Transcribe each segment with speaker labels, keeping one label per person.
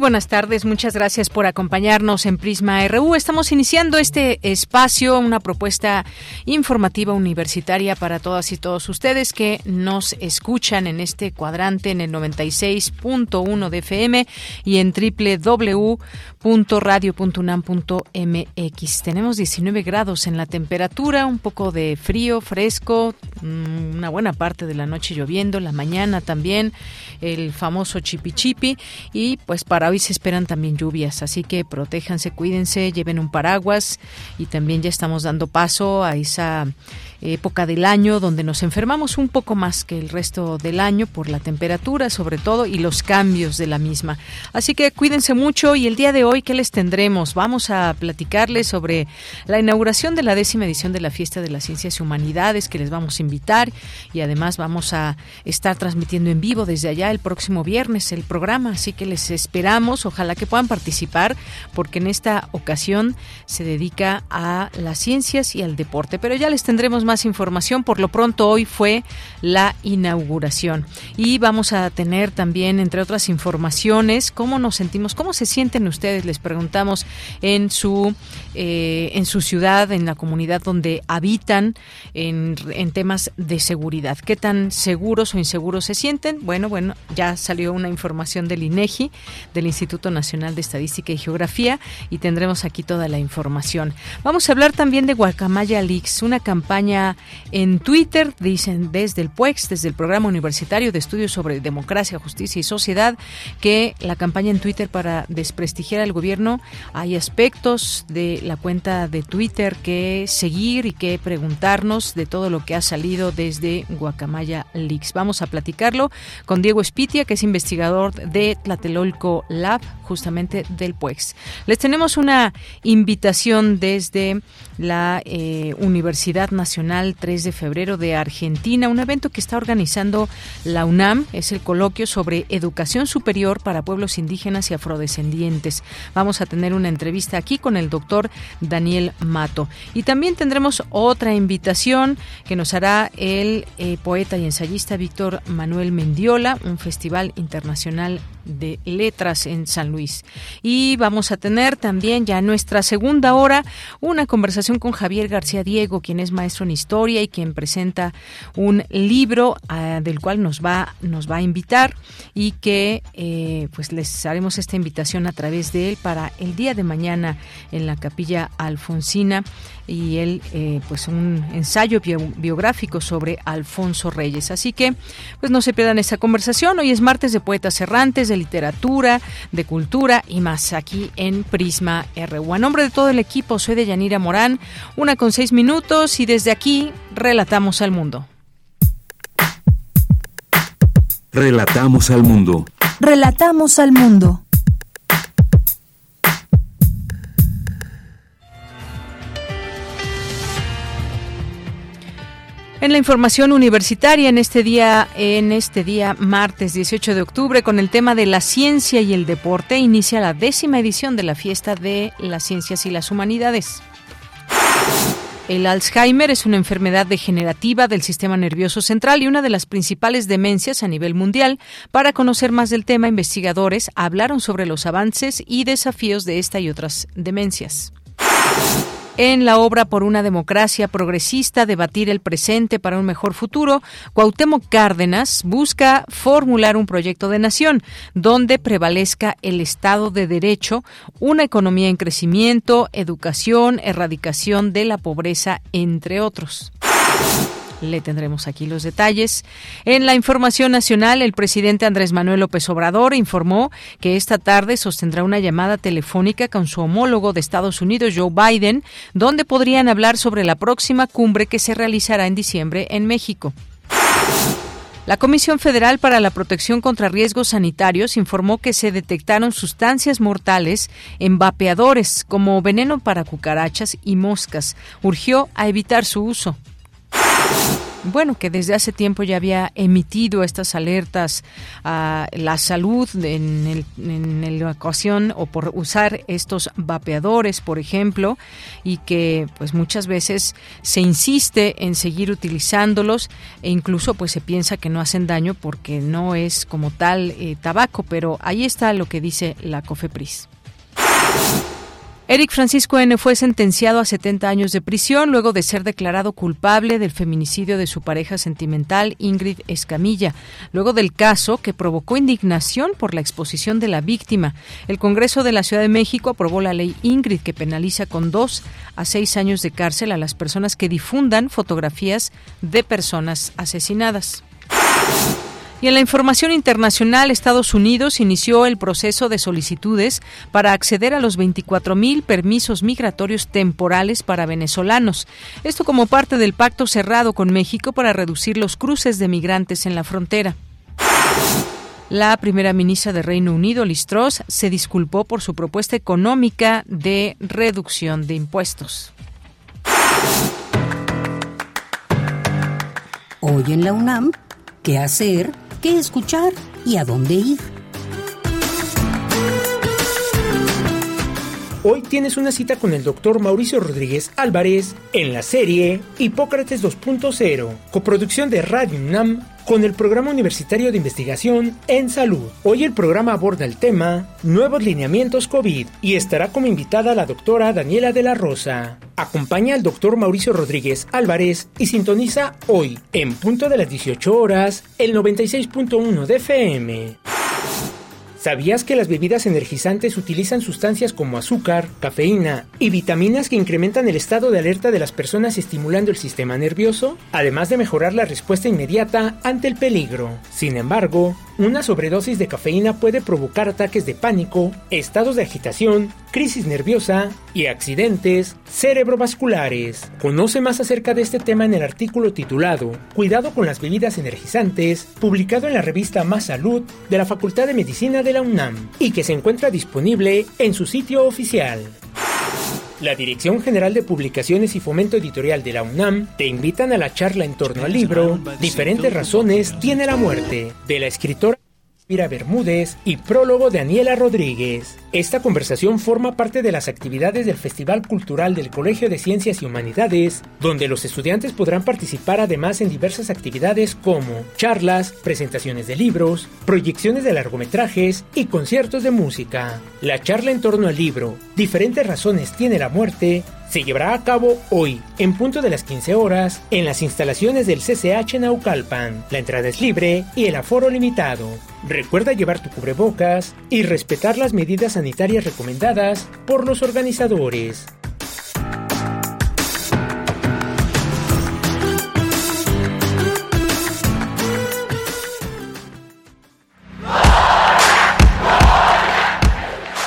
Speaker 1: Buenas tardes, muchas gracias por acompañarnos en Prisma RU. Estamos iniciando este espacio, una propuesta informativa universitaria para todas y todos ustedes que nos escuchan en este cuadrante en el 96.1 de FM y en www.radio.unam.mx. Tenemos 19 grados en la temperatura, un poco de frío, fresco, mm, una buena parte de la noche lloviendo, la mañana también, el famoso chipi chipi y pues para hoy se esperan también lluvias, así que protéjanse, cuídense, lleven un paraguas y también ya estamos dando paso a esa época del año donde nos enfermamos un poco más que el resto del año por la temperatura sobre todo y los cambios de la misma. Así que cuídense mucho y el día de hoy, ¿qué les tendremos? Vamos a platicarles sobre la inauguración de la décima edición de la Fiesta de las Ciencias y Humanidades que les vamos a invitar y además vamos a estar transmitiendo en vivo desde allá el próximo viernes el programa, así que les esperamos, ojalá que puedan participar porque en esta ocasión se dedica a las ciencias y al deporte, pero ya les tendremos más información. Por lo pronto hoy fue la inauguración y vamos a tener también, entre otras informaciones, cómo nos sentimos, cómo se sienten ustedes, les preguntamos en su eh, en su ciudad, en la comunidad donde habitan, en, en temas de seguridad. ¿Qué tan seguros o inseguros se sienten? Bueno, bueno, ya salió una información del INEGI, del Instituto Nacional de Estadística y Geografía, y tendremos aquí toda la información. Vamos a hablar también de Guacamaya Leaks, una campaña en Twitter, dicen desde el PUEX, desde el Programa Universitario de Estudios sobre Democracia, Justicia y Sociedad, que la campaña en Twitter para desprestigiar al gobierno, hay aspectos de la cuenta de Twitter que seguir y que preguntarnos de todo lo que ha salido desde Guacamaya Leaks. Vamos a platicarlo con Diego Espitia, que es investigador de Tlatelolco Lab, justamente del PUEX. Les tenemos una invitación desde la eh, Universidad Nacional 3 de febrero de Argentina, un evento que está organizando la UNAM, es el coloquio sobre educación superior para pueblos indígenas y afrodescendientes. Vamos a tener una entrevista aquí con el doctor Daniel Mato. Y también tendremos otra invitación que nos hará el eh, poeta y ensayista Víctor Manuel Mendiola, un festival internacional de Letras en San Luis. Y vamos a tener también ya en nuestra segunda hora una conversación con Javier García Diego, quien es maestro en historia y quien presenta un libro ah, del cual nos va, nos va a invitar y que eh, pues les haremos esta invitación a través de él para el día de mañana en la capilla Alfonsina y él eh, pues un ensayo biográfico sobre Alfonso Reyes. Así que pues no se pierdan esa conversación. Hoy es martes de poetas errantes, de literatura, de cultura y más aquí en Prisma RU. A nombre de todo el equipo soy de Yanira Morán, una con seis minutos y desde aquí relatamos al mundo.
Speaker 2: Relatamos al mundo.
Speaker 3: Relatamos al mundo.
Speaker 1: En la información universitaria en este día, en este día martes 18 de octubre, con el tema de la ciencia y el deporte, inicia la décima edición de la fiesta de las ciencias y las humanidades. El Alzheimer es una enfermedad degenerativa del sistema nervioso central y una de las principales demencias a nivel mundial. Para conocer más del tema, investigadores hablaron sobre los avances y desafíos de esta y otras demencias. En la obra Por una democracia progresista, debatir el presente para un mejor futuro, Cuauhtémoc Cárdenas busca formular un proyecto de nación donde prevalezca el Estado de Derecho, una economía en crecimiento, educación, erradicación de la pobreza, entre otros. Le tendremos aquí los detalles. En la información nacional, el presidente Andrés Manuel López Obrador informó que esta tarde sostendrá una llamada telefónica con su homólogo de Estados Unidos, Joe Biden, donde podrían hablar sobre la próxima cumbre que se realizará en diciembre en México. La Comisión Federal para la Protección contra Riesgos Sanitarios informó que se detectaron sustancias mortales en vapeadores como veneno para cucarachas y moscas. Urgió a evitar su uso bueno, que desde hace tiempo ya había emitido estas alertas a la salud en, la ocasión o por usar estos vapeadores, por ejemplo, y que pues muchas veces se insiste en seguir utilizándolos e incluso pues se piensa que no hacen daño porque no es como tal eh, tabaco, pero ahí está lo que dice la COFEPRIS. Eric Francisco N. fue sentenciado a 70 años de prisión luego de ser declarado culpable del feminicidio de su pareja sentimental Ingrid Escamilla, luego del caso que provocó indignación por la exposición de la víctima. El Congreso de la Ciudad de México aprobó la ley Ingrid que penaliza con dos a seis años de cárcel a las personas que difundan fotografías de personas asesinadas. Y en la información internacional, Estados Unidos inició el proceso de solicitudes para acceder a los 24.000 permisos migratorios temporales para venezolanos. Esto como parte del pacto cerrado con México para reducir los cruces de migrantes en la frontera. La primera ministra de Reino Unido, Liz Truss, se disculpó por su propuesta económica de reducción de impuestos.
Speaker 4: Hoy en la UNAM, ¿qué hacer? Qué escuchar y a dónde ir.
Speaker 5: Hoy tienes una cita con el doctor Mauricio Rodríguez Álvarez en la serie Hipócrates 2.0, coproducción de Radio UNAM con el Programa Universitario de Investigación en Salud. Hoy el programa aborda el tema Nuevos lineamientos COVID y estará como invitada la doctora Daniela de la Rosa. Acompaña al doctor Mauricio Rodríguez Álvarez y sintoniza hoy, en punto de las 18 horas, el 96.1 de FM. ¿Sabías que las bebidas energizantes utilizan sustancias como azúcar, cafeína y vitaminas que incrementan el estado de alerta de las personas estimulando el sistema nervioso, además de mejorar la respuesta inmediata ante el peligro? Sin embargo, una sobredosis de cafeína puede provocar ataques de pánico, estados de agitación, crisis nerviosa y accidentes cerebrovasculares. Conoce más acerca de este tema en el artículo titulado Cuidado con las bebidas energizantes, publicado en la revista Más Salud de la Facultad de Medicina de la UNAM y que se encuentra disponible en su sitio oficial. La Dirección General de Publicaciones y Fomento Editorial de la UNAM te invitan a la charla en torno al libro Diferentes razones tiene la muerte, de la escritora Bermúdez y prólogo de Daniela Rodríguez. Esta conversación forma parte de las actividades del Festival Cultural del Colegio de Ciencias y Humanidades, donde los estudiantes podrán participar además en diversas actividades como charlas, presentaciones de libros, proyecciones de largometrajes y conciertos de música. La charla en torno al libro Diferentes razones tiene la muerte se llevará a cabo hoy, en punto de las 15 horas, en las instalaciones del CCH Naucalpan. La entrada es libre y el aforo limitado. Recuerda llevar tu cubrebocas y respetar las medidas sanitarias recomendadas por los organizadores.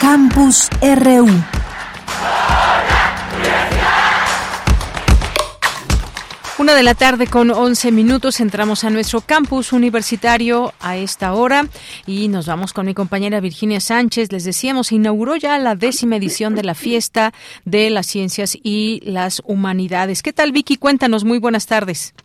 Speaker 3: Campus RU
Speaker 1: Una de la tarde con 11 minutos entramos a nuestro campus universitario a esta hora y nos vamos con mi compañera Virginia Sánchez. Les decíamos, inauguró ya la décima edición de la fiesta de las ciencias y las humanidades. ¿Qué tal Vicky? Cuéntanos, muy buenas tardes.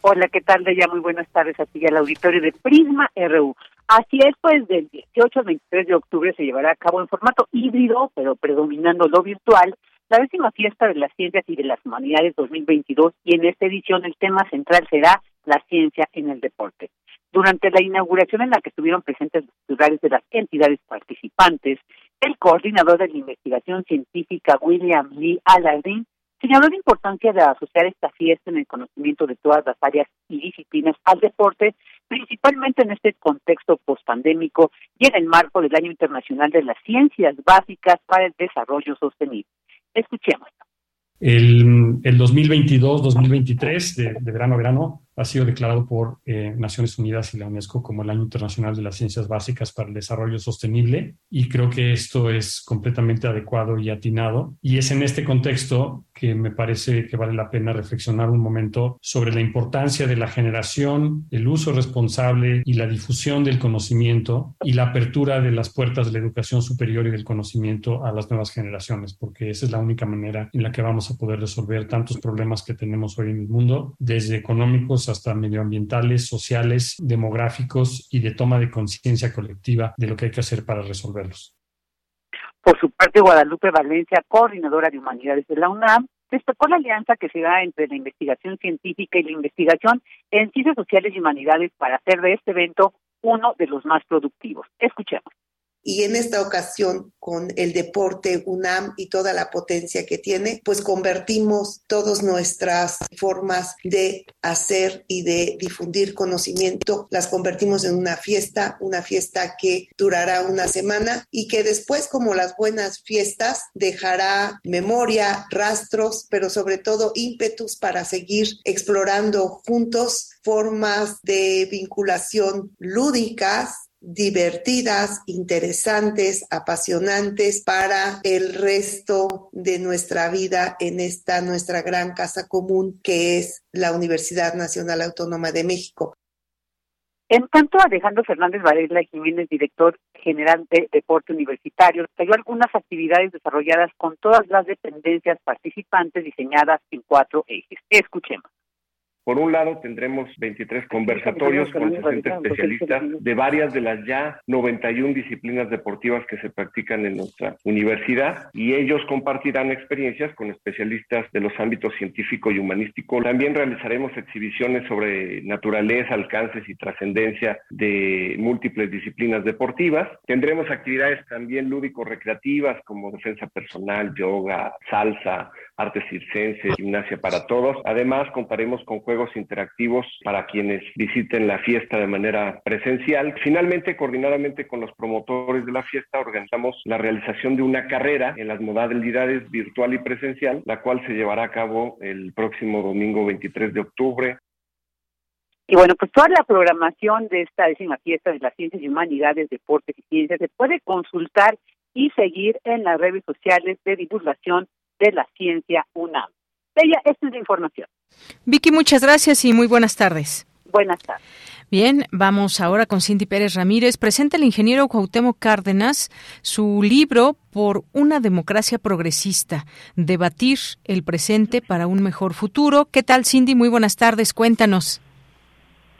Speaker 6: Hola, ¿qué tal? De ya muy buenas tardes a ti y al auditorio de Prisma RU. Así es, pues del 18 al 23 de octubre se llevará a cabo en formato híbrido, pero predominando lo virtual, la décima fiesta de las ciencias y de las humanidades 2022 y en esta edición el tema central será la ciencia en el deporte. Durante la inauguración en la que estuvieron presentes los titulares de las entidades participantes, el coordinador de la investigación científica William Lee Aladdin señaló la importancia de asociar esta fiesta en el conocimiento de todas las áreas y disciplinas al deporte, principalmente en este contexto postpandémico y en el marco del Año Internacional de las Ciencias Básicas para el Desarrollo Sostenible. Escuchemos.
Speaker 7: El, el 2022-2023, de, de verano a verano, ha sido declarado por eh, Naciones Unidas y la UNESCO como el Año Internacional de las Ciencias Básicas para el Desarrollo Sostenible y creo que esto es completamente adecuado y atinado. Y es en este contexto que me parece que vale la pena reflexionar un momento sobre la importancia de la generación, el uso responsable y la difusión del conocimiento y la apertura de las puertas de la educación superior y del conocimiento a las nuevas generaciones, porque esa es la única manera en la que vamos a poder resolver tantos problemas que tenemos hoy en el mundo, desde económicos hasta medioambientales, sociales, demográficos y de toma de conciencia colectiva de lo que hay que hacer para resolverlos.
Speaker 6: Por su parte, Guadalupe Valencia, coordinadora de humanidades de la UNAM, destacó la alianza que se da entre la investigación científica y la investigación en ciencias sociales y humanidades para hacer de este evento uno de los más productivos. Escuchemos
Speaker 8: y en esta ocasión con el deporte UNAM y toda la potencia que tiene, pues convertimos todas nuestras formas de hacer y de difundir conocimiento, las convertimos en una fiesta, una fiesta que durará una semana y que después, como las buenas fiestas, dejará memoria, rastros, pero sobre todo ímpetus para seguir explorando juntos formas de vinculación lúdicas divertidas, interesantes, apasionantes para el resto de nuestra vida en esta nuestra gran casa común que es la Universidad Nacional Autónoma de México.
Speaker 6: En tanto, Alejandro Fernández Varela Jiménez, director general de Deporte Universitario, detalló algunas actividades desarrolladas con todas las dependencias participantes diseñadas en cuatro ejes. Escuchemos.
Speaker 9: Por un lado, tendremos 23 conversatorios con 60 especialistas de varias de las ya 91 disciplinas deportivas que se practican en nuestra universidad y ellos compartirán experiencias con especialistas de los ámbitos científico y humanístico. También realizaremos exhibiciones sobre naturaleza, alcances y trascendencia de múltiples disciplinas deportivas. Tendremos actividades también lúdico-recreativas como defensa personal, yoga, salsa, artes circenses, gimnasia para todos. Además, contaremos con juegos interactivos para quienes visiten la fiesta de manera presencial. Finalmente, coordinadamente con los promotores de la fiesta, organizamos la realización de una carrera en las modalidades virtual y presencial, la cual se llevará a cabo el próximo domingo 23 de octubre.
Speaker 6: Y bueno, pues toda la programación de esta décima fiesta de las ciencias y humanidades, deportes y ciencias se puede consultar y seguir en las redes sociales de divulgación de la ciencia UNAM. Ella, esta es la información.
Speaker 1: Vicky, muchas gracias y muy buenas tardes.
Speaker 6: Buenas tardes.
Speaker 1: Bien, vamos ahora con Cindy Pérez Ramírez. Presenta el ingeniero Cuauhtémoc Cárdenas su libro Por una democracia progresista, debatir el presente para un mejor futuro. ¿Qué tal, Cindy? Muy buenas tardes. Cuéntanos.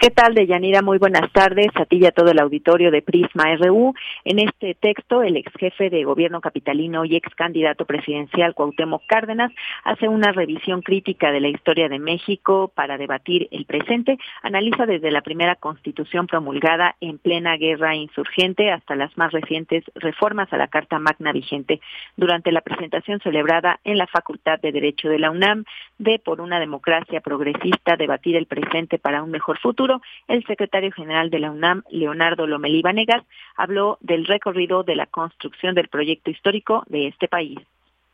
Speaker 10: ¿Qué tal, Deyanira? Muy buenas tardes. A ti y a todo el auditorio de Prisma RU. En este texto, el ex jefe de gobierno capitalino y ex candidato presidencial Cuauhtémoc Cárdenas hace una revisión crítica de la historia de México para debatir el presente. Analiza desde la primera constitución promulgada en plena guerra insurgente hasta las más recientes reformas a la Carta Magna vigente. Durante la presentación celebrada en la Facultad de Derecho de la UNAM de Por una democracia progresista, debatir el presente para un mejor futuro, el secretario general de la UNAM, Leonardo Lomelí Vanegas, habló del recorrido de la construcción del proyecto histórico de este país.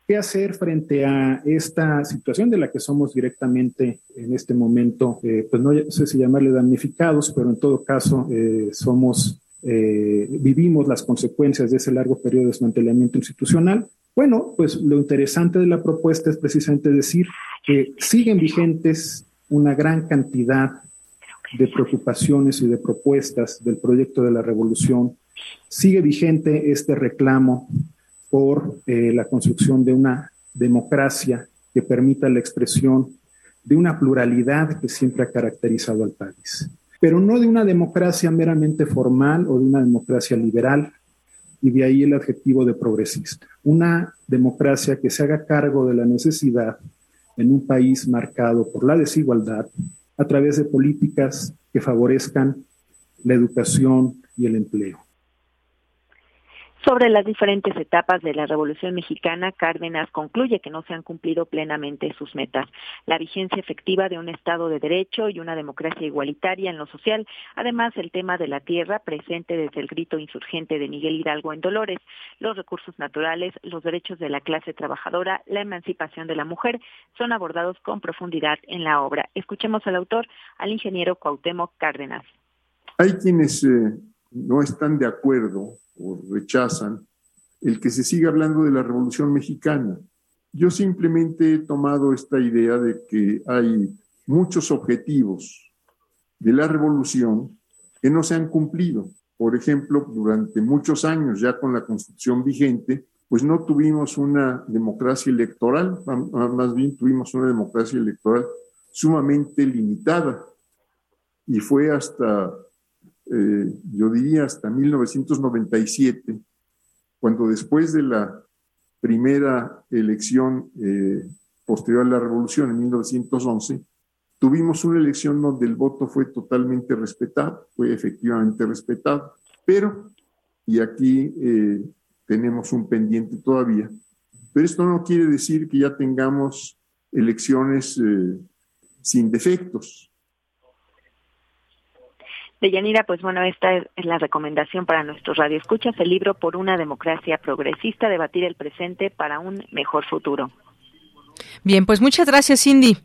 Speaker 11: ¿Qué hacer frente a esta situación de la que somos directamente en este momento? Eh, pues no sé si llamarle damnificados, pero en todo caso eh, somos, eh, vivimos las consecuencias de ese largo periodo de desmantelamiento institucional. Bueno, pues lo interesante de la propuesta es precisamente decir que siguen vigentes una gran cantidad de preocupaciones y de propuestas del proyecto de la revolución, sigue vigente este reclamo por eh, la construcción de una democracia que permita la expresión de una pluralidad que siempre ha caracterizado al país, pero no de una democracia meramente formal o de una democracia liberal, y de ahí el adjetivo de progresista. Una democracia que se haga cargo de la necesidad en un país marcado por la desigualdad, a través de políticas que favorezcan la educación y el empleo.
Speaker 10: Sobre las diferentes etapas de la Revolución Mexicana, Cárdenas concluye que no se han cumplido plenamente sus metas. La vigencia efectiva de un Estado de Derecho y una democracia igualitaria en lo social, además el tema de la tierra presente desde el grito insurgente de Miguel Hidalgo en Dolores, los recursos naturales, los derechos de la clase trabajadora, la emancipación de la mujer, son abordados con profundidad en la obra. Escuchemos al autor, al ingeniero Cuauhtémoc Cárdenas.
Speaker 12: Hay quienes eh, no están de acuerdo o rechazan el que se siga hablando de la Revolución Mexicana. Yo simplemente he tomado esta idea de que hay muchos objetivos de la revolución que no se han cumplido. Por ejemplo, durante muchos años ya con la constitución vigente, pues no tuvimos una democracia electoral, más bien tuvimos una democracia electoral sumamente limitada. Y fue hasta eh, yo diría hasta 1997, cuando después de la primera elección eh, posterior a la revolución en 1911, tuvimos una elección donde el voto fue totalmente respetado, fue efectivamente respetado, pero, y aquí eh, tenemos un pendiente todavía, pero esto no quiere decir que ya tengamos elecciones sin defectos.
Speaker 10: De Yanira, pues bueno, esta es la recomendación para nuestros radioescuchas, el libro Por una democracia progresista, debatir el presente para un mejor futuro.
Speaker 1: Bien, pues muchas gracias, Cindy.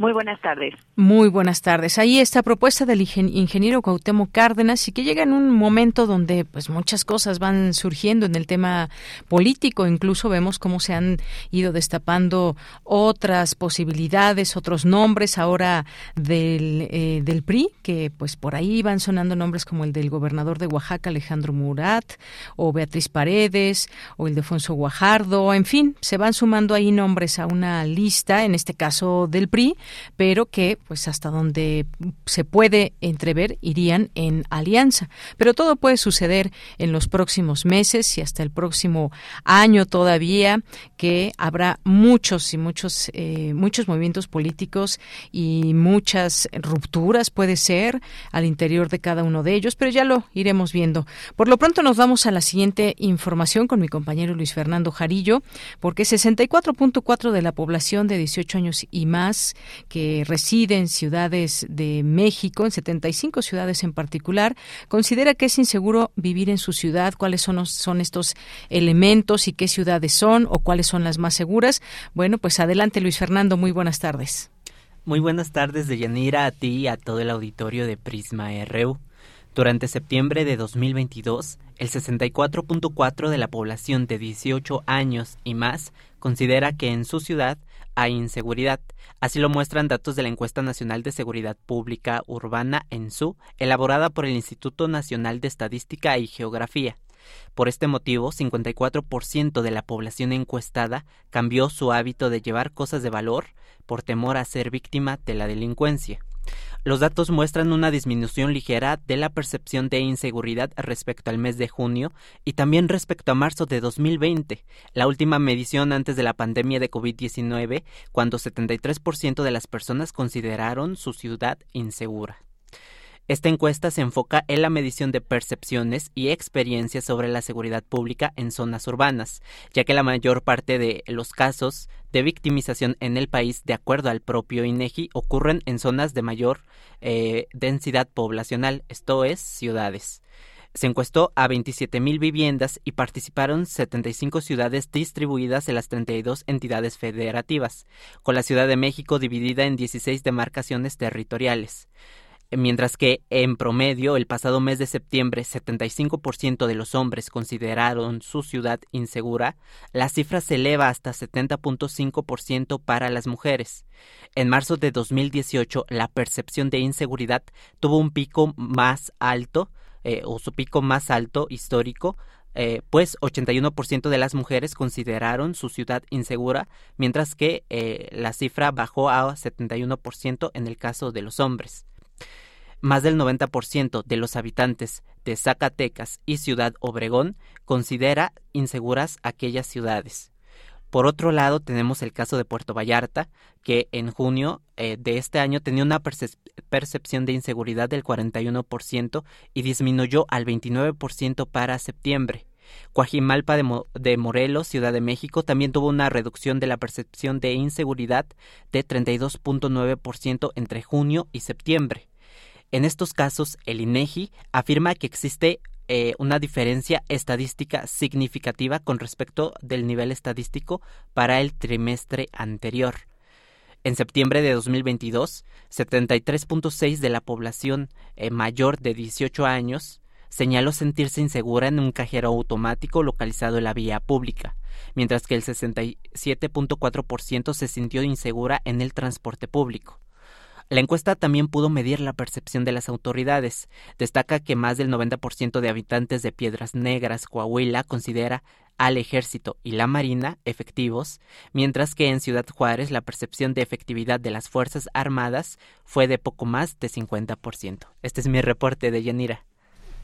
Speaker 10: Muy buenas tardes.
Speaker 1: Muy buenas tardes. Ahí esta propuesta del ingeniero Cuauhtémoc Cárdenas y que llega en un momento donde pues muchas cosas van surgiendo en el tema político, incluso vemos cómo se han ido destapando otras posibilidades, otros nombres ahora del, eh, del PRI, que pues por ahí van sonando nombres como el del gobernador de Oaxaca, Alejandro Murat, o Beatriz Paredes, o el de Alfonso Guajardo, en fin, se van sumando ahí nombres a una lista, en este caso del PRI, pero que, pues hasta donde se puede entrever, irían en alianza. Pero todo puede suceder en los próximos meses y hasta el próximo año todavía, que habrá muchos y muchos, eh, muchos movimientos políticos y muchas rupturas, puede ser, al interior de cada uno de ellos, pero ya lo iremos viendo. Por lo pronto nos vamos a la siguiente información con mi compañero Luis Fernando Jarillo, porque 64.4 de la población de 18 años y más que reside en ciudades de México, en 75 ciudades en particular, considera que es inseguro vivir en su ciudad, cuáles son, son estos elementos y qué ciudades son o cuáles son las más seguras. Bueno, pues adelante Luis Fernando, muy buenas tardes.
Speaker 13: Muy buenas tardes, Deyanira, a ti y a todo el auditorio de Prisma RU. Durante septiembre de 2022, el 64.4 de la población de 18 años y más considera que en su ciudad hay inseguridad. Así lo muestran datos de la Encuesta Nacional de Seguridad Pública Urbana ENSU, elaborada por el Instituto Nacional de Estadística y Geografía. Por este motivo, 54% de la población encuestada cambió su hábito de llevar cosas de valor por temor a ser víctima de la delincuencia. Los datos muestran una disminución ligera de la percepción de inseguridad respecto al mes de junio y también respecto a marzo de 2020, la última medición antes de la pandemia de COVID-19, cuando 73% de las personas consideraron su ciudad insegura. Esta encuesta se enfoca en la medición de percepciones y experiencias sobre la seguridad pública en zonas urbanas, ya que la mayor parte de los casos de victimización en el país, de acuerdo al propio INEGI, ocurren en zonas de mayor eh, densidad poblacional, esto es, ciudades. Se encuestó a 27.000 viviendas y participaron 75 ciudades distribuidas en las 32 entidades federativas, con la Ciudad de México dividida en 16 demarcaciones territoriales mientras que en promedio el pasado mes de septiembre 75% de los hombres consideraron su ciudad insegura, la cifra se eleva hasta 70.5% para las mujeres. En marzo de 2018 la percepción de inseguridad tuvo un pico más alto eh, o su pico más alto histórico eh, pues 81% de las mujeres consideraron su ciudad insegura, mientras que eh, la cifra bajó a 71% en el caso de los hombres. Más del 90% de los habitantes de Zacatecas y Ciudad Obregón considera inseguras aquellas ciudades. Por otro lado, tenemos el caso de Puerto Vallarta, que en junio eh, de este año tenía una percepción de inseguridad del 41% y disminuyó al 29% para septiembre. Coajimalpa de, Morelos, Ciudad de México, también tuvo una reducción de la percepción de inseguridad de 32.9% entre junio y septiembre. En estos casos, el INEGI afirma que existe eh, una diferencia estadística significativa con respecto del nivel estadístico para el trimestre anterior. En septiembre de 2022, 73.6 de la población eh, mayor de 18 años señaló sentirse insegura en un cajero automático localizado en la vía pública, mientras que el 67.4% se sintió insegura en el transporte público. La encuesta también pudo medir la percepción de las autoridades. Destaca que más del 90% de habitantes de Piedras Negras, Coahuila, considera al ejército y la marina efectivos, mientras que en Ciudad Juárez la percepción de efectividad de las Fuerzas Armadas fue de poco más de 50%. Este es mi reporte de Yanira.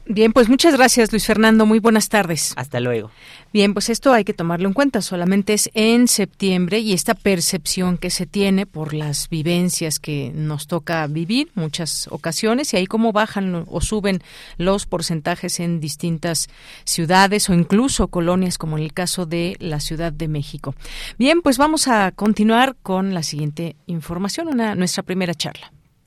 Speaker 1: Bien, pues muchas gracias Luis Fernando, muy buenas tardes.
Speaker 13: Hasta luego.
Speaker 1: Bien, pues esto hay que tomarlo en cuenta, solamente es en septiembre y esta percepción que se tiene por las vivencias que nos toca vivir muchas ocasiones y ahí cómo bajan o suben los porcentajes en distintas ciudades o incluso colonias como en el caso de la Ciudad de México. Bien, pues vamos a continuar con la siguiente información, una, nuestra primera charla.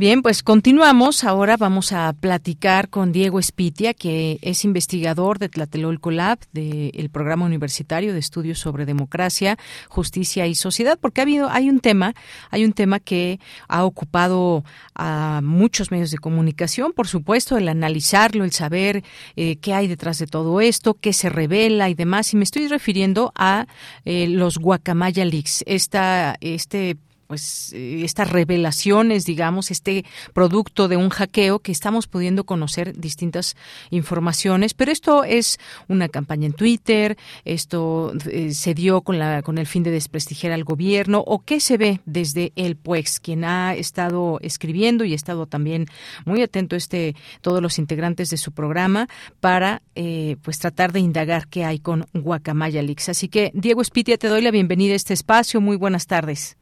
Speaker 1: Bien, pues continuamos. Ahora vamos a platicar con Diego Espitia, que es investigador de Tlatelolco Lab, del programa universitario de estudios sobre democracia, justicia y sociedad, porque ha habido, hay un tema, hay un tema que ha ocupado a muchos medios de comunicación, por supuesto, el analizarlo, el saber eh, qué hay detrás de todo esto, qué se revela y demás. Y me estoy refiriendo a eh, los Guacamaya Leaks, esta, este pues eh, estas revelaciones, digamos, este producto de un hackeo que estamos pudiendo conocer distintas informaciones, pero esto es una campaña en Twitter, esto eh, se dio con la con el fin de desprestigiar al gobierno o qué se ve desde el PUEX, quien ha estado escribiendo y ha estado también muy atento este todos los integrantes de su programa para eh, pues tratar de indagar qué hay con Guacamaya Leaks. Así que Diego Espitia, te doy la bienvenida a este espacio. Muy buenas tardes.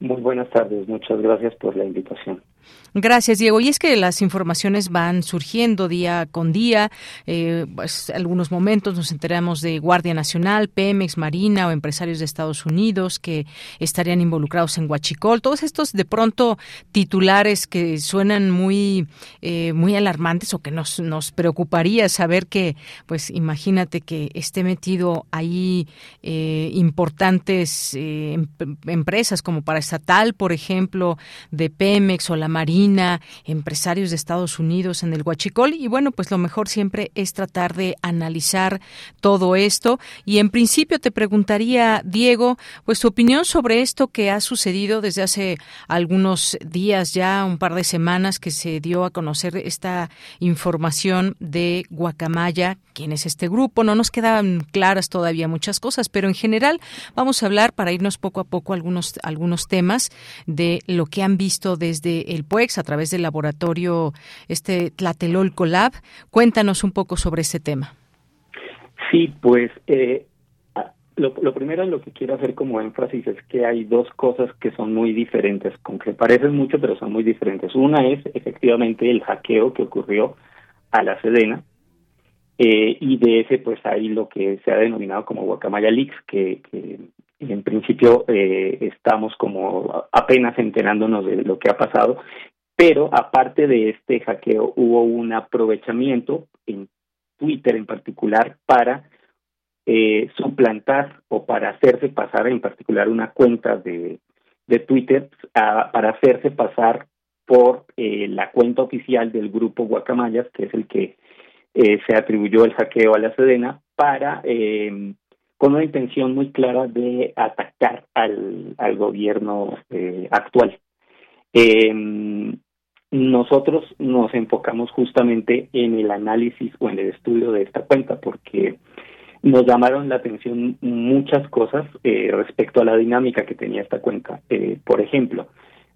Speaker 14: Muy buenas tardes, muchas gracias por la invitación.
Speaker 1: Gracias, Diego. Y es que las informaciones van surgiendo día con día. Eh, pues, algunos momentos nos enteramos de Guardia Nacional, Pemex, Marina o empresarios de Estados Unidos que estarían involucrados en Huachicol. Todos estos, de pronto, titulares que suenan muy, eh, muy alarmantes o que nos, nos preocuparía saber que, pues, imagínate que esté metido ahí eh, importantes em, empresas como para estatal, por ejemplo, de Pemex o la Marina, empresarios de Estados Unidos en el Huachicol. Y bueno, pues lo mejor siempre es tratar de analizar todo esto. Y en principio te preguntaría, Diego, pues tu opinión sobre esto que ha sucedido desde hace algunos días ya, un par de semanas que se dio a conocer esta información de Guacamaya, quién es este grupo, no nos quedan claras todavía muchas cosas, pero en general vamos a hablar para irnos poco a poco algunos algunos temas de lo que han visto desde el PUEX a través del laboratorio este Tlatelolco Lab. Cuéntanos un poco sobre este tema.
Speaker 14: Sí, pues eh, lo, lo, primero en lo que quiero hacer como énfasis es que hay dos cosas que son muy diferentes, con que parecen mucho, pero son muy diferentes. Una es efectivamente el hackeo que ocurrió a la Sedena, eh, y de ese pues hay lo que se ha denominado como Guacamaya Leaks, que, que en principio eh, estamos como apenas enterándonos de lo que ha pasado, pero aparte de este hackeo hubo un aprovechamiento en Twitter en particular para eh, suplantar o para hacerse pasar en particular una cuenta de, de Twitter para hacerse pasar por eh, la cuenta oficial del grupo Guacamayas, que es el que eh, se atribuyó el hackeo a la Sedena, para eh, con una intención muy clara de atacar al, al gobierno eh, actual. Eh, nosotros nos enfocamos justamente en el análisis o en el estudio de esta cuenta porque nos llamaron la atención muchas cosas eh, respecto a la dinámica que tenía esta cuenta. Eh, por ejemplo,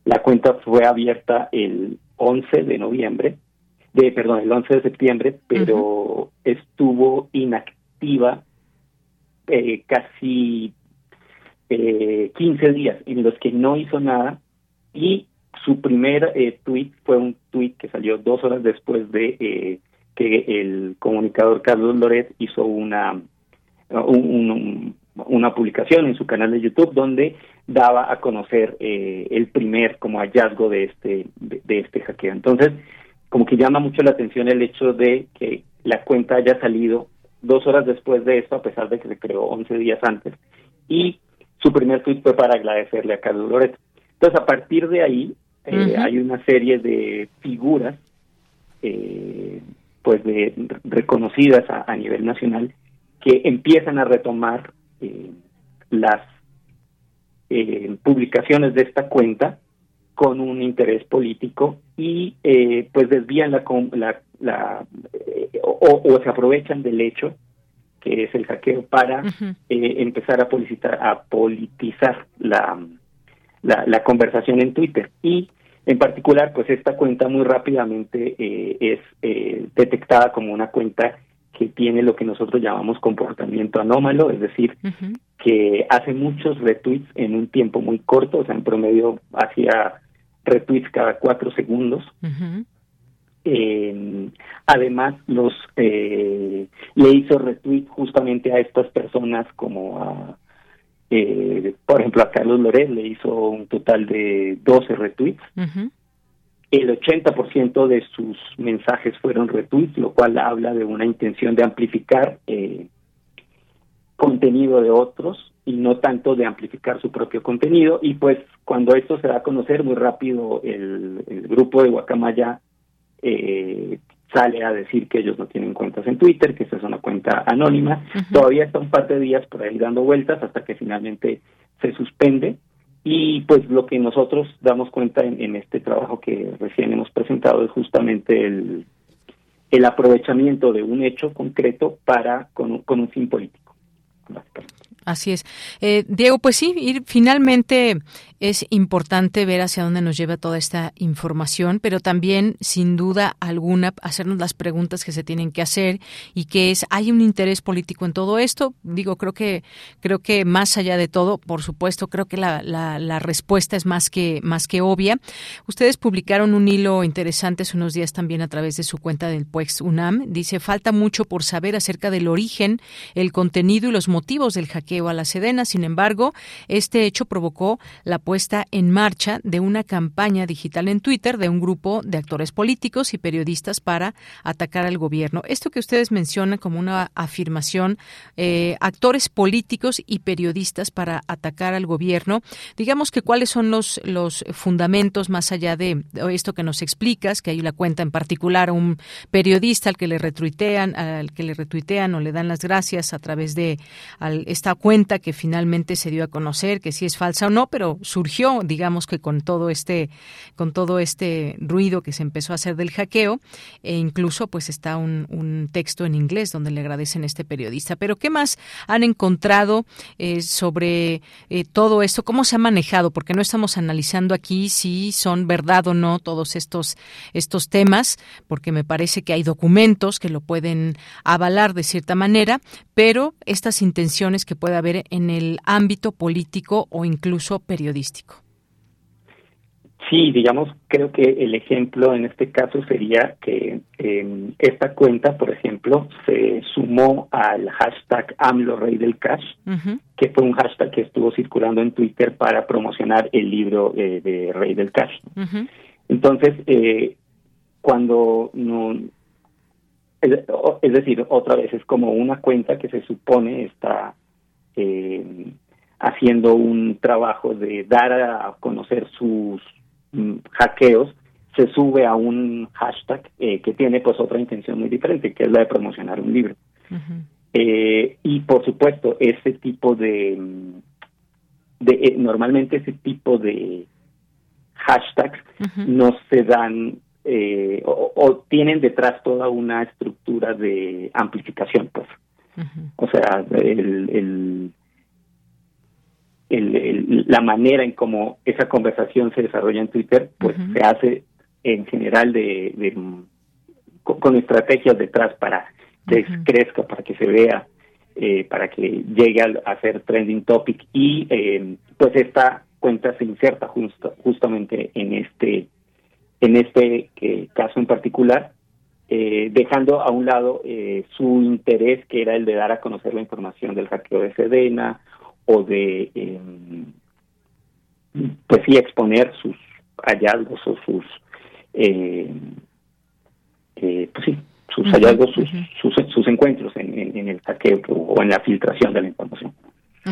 Speaker 14: la cuenta fue abierta el 11 de noviembre, de perdón, el 11 de septiembre, pero estuvo inactiva eh, casi eh, 15 días en los que no hizo nada y su primer eh, tweet fue un tweet que salió dos horas después de eh, que el comunicador Carlos Loret hizo una una publicación en su canal de YouTube donde daba a conocer eh, el primer como hallazgo de este de, este hackeo. Entonces, como que llama mucho la atención el hecho de que la cuenta haya salido dos horas después de esto, a pesar de que se creó 11 días antes, y su primer tweet fue para agradecerle a Carlos Loret. Entonces, a partir de ahí, eh, hay una serie de figuras, eh, pues, de reconocidas a, nivel nacional, que empiezan a retomar eh, las publicaciones de esta cuenta con un interés político y pues desvían la, la, o, se aprovechan del hecho que es el hackeo para empezar a politizar, a politizar la, la, conversación en Twitter. Y en particular, pues esta cuenta muy rápidamente eh, es eh, detectada como una cuenta que tiene lo que nosotros llamamos comportamiento anómalo, es decir, que hace muchos retweets en un tiempo muy corto, o sea, en promedio hacía retweets cada cuatro segundos. Eh, además, los le hizo retweets justamente a estas personas como a eh, por ejemplo, a Carlos Loret le hizo un total de 12 retweets. El 80% de sus mensajes fueron retweets, lo cual habla de una intención de amplificar eh, contenido de otros y no tanto de amplificar su propio contenido. Y pues cuando esto se da a conocer muy rápido, el, el grupo de Guacamaya eh, sale a decir que ellos no tienen cuentas en Twitter, que esa es una cuenta anónima. Todavía está un par de días por ahí dando vueltas hasta que finalmente se suspende. Y pues lo que nosotros damos cuenta en, este trabajo que recién hemos presentado es justamente el, el aprovechamiento de un hecho concreto para con, con un fin político.
Speaker 1: Así es. Eh, Diego, pues sí, ir, finalmente es importante ver hacia dónde nos lleva toda esta información, pero también, sin duda alguna, hacernos las preguntas que se tienen que hacer y que es, ¿hay un interés político en todo esto? Digo, creo que, creo que más allá de todo, por supuesto, creo que la, la, respuesta es más que, más que obvia. Ustedes publicaron un hilo interesante hace unos días también a través de su cuenta del PUEX UNAM. Dice, falta mucho por saber acerca del origen, el contenido y los motivos del hackeo a la Sedena. Sin embargo, este hecho provocó la puesta en marcha de una campaña digital en Twitter de un grupo de actores políticos y periodistas para atacar al gobierno. Esto que ustedes mencionan como una afirmación, eh, actores políticos y periodistas para atacar al gobierno, digamos que cuáles son los, los fundamentos más allá de esto que nos explicas, que hay una cuenta en particular, un periodista al que le retuitean, al que le retuitean o le dan las gracias a través de esta cuenta cuenta que finalmente se dio a conocer, que si es falsa o no, pero surgió, digamos que con todo este, con todo este ruido que se empezó a hacer del hackeo, e incluso pues está un, texto en inglés donde le agradecen a este periodista. Pero ¿qué más han encontrado eh, sobre eh, todo esto? ¿Cómo se ha manejado? Porque no estamos analizando aquí si son verdad o no todos estos, estos temas, porque me parece que hay documentos que lo pueden avalar de cierta manera, pero estas intenciones que puede haber en el ámbito político o incluso periodístico.
Speaker 14: Sí, digamos, creo que el ejemplo en este caso sería que em, esta cuenta, por ejemplo, se sumó al hashtag AMLO Rey del Cash, que fue un hashtag que estuvo circulando en Twitter para promocionar el libro eh, de Rey del Cash. Entonces, eh, cuando no, es, decir, otra vez es como una cuenta que se supone está eh, haciendo un trabajo de dar a conocer sus mm, hackeos, se sube a un hashtag eh, que tiene pues otra intención muy diferente, que es la de promocionar un libro. eh, y por supuesto, ese tipo de, mm, de eh, normalmente ese tipo de hashtags no se dan eh, o, tienen detrás toda una estructura de amplificación, pues. O sea, el, el, la manera en cómo esa conversación se desarrolla en Twitter, pues se hace en general de, con, estrategias detrás para que crezca, para que se vea. eh, para que llegue a, ser trending topic. Y eh, pues esta cuenta se inserta justo, justamente en este en este eh, caso en particular dejando a un lado su interés que era el de dar a conocer la información del hackeo de Sedena o de em, pues sí exponer sus hallazgos o sus pues sí sus hallazgos, sus, sus, sus, encuentros en, en, en el hackeo o en la filtración de la información.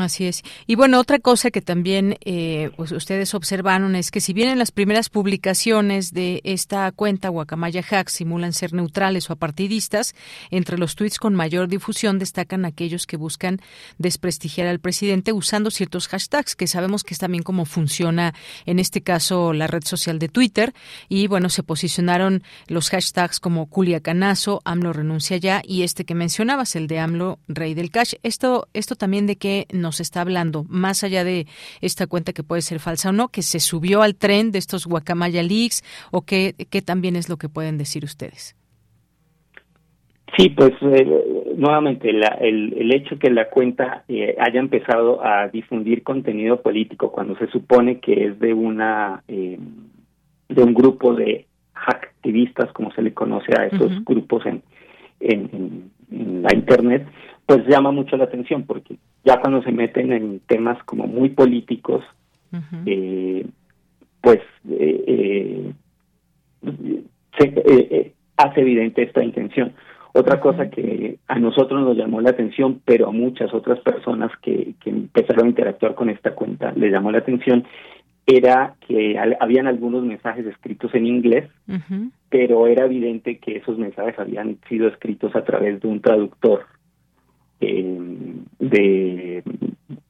Speaker 1: Así es. Y bueno, otra cosa que también eh, pues ustedes observaron es que si bien en las primeras publicaciones de esta cuenta Guacamaya Hack simulan ser neutrales o apartidistas, entre los tweets con mayor difusión destacan aquellos que buscan desprestigiar al presidente usando ciertos hashtags, que sabemos que es también cómo funciona en este caso la red social de Twitter. Y bueno, se posicionaron los hashtags como Culiacanazo, AMLO renuncia ya y este que mencionabas, el de AMLO Rey del Cash. Esto, esto también de que nos está hablando, más allá de esta cuenta que puede ser falsa o no, que se subió al tren de estos Guacamaya Leaks o qué, también es lo que pueden decir ustedes?
Speaker 14: Sí, pues eh, nuevamente el, el, hecho que la cuenta eh, haya empezado a difundir contenido político cuando se supone que es de una eh, de un grupo de activistas, como se le conoce a esos grupos en, en, la internet, pues llama mucho la atención porque ya cuando se meten en temas como muy políticos, eh, pues eh, eh, se hace evidente esta intención. Otra cosa que a nosotros nos llamó la atención, pero a muchas otras personas que, que empezaron a interactuar con esta cuenta les llamó la atención, era que habían algunos mensajes escritos en inglés, pero era evidente que esos mensajes habían sido escritos a través de un traductor eh, de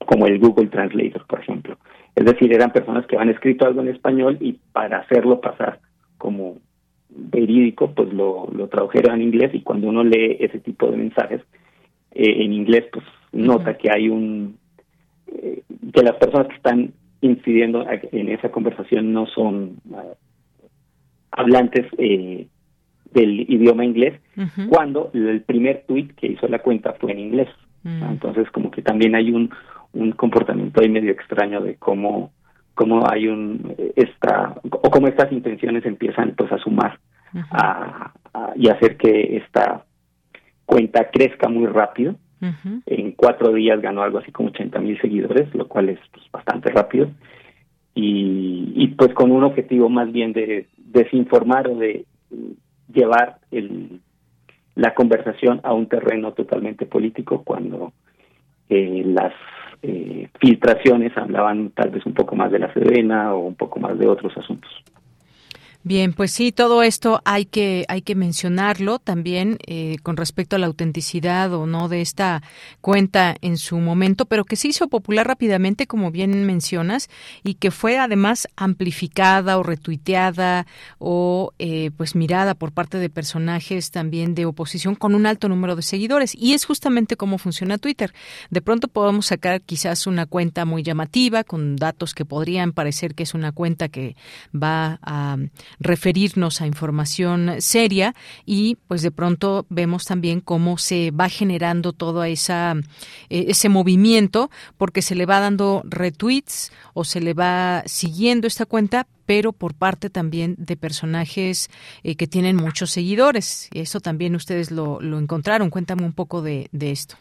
Speaker 14: como el Google Translator, por ejemplo. Es decir, eran personas que habían escrito algo en español y para hacerlo pasar como verídico, pues lo, lo tradujeron en inglés y cuando uno lee ese tipo de mensajes eh, en inglés, pues nota que hay un eh, que las personas que están incidiendo en esa conversación no son uh, hablantes eh, del idioma inglés, cuando el primer tweet que hizo la cuenta fue en inglés. Mm. Entonces, como que también hay un, un comportamiento ahí medio extraño de cómo, cómo hay un esta o cómo estas intenciones empiezan pues a sumar a, y hacer que esta cuenta crezca muy rápido. En cuatro días ganó algo así como 80 mil seguidores, lo cual es pues, bastante rápido. Y, y pues con un objetivo más bien de desinformar o de llevar el, la conversación a un terreno totalmente político cuando eh, las eh, filtraciones hablaban tal vez un poco más de la Sedena o un poco más de otros asuntos.
Speaker 1: Bien, pues sí, todo esto hay que hay que mencionarlo también eh, con respecto a la autenticidad o no de esta cuenta en su momento, pero que se hizo popular rápidamente, como bien mencionas, y que fue además amplificada o retuiteada o eh, pues mirada por parte de personajes también de oposición con un alto número de seguidores. Y es justamente cómo funciona Twitter. De pronto podemos sacar quizás una cuenta muy llamativa con datos que podrían parecer que es una cuenta que va a referirnos a información seria y pues de pronto vemos también cómo se va generando todo esa, eh, ese movimiento porque se le va dando retweets o se le va siguiendo esta cuenta, pero por parte también de personajes eh, que tienen muchos seguidores. Eso también ustedes lo, lo encontraron. Cuéntame un poco de, de esto.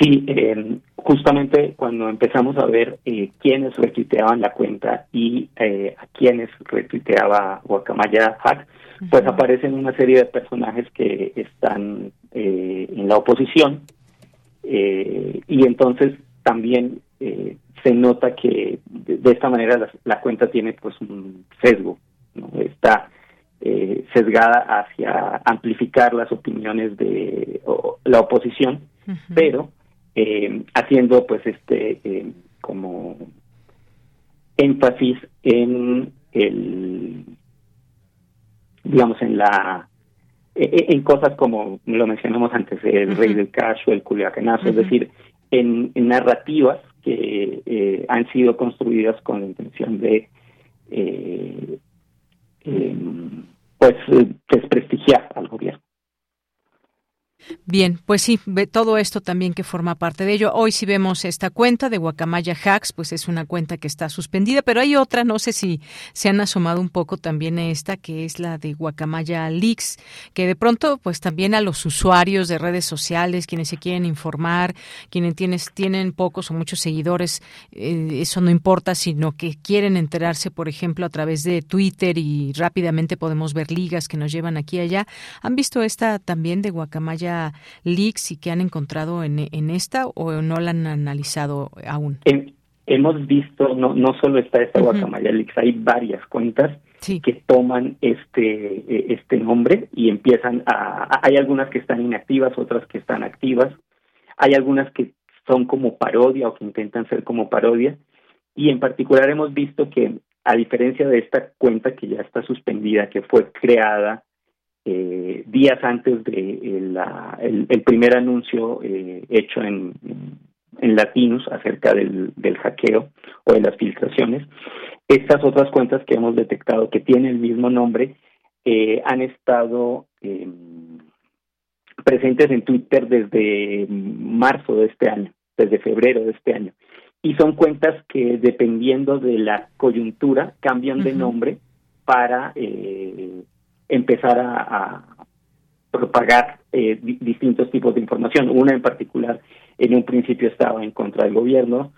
Speaker 14: Sí, eh, justamente cuando empezamos a ver eh, quiénes retuiteaban la cuenta y eh, a quiénes retuiteaba Guacamaya Hack, pues aparecen una serie de personajes que están eh, en la oposición y entonces también se nota que de, esta manera la, cuenta tiene pues un sesgo, ¿no? está sesgada hacia amplificar las opiniones de la oposición, pero eh, haciendo pues este eh, como énfasis en el digamos en la e, e, en cosas como lo mencionamos antes el rey del cash o el culiacanazo es decir en, narrativas que eh, han sido construidas con la intención de eh, em, pues desprestigiar al gobierno
Speaker 1: Bien, pues sí, todo esto también que forma parte de ello. Hoy sí vemos esta cuenta de Guacamaya Hacks, pues es una cuenta que está suspendida, pero hay otra, no sé si se han asomado un poco también esta, que es la de Guacamaya Leaks, que de pronto pues también a los usuarios de redes sociales, quienes se quieren informar, quienes tienen pocos o muchos seguidores, eh, eso no importa, sino que quieren enterarse, por ejemplo, a través de Twitter y rápidamente podemos ver ligas que nos llevan aquí y allá. ¿Han visto esta también de Guacamaya Leaks y que han encontrado en, esta o no la han analizado aún?
Speaker 14: hemos visto, no, no solo está esta Guacamaya Leaks, hay varias cuentas que toman este, e, este nombre y empiezan a... Hay algunas que están inactivas, otras que están activas, hay algunas que son como parodia o que intentan ser como parodia, y en particular hemos visto que a diferencia de esta cuenta que ya está suspendida, que fue creada eh, días antes de la, el, primer anuncio eh, hecho en, en Latinos acerca del, del hackeo o de las filtraciones, estas otras cuentas que hemos detectado que tienen el mismo nombre eh, han estado em, presentes en Twitter desde marzo de este año, desde febrero de este año. Y son cuentas que dependiendo de la coyuntura cambian de nombre para eh, empezar a, propagar eh, distintos tipos de información. Una en particular en un principio estaba en contra del gobierno,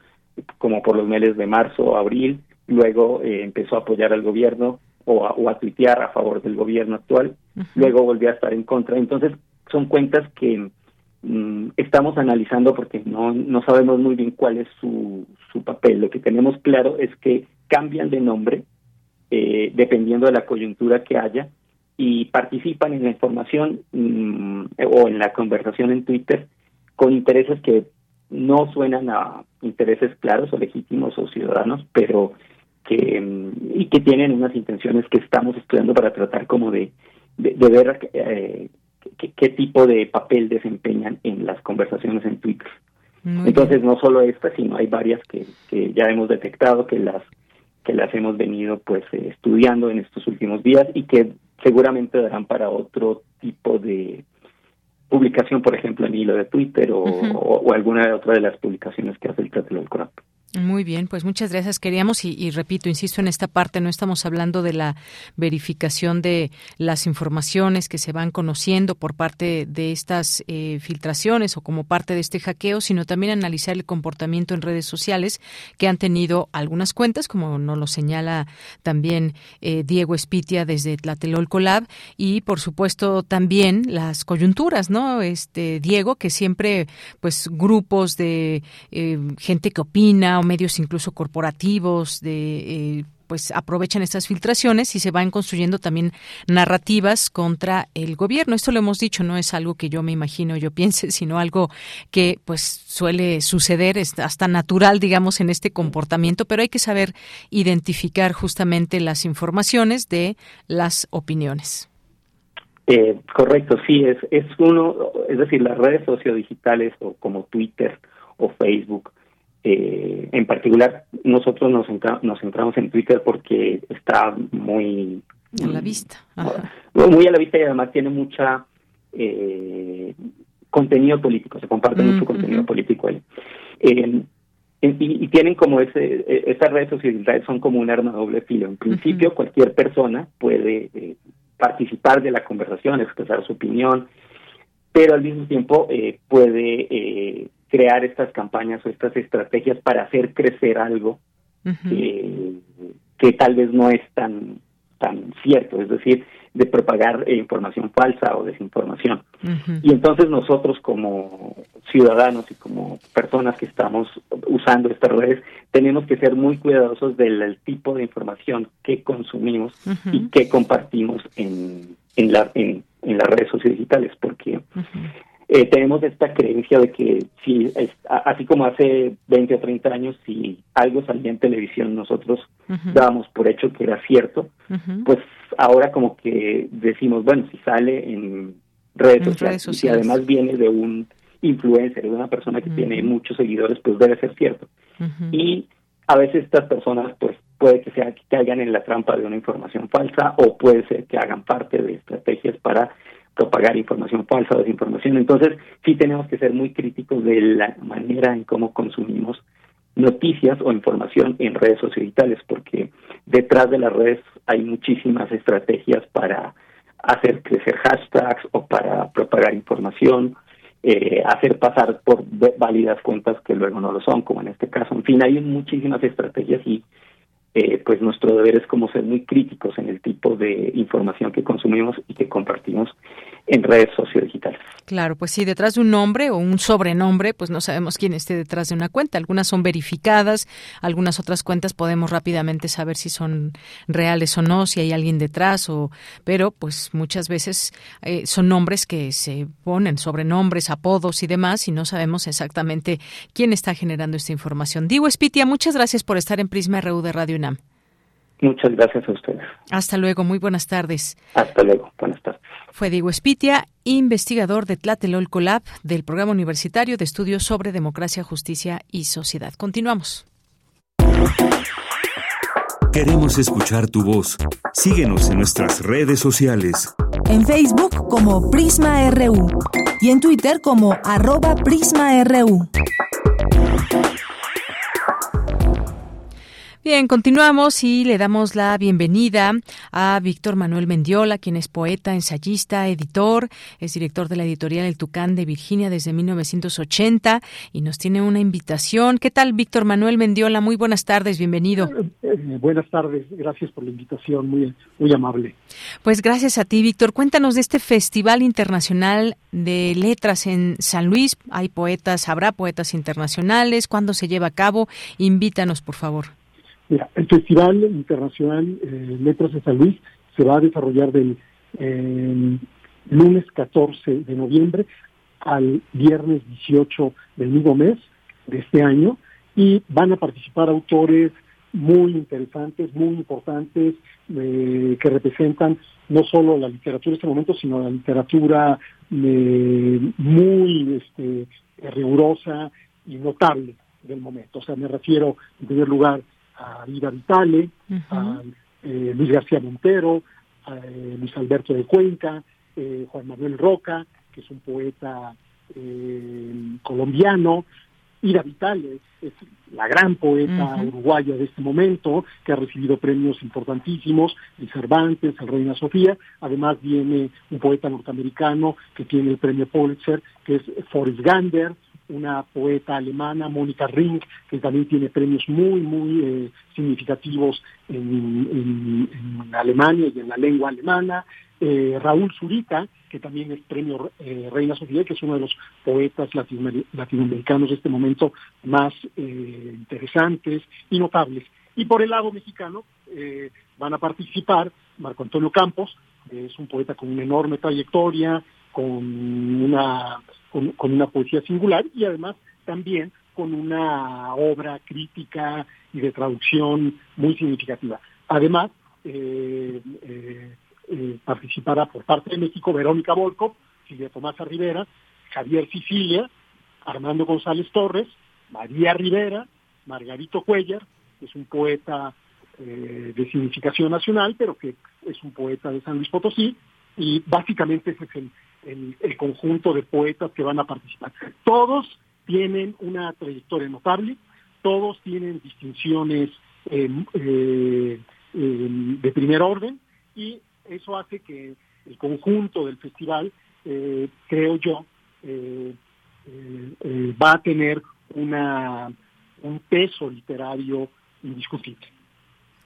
Speaker 14: como por los meses de marzo o abril, luego eh, empezó a apoyar al gobierno o a, o a tuitear a favor del gobierno actual, luego volvió a estar en contra. Entonces son cuentas que Mm, estamos analizando porque no, no sabemos muy bien cuál es su, su papel. Lo que tenemos claro es que cambian de nombre eh, dependiendo de la coyuntura que haya y participan en la información mm, o en la conversación en Twitter con intereses que no suenan a intereses claros o legítimos o ciudadanos, pero que mm, y que tienen unas intenciones que estamos estudiando para tratar como de, de, ver eh, qué, tipo de papel desempeñan en las conversaciones en Twitter. Entonces, no solo esta, sino hay varias que, que ya hemos detectado que las que las hemos venido pues eh, estudiando en estos últimos días y que seguramente darán para otro tipo de publicación, por ejemplo, en hilo de Twitter o, o, alguna otra de las publicaciones que hace el.
Speaker 1: Muy bien, pues muchas gracias. Queríamos, y, repito, insisto en esta parte, no estamos hablando de la verificación de las informaciones que se van conociendo por parte de estas eh, filtraciones o como parte de este hackeo, sino también analizar el comportamiento en redes sociales que han tenido algunas cuentas, como nos lo señala también eh, Diego Espitia desde Tlatelolco Lab, y por supuesto también las coyunturas, ¿no? Este Diego, que siempre, pues, grupos de eh, gente que opina medios incluso corporativos de eh, pues aprovechan estas filtraciones y se van construyendo también narrativas contra el gobierno. Esto lo hemos dicho, no es algo que yo me imagino, yo piense, sino algo que pues suele suceder, es hasta natural, digamos, en este comportamiento, pero hay que saber identificar justamente las informaciones de las opiniones.
Speaker 14: Eh, correcto, sí, es, es uno, es decir, las redes sociodigitales o como Twitter o Facebook eh, en particular, nosotros nos, nos centramos en Twitter porque está muy...
Speaker 1: A la vista.
Speaker 14: Muy a la vista y además tiene mucha eh, contenido político, se comparte mm, mucho contenido político ahí. y, tienen como ese, e, estas redes sociales son como un arma doble filo. En principio, cualquier persona puede eh, participar de la conversación, expresar su opinión, pero al mismo tiempo eh, puede eh, crear estas campañas o estas estrategias para hacer crecer algo eh, que tal vez no es tan tan cierto, es decir, de propagar información falsa o desinformación. Y entonces nosotros como ciudadanos y como personas que estamos usando estas redes, tenemos que ser muy cuidadosos del tipo de información que consumimos y que compartimos en, en, la, en, en las redes sociodigitales, porque eh, tenemos esta creencia de que si, así como hace 20 o 30 años, si algo salía en televisión, nosotros dábamos por hecho que era cierto, pues ahora como que decimos, bueno, si sale en redes, sociales, y además viene de un influencer, de una persona que tiene muchos seguidores, pues debe ser cierto. Y a veces estas personas, pues puede que sea que caigan en la trampa de una información falsa o puede ser que hagan parte de estrategias para propagar información falsa desinformación. Entonces, sí tenemos que ser muy críticos de la manera en cómo consumimos noticias o información en redes sociales, porque detrás de las redes hay muchísimas estrategias para hacer crecer hashtags o para propagar información, eh, hacer pasar por válidas cuentas que luego no lo son, como en este caso. En fin, hay muchísimas estrategias y eh, pues nuestro deber es como ser muy críticos en el tipo de información que consumimos y que compartimos en redes sociodigitales.
Speaker 1: Claro, pues sí, detrás de un nombre o un sobrenombre, pues no sabemos quién esté detrás de una cuenta. Algunas son verificadas, algunas otras cuentas podemos rápidamente saber si son reales o no, si hay alguien detrás, o pero pues muchas veces eh, son nombres que se ponen, sobrenombres, apodos y demás, y no sabemos exactamente quién está generando esta información. Digo, Espitia, muchas gracias por estar en Prisma RU de Radio UNAM.
Speaker 14: Muchas gracias a ustedes.
Speaker 1: Hasta luego, muy buenas tardes.
Speaker 14: Hasta luego, buenas tardes.
Speaker 1: Fue Diego Espitia, investigador de Tlatelolco Lab del Programa Universitario de Estudios sobre Democracia, Justicia y Sociedad. Continuamos.
Speaker 2: Queremos escuchar tu voz. Síguenos en nuestras redes sociales.
Speaker 3: En Facebook como Prisma RU y en Twitter como arroba PrismaRU.
Speaker 1: Bien, continuamos y le damos la bienvenida a Víctor Manuel Mendiola, quien es poeta, ensayista, editor, es director de la editorial El Tucán de Virginia desde 1980 y nos tiene una invitación. ¿Qué tal, Víctor Manuel Mendiola? Muy buenas tardes, bienvenido.
Speaker 15: Eh, eh, buenas tardes, gracias por la invitación, muy, muy amable.
Speaker 1: Pues gracias a ti, Víctor. Cuéntanos de este Festival Internacional de Letras en San Luis. Hay poetas, habrá poetas internacionales. ¿Cuándo se lleva a cabo? Invítanos, por favor.
Speaker 15: Mira, el Festival Internacional eh, Letras de San Luis se va a desarrollar del lunes 14 de noviembre al viernes 18 del mismo mes de este año y van a participar autores muy interesantes, muy importantes, eh, que representan no solo la literatura en este momento, sino la literatura eh, muy este, rigurosa y notable del momento. O sea, me refiero, en primer lugar, a Ida Vitale, a eh, Luis García Montero, a eh, Luis Alberto de Cuenca, eh, Juan Manuel Roca, que es un poeta colombiano, Ida Vitale es la gran poeta uruguaya de este momento, que ha recibido premios importantísimos, el Cervantes, el Reina Sofía. Además viene un poeta norteamericano que tiene el premio Pulitzer, que es Forrest Gander, una poeta alemana, Mónica Ring, que también tiene premios muy, muy eh, significativos en, Alemania y en la lengua alemana. Eh, Raúl Zurita, que también es premio eh, Reina Sofía, que es uno de los poetas latinoamericanos de este momento más interesantes y notables. Y por el lado mexicano van a participar Marco Antonio Campos, que es un poeta con una enorme trayectoria, con una con, una poesía singular y además también con una obra crítica y de traducción muy significativa. Además, eh, eh, eh, participará por parte de México Verónica Volkov, Silvia Tomasa Rivera, Javier Sicilia, Armando González Torres, María Rivera, Margarito Cuellar, que es un poeta de significación nacional, pero que es un poeta de San Luis Potosí, y básicamente ese es el, el, conjunto de poetas que van a participar. Todos tienen una trayectoria notable, todos tienen distinciones eh, eh, de primer orden y eso hace que el conjunto del festival, eh, creo yo, va a tener una, un peso literario indiscutible.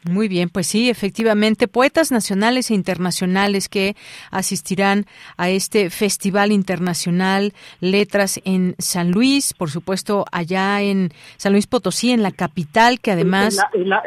Speaker 1: Muy bien, pues sí, efectivamente, poetas nacionales e internacionales que asistirán a este Festival Internacional Letras en San Luis, por supuesto, allá en San Luis Potosí, en la capital, que además...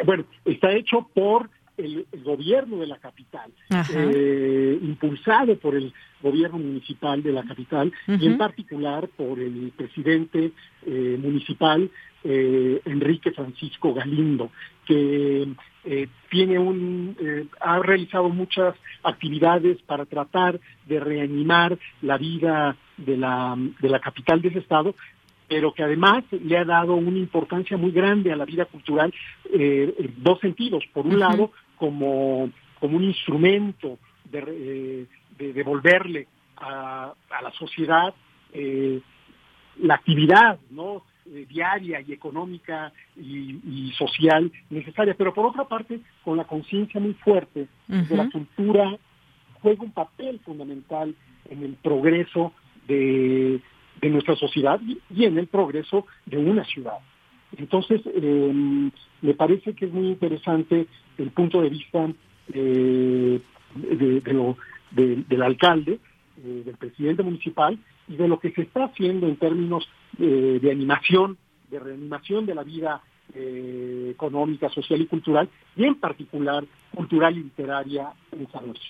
Speaker 15: bueno, está hecho por el, gobierno de la capital, eh, impulsado por el gobierno municipal de la capital y en particular por el presidente eh, municipal eh, Enrique Francisco Galindo, que eh, tiene un, eh, ha realizado muchas actividades para tratar de reanimar la vida de la, de la capital de ese estado, pero que además le ha dado una importancia muy grande a la vida cultural eh, en dos sentidos. Por un lado, como, como un instrumento de, de devolverle a, la sociedad eh, la actividad no eh, diaria y económica y, social necesaria, pero por otra parte con la conciencia muy fuerte de la cultura juega un papel fundamental en el progreso de, nuestra sociedad y, en el progreso de una ciudad. Entonces, em, me parece que es muy interesante el punto de vista eh, del alcalde, eh, del presidente municipal y de lo que se está haciendo en términos eh, de animación, de reanimación de la vida económica, social y cultural, y en particular cultural y literaria en San Luis.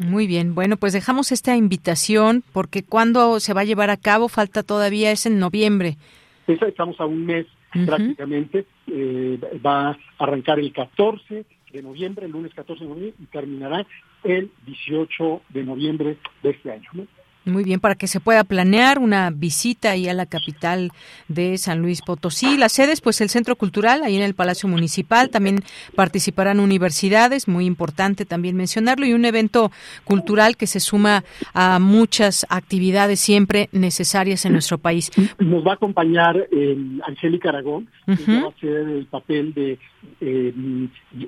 Speaker 1: Muy bien, bueno, pues dejamos esta invitación porque cuando se va a llevar a cabo falta todavía, es en noviembre.
Speaker 15: Estamos a un mes prácticamente, va a arrancar el 14 de noviembre, el lunes 14 de noviembre, y terminará el 18 de noviembre de este año.
Speaker 1: Muy bien, para que se pueda planear una visita ahí a la capital de San Luis Potosí. Las sedes, pues el Centro Cultural, ahí en el Palacio Municipal, también participarán universidades, muy importante también mencionarlo, y un evento cultural que se suma a muchas actividades siempre necesarias en nuestro país.
Speaker 15: Nos va a acompañar eh, Angélica Aragón, que va a hacer el papel de, eh,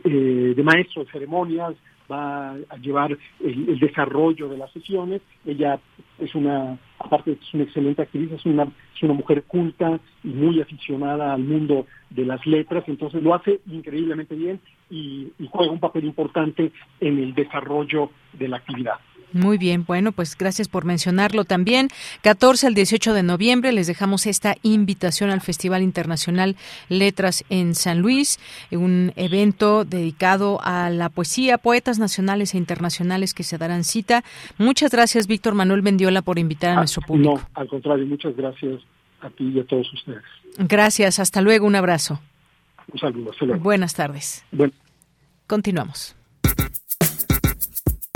Speaker 15: eh, de maestro de ceremonias, va a llevar el, desarrollo de las sesiones. Ella es una, aparte es una excelente actriz, es una, es una mujer culta y muy aficionada al mundo de las letras, entonces lo hace increíblemente bien y juega un papel importante en el desarrollo de la actividad.
Speaker 1: Muy bien, bueno, pues gracias por mencionarlo también. 14 al 18 de noviembre les dejamos esta invitación al Festival Internacional Letras en San Luis, un evento dedicado a la poesía, poetas nacionales e internacionales que se darán cita. Muchas gracias, Víctor Manuel Mendiola, por invitar a ah, nuestro público.
Speaker 15: No, al contrario, muchas gracias a ti y a todos ustedes.
Speaker 1: Gracias, hasta luego, un abrazo.
Speaker 15: Un saludo,
Speaker 1: Buenas tardes. Continuamos.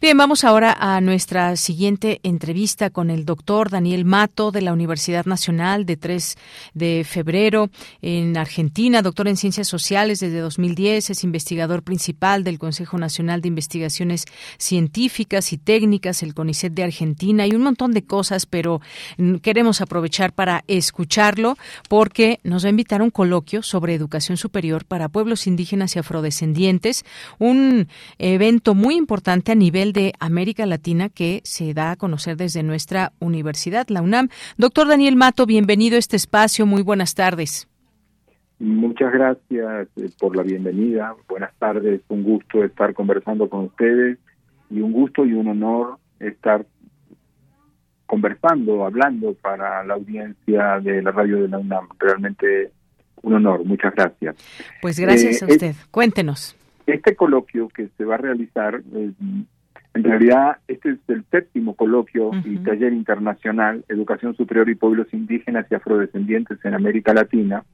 Speaker 1: Bien, vamos ahora a nuestra siguiente entrevista con el doctor Daniel Mato de la Universidad Nacional de 3 de febrero en Argentina, doctor en Ciencias Sociales desde 2010, es investigador principal del Consejo Nacional de Investigaciones Científicas y Técnicas, el CONICET de Argentina y un montón de cosas, pero queremos aprovechar para escucharlo porque nos va a invitar a un coloquio sobre educación superior para pueblos indígenas y afrodescendientes, un evento muy importante a nivel de América Latina que se da a conocer desde nuestra universidad, la UNAM. Doctor Daniel Mato, bienvenido a este espacio. Muy buenas tardes.
Speaker 16: Muchas gracias eh, por la bienvenida. Buenas tardes. Un gusto estar conversando con ustedes y un gusto y un honor estar conversando, hablando para la audiencia de la radio de la UNAM. Realmente un honor. Muchas gracias.
Speaker 1: Pues gracias a eh, usted. Cuéntenos.
Speaker 16: Este coloquio que se va a realizar eh, en realidad, este es el séptimo coloquio y taller internacional Educación Superior y Pueblos Indígenas y Afrodescendientes en América Latina.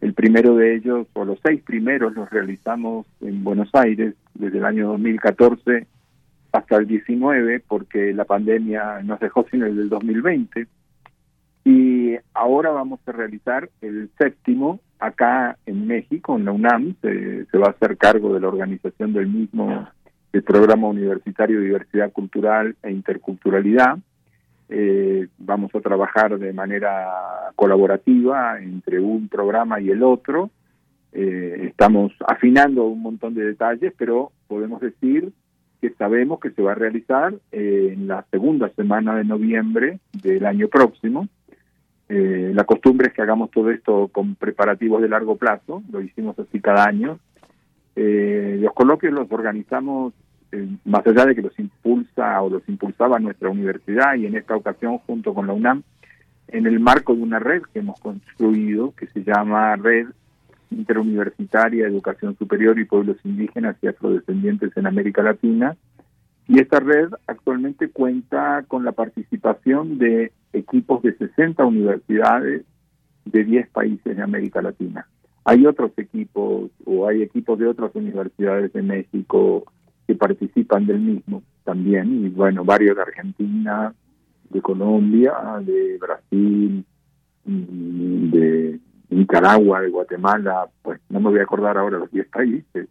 Speaker 16: El primero de ellos, o los seis primeros, los realizamos en Buenos Aires desde el año 2014 hasta el 19, porque la pandemia nos dejó sin el del 2020. Y ahora vamos a realizar el séptimo acá en México, en la UNAM. Se, se va a hacer cargo de la organización del mismo el programa universitario Diversidad Cultural e Interculturalidad. Eh, vamos a trabajar de manera colaborativa entre un programa y el otro. Eh, estamos afinando un montón de detalles, pero podemos decir que sabemos que se va a realizar eh, en la segunda semana de noviembre del año próximo. la costumbre es que hagamos todo esto con preparativos de largo plazo, lo hicimos así cada año, eh, los coloquios los organizamos eh, más allá de que los impulsa o los impulsaba nuestra universidad y en esta ocasión junto con la UNAM en el marco de una red que hemos construido que se llama Red Interuniversitaria Educación Superior y Pueblos Indígenas y Afrodescendientes en América Latina. Y esta red actualmente cuenta con la participación de equipos de 60 universidades de 10 países de América Latina. Hay otros equipos o hay equipos de otras universidades de México que participan del mismo también, y bueno, varios de Argentina, de Colombia, de Brasil, de Nicaragua, de Guatemala, pues no me voy a acordar ahora los 10 países.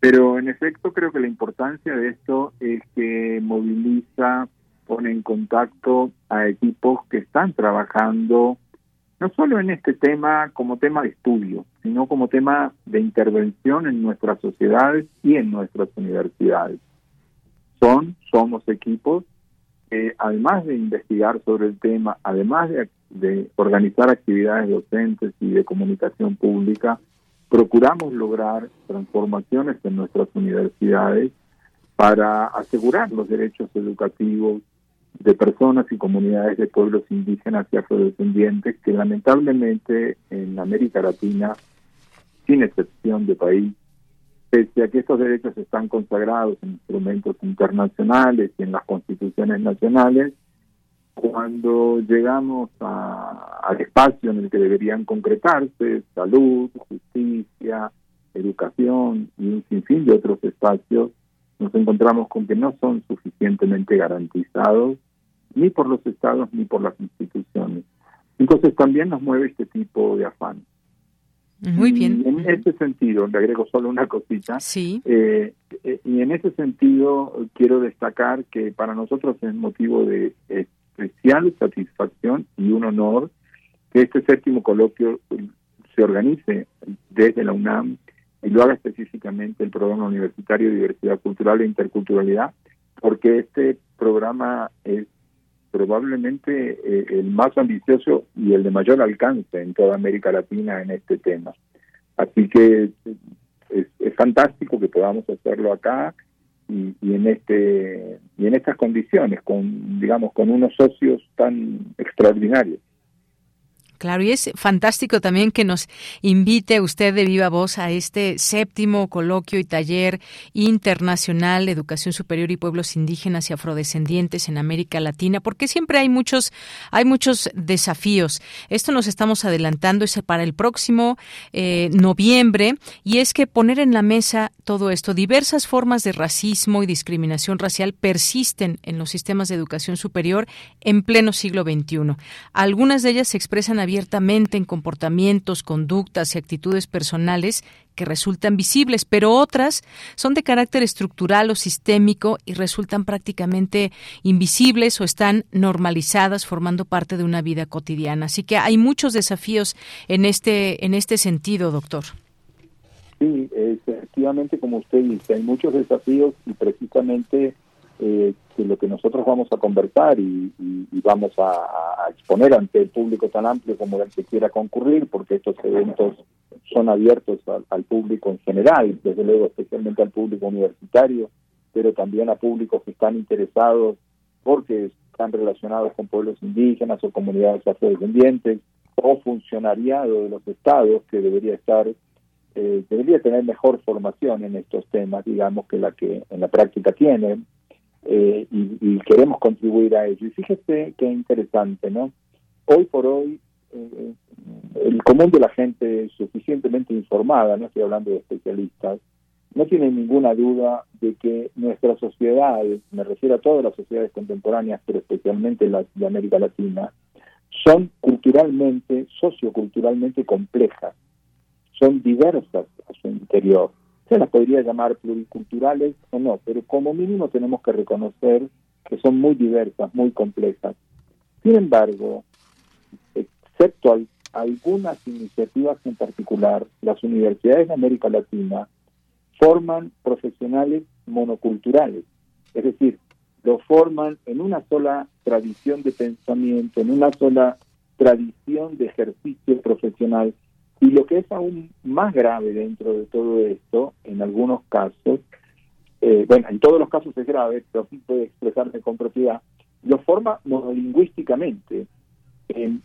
Speaker 16: Pero en efecto creo que la importancia de esto es que moviliza, pone en contacto a equipos que están trabajando no solo en este tema como tema de estudio, sino como tema de intervención en nuestras sociedades y en nuestras universidades. Son, somos equipos que además de investigar sobre el tema, además de organizar actividades docentes y de comunicación pública, procuramos lograr transformaciones en nuestras universidades para asegurar los derechos educativos de personas y comunidades de pueblos indígenas y afrodescendientes que lamentablemente en América Latina, sin excepción de país, pese a que estos derechos están consagrados en instrumentos internacionales y en las constituciones nacionales, cuando llegamos al espacio en el que deberían concretarse salud, justicia, educación y un sinfín de otros espacios, nos encontramos con que no son suficientemente garantizados ni por los estados ni por las instituciones. Entonces también nos mueve este tipo de afán.
Speaker 1: Muy bien.
Speaker 16: Y en ese sentido, le agrego solo una cosita.
Speaker 1: Sí.
Speaker 16: Eh, eh, y en ese sentido quiero destacar que para nosotros es motivo de especial satisfacción y un honor que este séptimo coloquio se organice desde la UNAM y lo haga específicamente el programa universitario de diversidad cultural e interculturalidad, porque este programa es probablemente eh, el más ambicioso y el de mayor alcance en toda América Latina en este tema. Así que es, es fantástico que podamos hacerlo acá y, en este y en estas condiciones con digamos con unos socios tan extraordinarios
Speaker 1: Claro, y es fantástico también que nos invite usted de viva voz a este séptimo coloquio y taller internacional de educación superior y pueblos indígenas y afrodescendientes en América Latina, porque siempre hay muchos, hay muchos desafíos. Esto nos estamos adelantando es para el próximo eh, noviembre, y es que poner en la mesa todo esto, diversas formas de racismo y discriminación racial persisten en los sistemas de educación superior en pleno siglo XXI. Algunas de ellas se expresan abiertamente en comportamientos, conductas y actitudes personales que resultan visibles, pero otras son de carácter estructural o sistémico y resultan prácticamente invisibles o están normalizadas formando parte de una vida cotidiana. Así que hay muchos desafíos en este en este sentido, doctor.
Speaker 16: Sí, efectivamente, como usted dice, hay muchos desafíos y precisamente eh, que lo que nosotros vamos a conversar y, vamos a, exponer ante el público tan amplio como el que quiera concurrir, porque estos eventos son abiertos al, público en general, desde luego especialmente al público universitario, pero también a públicos que están interesados porque están relacionados con pueblos indígenas o comunidades afrodescendientes o funcionariado de los estados que debería estar eh, debería tener mejor formación en estos temas, digamos, que la que en la práctica tienen eh, y, queremos contribuir a ello. Y fíjese qué interesante, ¿no? Hoy por hoy, eh, el común de la gente suficientemente informada, no estoy hablando de especialistas, no tiene ninguna duda de que nuestras sociedades, me refiero a todas las sociedades contemporáneas, pero especialmente las de América Latina, son culturalmente, socioculturalmente complejas, son diversas a su interior se las podría llamar pluriculturales o no, pero como mínimo tenemos que reconocer que son muy diversas, muy complejas. Sin embargo, excepto algunas iniciativas en particular, las universidades de América Latina forman profesionales monoculturales, es decir, lo forman en una sola tradición de pensamiento, en una sola tradición de ejercicio profesional y lo que es aún más grave dentro de todo esto, en algunos casos, eh, bueno, en todos los casos es grave, pero puede expresarse con propiedad, lo forma monolingüísticamente en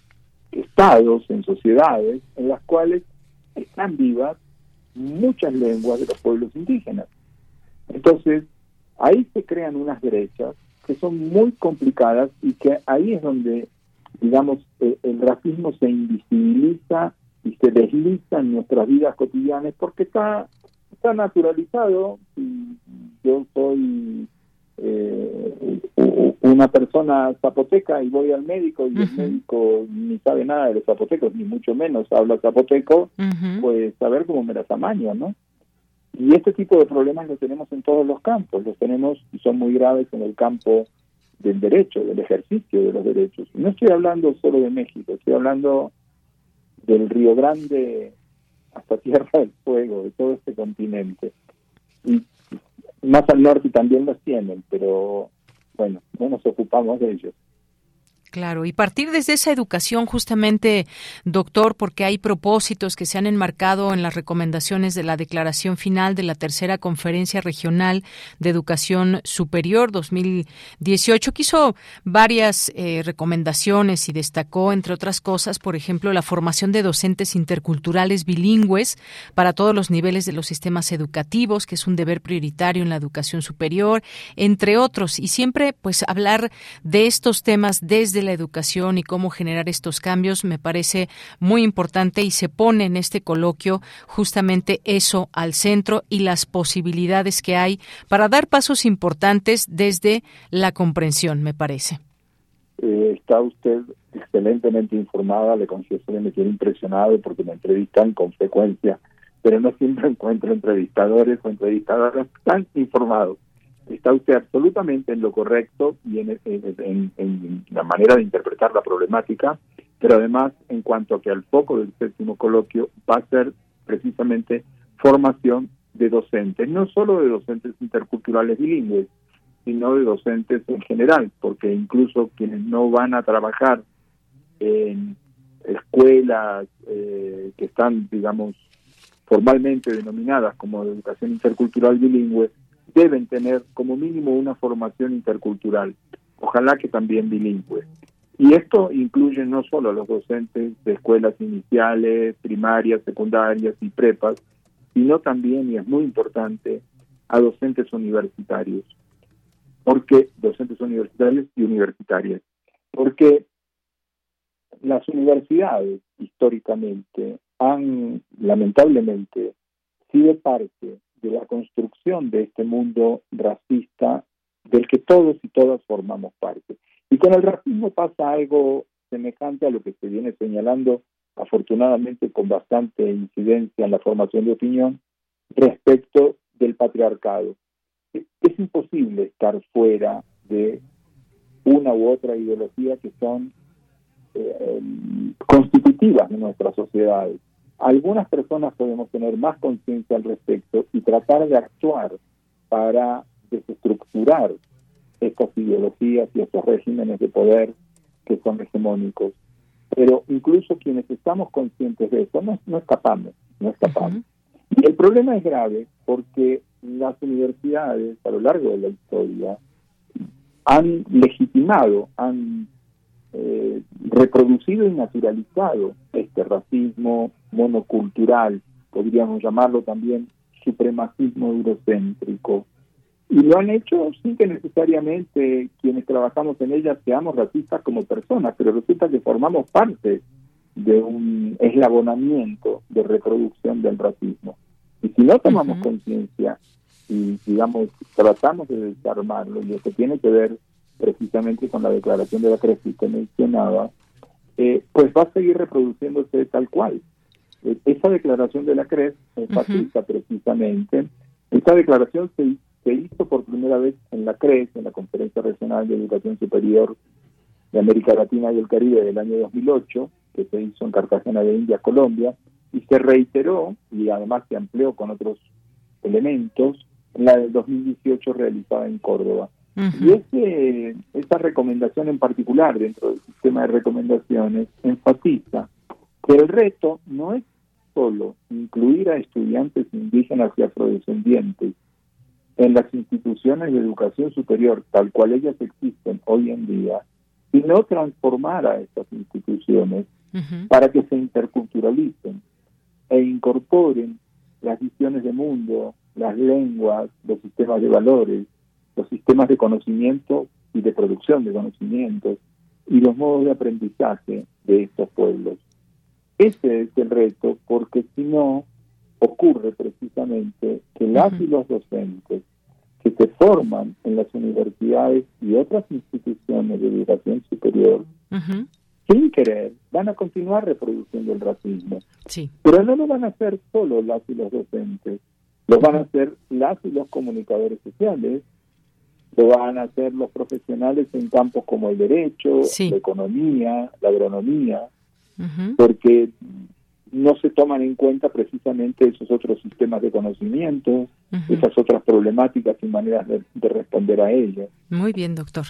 Speaker 16: estados, en sociedades, en las cuales están vivas muchas lenguas de los pueblos indígenas. Entonces, ahí se crean unas brechas que son muy complicadas y que ahí es donde, digamos, eh, el racismo se invisibiliza y se desliza en nuestras vidas cotidianas porque está, está naturalizado. yo soy eh, un una persona zapoteca y voy al médico y el médico ni sabe nada de los zapotecos, ni mucho menos habla zapoteco, pues saber cómo me las amaño, ¿no? Y este tipo de problemas los tenemos en todos los campos, los tenemos y son muy graves en el campo del derecho, del ejercicio de los derechos. No estoy hablando solo de México, estoy hablando del Río Grande hasta Tierra del Fuego, de todo este continente. Y más al norte también los tienen, pero bueno, no nos ocupamos de ellos.
Speaker 1: Claro, y partir desde esa educación justamente, doctor, porque hay propósitos que se han enmarcado en las recomendaciones de la declaración final de la tercera conferencia regional de educación superior 2018, que hizo varias eh, recomendaciones y destacó, entre otras cosas, por ejemplo, la formación de docentes interculturales bilingües para todos los niveles de los sistemas educativos, que es un deber prioritario en la educación superior, entre otros, y siempre pues hablar de estos temas desde la educación y cómo generar estos cambios me parece muy importante y se pone en este coloquio justamente eso al centro y las posibilidades que hay para dar pasos importantes desde la comprensión, me parece.
Speaker 16: Eh, está usted excelentemente informada, le confieso que me tiene impresionado porque me entrevistan con frecuencia, pero no siempre encuentro entrevistadores o entrevistadoras tan informados está usted absolutamente en lo correcto y en, la manera de interpretar la problemática, pero además en cuanto a que al foco del séptimo coloquio va a ser precisamente formación de docentes, no solo de docentes interculturales bilingües, sino de docentes en general, porque incluso quienes no van a trabajar en escuelas eh, que están, digamos, formalmente denominadas como educación intercultural bilingüe, deben tener como mínimo una formación intercultural, ojalá que también bilingüe. Y esto incluye no solo a los docentes de escuelas iniciales, primarias, secundarias y prepas, sino también, y es muy importante, a docentes universitarios. porque Docentes universitarios y universitarias. Porque las universidades históricamente han, lamentablemente, sido parte de la construcción de este mundo racista del que todos y todas formamos parte. Y con el racismo pasa algo semejante a lo que se viene señalando, afortunadamente con bastante incidencia en la formación de opinión, respecto del patriarcado. Es imposible estar fuera de una u otra ideología que son eh, constitutivas de nuestras sociedades. Algunas personas podemos tener más conciencia al respecto y tratar de actuar para desestructurar estas ideologías y estos regímenes de poder que son hegemónicos. Pero incluso quienes estamos conscientes de eso no, no escapamos, no escapamos. Y el problema es grave porque las universidades a lo largo de la historia han legitimado, han eh, reproducido y naturalizado este racismo monocultural, podríamos llamarlo también supremacismo eurocéntrico. Y lo han hecho sin que necesariamente quienes trabajamos en ellas seamos racistas como personas, pero resulta que formamos parte de un eslabonamiento de reproducción del racismo. Y si no tomamos conciencia y, digamos, tratamos de desarmarlo, y lo que tiene que ver precisamente con la declaración de la CRES que usted mencionaba, eh, pues va a seguir reproduciéndose tal cual. Eh, esa declaración de la CRES enfatiza precisamente, esta declaración se, se hizo por primera vez en la CRES, en la Conferencia Regional de Educación Superior de América Latina y el Caribe del año 2008, que se hizo en Cartagena de India, Colombia, y se reiteró y además se amplió con otros elementos en la del 2018 realizada en Córdoba. Y ese, esa recomendación en particular dentro del sistema de recomendaciones enfatiza que el reto no es solo incluir a estudiantes indígenas y afrodescendientes en las instituciones de educación superior tal cual ellas existen hoy en día, sino transformar a estas instituciones para que se interculturalicen e incorporen las visiones de mundo, las lenguas, los sistemas de valores, los sistemas de conocimiento y de producción de conocimientos y los modos de aprendizaje de estos pueblos. Ese es el reto porque si no, ocurre precisamente que las y los docentes que se forman en las universidades y otras instituciones de educación superior, sin querer, van a continuar reproduciendo el racismo.
Speaker 1: Sí.
Speaker 16: Pero no lo van a hacer solo las y los docentes, lo van a hacer las y los comunicadores sociales, lo van a hacer los profesionales en campos como el derecho, la economía, la agronomía, porque no se toman en cuenta precisamente esos otros sistemas de conocimiento, esas otras problemáticas y maneras de, responder a ellas.
Speaker 1: Muy bien, doctor.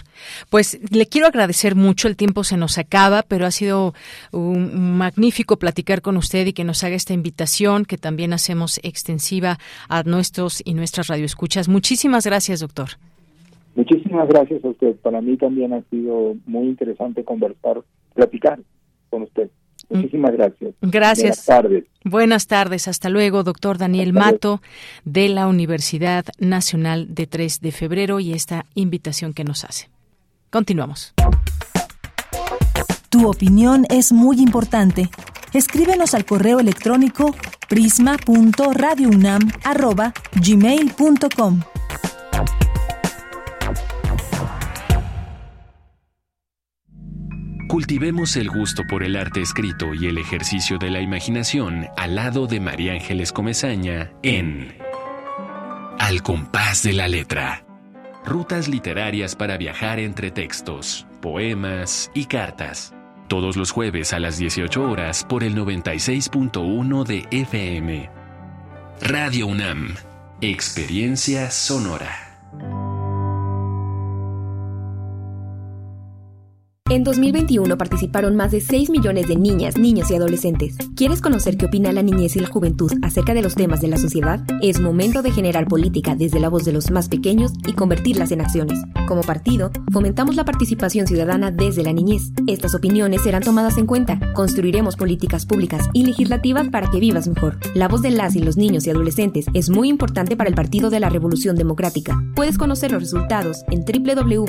Speaker 1: Pues le quiero agradecer mucho, el tiempo se nos acaba, pero ha sido un magnífico platicar con usted y que nos haga esta invitación que también hacemos extensiva a nuestros y nuestras radioescuchas. Muchísimas gracias, doctor.
Speaker 16: Muchísimas gracias a usted. Para mí también ha sido muy interesante conversar, platicar con usted. Muchísimas gracias.
Speaker 1: Gracias.
Speaker 16: Buenas tardes.
Speaker 1: Buenas tardes. Hasta luego, doctor Daniel Mato, de la Universidad Nacional de 3 de Febrero, y esta invitación que nos hace. Continuamos.
Speaker 3: Tu opinión es muy importante. Escríbenos al correo electrónico prisma.radiounam@gmail.com.
Speaker 17: Cultivemos el gusto por el arte escrito y el ejercicio de la imaginación al lado de María Ángeles Comezaña en Al compás de la letra. Rutas literarias para viajar entre textos, poemas y cartas. Todos los jueves a las 18 horas por el 96.1 de FM. Radio UNAM. Experiencia sonora.
Speaker 18: En 2021 participaron más de 6 millones de niñas, niños y adolescentes. ¿Quieres conocer qué opina la niñez y la juventud acerca de los temas de la sociedad? Es momento de generar política desde la voz de los más pequeños y convertirlas en acciones. Como partido, fomentamos la participación ciudadana desde la niñez. Estas opiniones serán tomadas en cuenta. Construiremos políticas públicas y legislativas para que vivas mejor. La voz de las y los niños y adolescentes es muy importante para el Partido de la Revolución Democrática. Puedes conocer los resultados en www.ine.mx.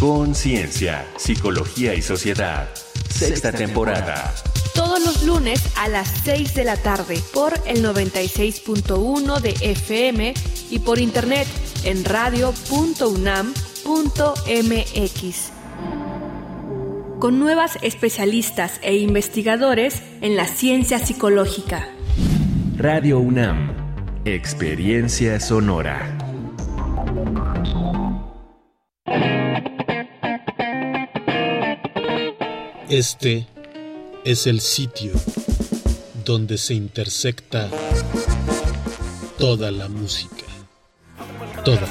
Speaker 17: Conciencia, Psicología y Sociedad. Sexta temporada.
Speaker 19: Todos los lunes a las 6 de la tarde por el 96.1 de FM y por internet en radio.unam.mx. Con nuevas especialistas e investigadores en la ciencia psicológica.
Speaker 17: Radio UNAM. Experiencia sonora.
Speaker 20: Este es el sitio donde se intersecta toda la música. Toda.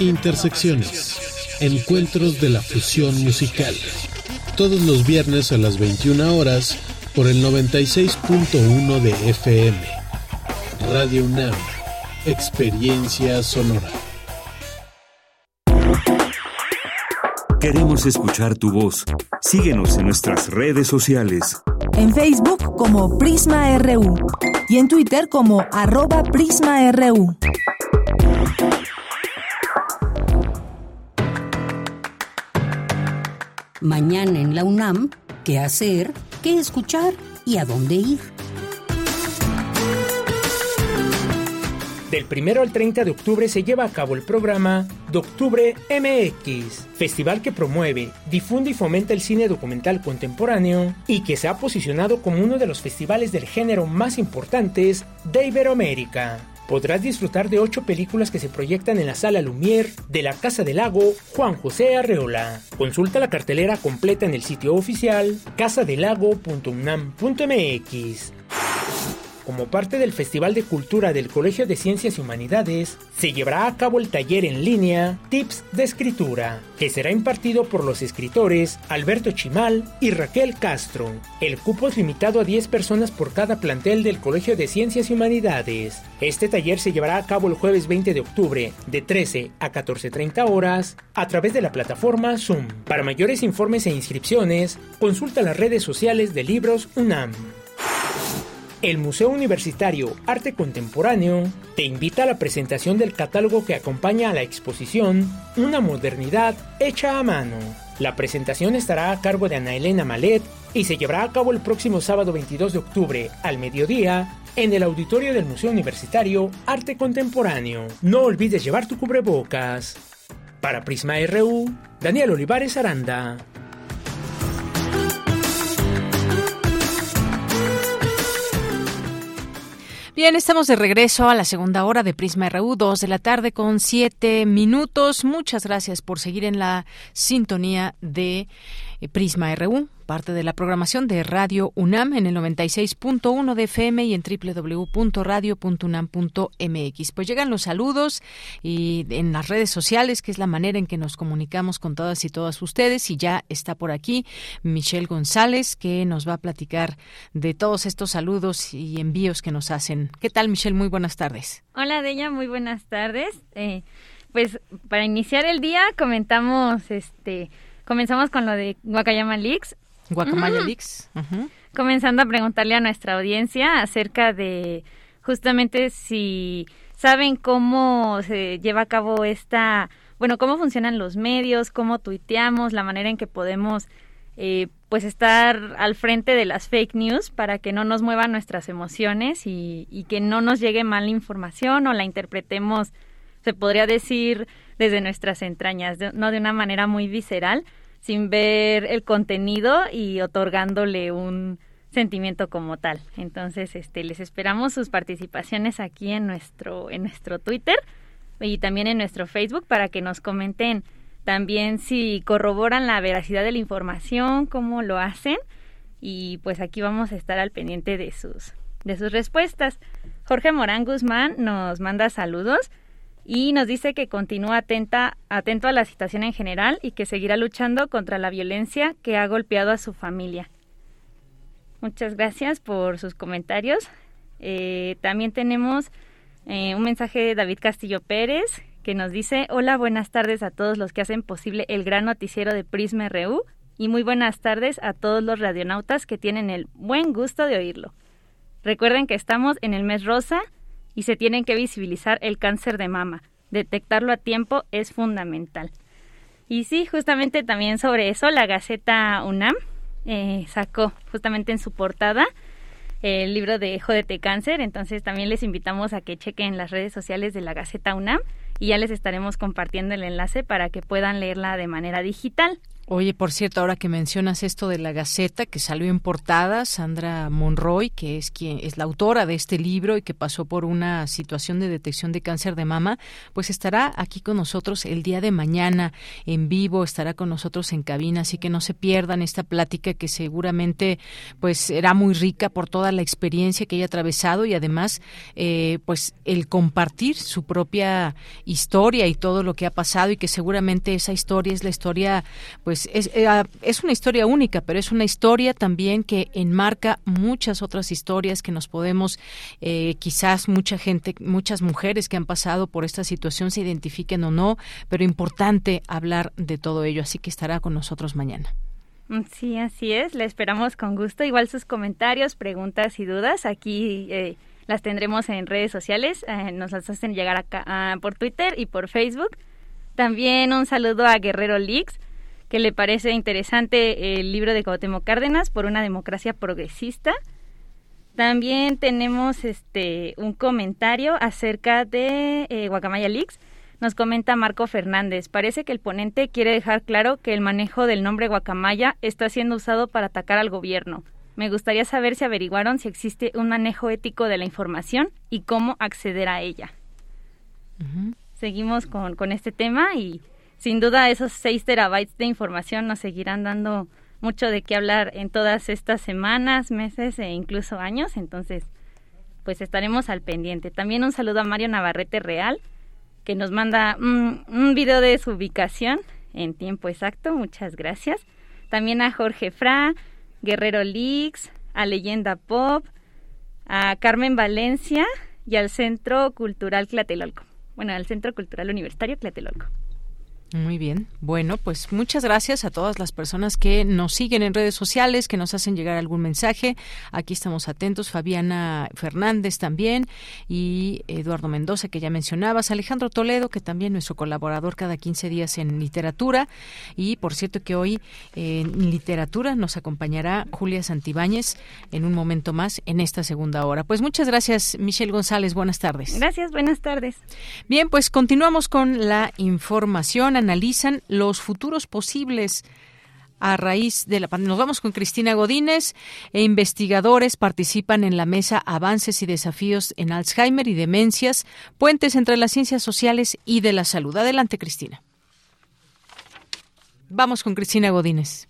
Speaker 20: Intersecciones. Encuentros de la fusión musical. Todos los viernes a las 21 horas por el 96.1 de FM. Radio UNAM. Experiencia sonora.
Speaker 2: Queremos escuchar tu voz. Síguenos en nuestras redes sociales.
Speaker 3: En Facebook como Prisma RU y en Twitter como arroba PrismaRU.
Speaker 4: Mañana en la UNAM, ¿qué hacer? ¿Qué escuchar? ¿Y a dónde ir?
Speaker 5: Del primero al 30 de octubre se lleva a cabo el programa Doctubre MX, festival que promueve, difunde y fomenta el cine documental contemporáneo y que se ha posicionado como uno de los festivales del género más importantes de Iberoamérica. Podrás disfrutar de ocho películas que se proyectan en la sala Lumière de la Casa del Lago Juan José Arreola. Consulta la cartelera completa en el sitio oficial casadelago.unam.mx. Como parte del Festival de Cultura del Colegio de Ciencias y Humanidades, se llevará a cabo el taller en línea Tips de Escritura, que será impartido por los escritores Alberto Chimal y Raquel Castro. El cupo es limitado a 10 personas por cada plantel del Colegio de Ciencias y Humanidades. Este taller se llevará a cabo el jueves 20 de octubre, de 13 a 14.30 horas, a través de la plataforma Zoom. Para mayores informes e inscripciones, consulta las redes sociales de Libros UNAM. El Museo Universitario Arte Contemporáneo te invita a la presentación del catálogo que acompaña a la exposición Una modernidad hecha a mano. La presentación estará a cargo de Ana Elena Malet y se llevará a cabo el próximo sábado 22 de octubre al mediodía en el auditorio del Museo Universitario Arte Contemporáneo. No olvides llevar tu cubrebocas. Para Prisma RU, Daniel Olivares Aranda.
Speaker 1: Bien, estamos de regreso a la segunda hora de Prisma RU, 2 de la tarde con siete minutos. Muchas gracias por seguir en la sintonía de eh, Prisma RU, parte de la programación de Radio UNAM en el 96.1 de FM y en www.radio.unam.mx. Pues llegan los saludos y en las redes sociales, que es la manera en que nos comunicamos con todas y todas ustedes. Y ya está por aquí Michelle González, que nos va a platicar de todos estos saludos y envíos que nos hacen. ¿Qué tal, Michelle? Muy buenas tardes.
Speaker 21: Hola, Deña, muy buenas tardes. Eh, pues para iniciar el día comentamos este Comenzamos con lo de Guacayama Leaks.
Speaker 1: Guacamaya Leaks.
Speaker 21: Comenzando a preguntarle a nuestra audiencia acerca de justamente si saben cómo se lleva a cabo esta, bueno, cómo funcionan los medios, cómo tuiteamos, la manera en que podemos eh, pues estar al frente de las fake news para que no nos muevan nuestras emociones y, y que no nos llegue mal información o la interpretemos, se podría decir, desde nuestras entrañas, no de una manera muy visceral, sin ver el contenido y otorgándole un sentimiento como tal. Entonces, este, les esperamos sus participaciones aquí en nuestro, en nuestro Twitter y también en nuestro Facebook para que nos comenten también si corroboran la veracidad de la información, cómo lo hacen y pues aquí vamos a estar al pendiente de sus de sus respuestas. Jorge Morán Guzmán nos manda saludos y nos dice que continúa atenta, atento a la situación en general y que seguirá luchando contra la violencia que ha golpeado a su familia. Muchas gracias por sus comentarios. Eh, también tenemos eh, un mensaje de David Castillo Pérez que nos dice, hola, buenas tardes a todos los que hacen posible el gran noticiero de Prisma RU y muy buenas tardes a todos los radionautas que tienen el buen gusto de oírlo. Recuerden que estamos en el mes rosa y se tienen que visibilizar el cáncer de mama. Detectarlo a tiempo es fundamental. Y sí, justamente también sobre eso, la Gaceta UNAM eh, sacó justamente en su portada el libro de Jódete Cáncer, entonces también les invitamos a que chequen las redes sociales de la Gaceta UNAM y ya les estaremos compartiendo el enlace para que puedan leerla de manera digital.
Speaker 1: Oye, por cierto, ahora que mencionas esto de la Gaceta, que salió en portada, Sandra Monroy, que es quien es la autora de este libro y que pasó por una situación de detección de cáncer de mama, pues estará aquí con nosotros el día de mañana en vivo, estará con nosotros en cabina, así que no se pierdan esta plática que seguramente pues será muy rica por toda la experiencia que haya atravesado y además eh, pues el compartir su propia historia y todo lo que ha pasado y que seguramente esa historia es la historia pues pues, es, eh, ah, es una historia única, pero es una historia también que enmarca muchas otras historias que nos podemos, eh, quizás mucha gente, muchas mujeres que han pasado por esta situación se identifiquen o no, pero importante hablar de todo ello, así que estará con nosotros mañana.
Speaker 21: Mm, sí, así es, le esperamos con gusto. Igual sus comentarios, preguntas y dudas aquí eh, las tendremos en redes sociales, nos las hacen llegar acá ah, por Twitter y por Facebook. También un saludo a Guerrero Leaks que le parece interesante el libro de Cuauhtémoc Cárdenas por una democracia progresista. También tenemos este un comentario acerca de eh, Guacamaya Leaks. Nos comenta Marco Fernández. Parece que el ponente quiere dejar claro que el manejo del nombre Guacamaya está siendo usado para atacar al gobierno. Me gustaría saber si averiguaron si existe un manejo ético de la información y cómo acceder a ella. Seguimos con, con este tema y sin duda esos 6 terabytes de información nos seguirán dando mucho de qué hablar en todas estas semanas, meses e incluso años. Entonces, pues estaremos al pendiente. También un saludo a Mario Navarrete Real, que nos manda un video de su ubicación en tiempo exacto. Muchas gracias. También a Jorge Fra, Guerrero Lix, a Leyenda Pop, a Carmen Valencia y al Centro Cultural Tlatelolco. Bueno, al Centro Cultural Universitario Tlatelolco.
Speaker 1: Muy bien. Bueno, pues muchas gracias a todas las personas que nos siguen en redes sociales, que nos hacen llegar algún mensaje. Aquí estamos atentos. Fabiana Fernández también y Eduardo Mendoza, que ya mencionabas. Alejandro Toledo, que también nuestro colaborador cada 15 días en literatura. Y por cierto que hoy en literatura nos acompañará Julia Santibáñez en un momento más en esta segunda hora. Pues muchas gracias, Michelle González. Buenas tardes.
Speaker 21: Gracias, buenas tardes.
Speaker 1: Bien, pues continuamos con la información analizan los futuros posibles a raíz de la pandemia. Nos vamos con Cristina Godínez e investigadores participan en la mesa Avances y desafíos en Alzheimer y demencias, puentes entre las ciencias sociales y de la salud. Adelante, Cristina. Vamos con Cristina Godínez.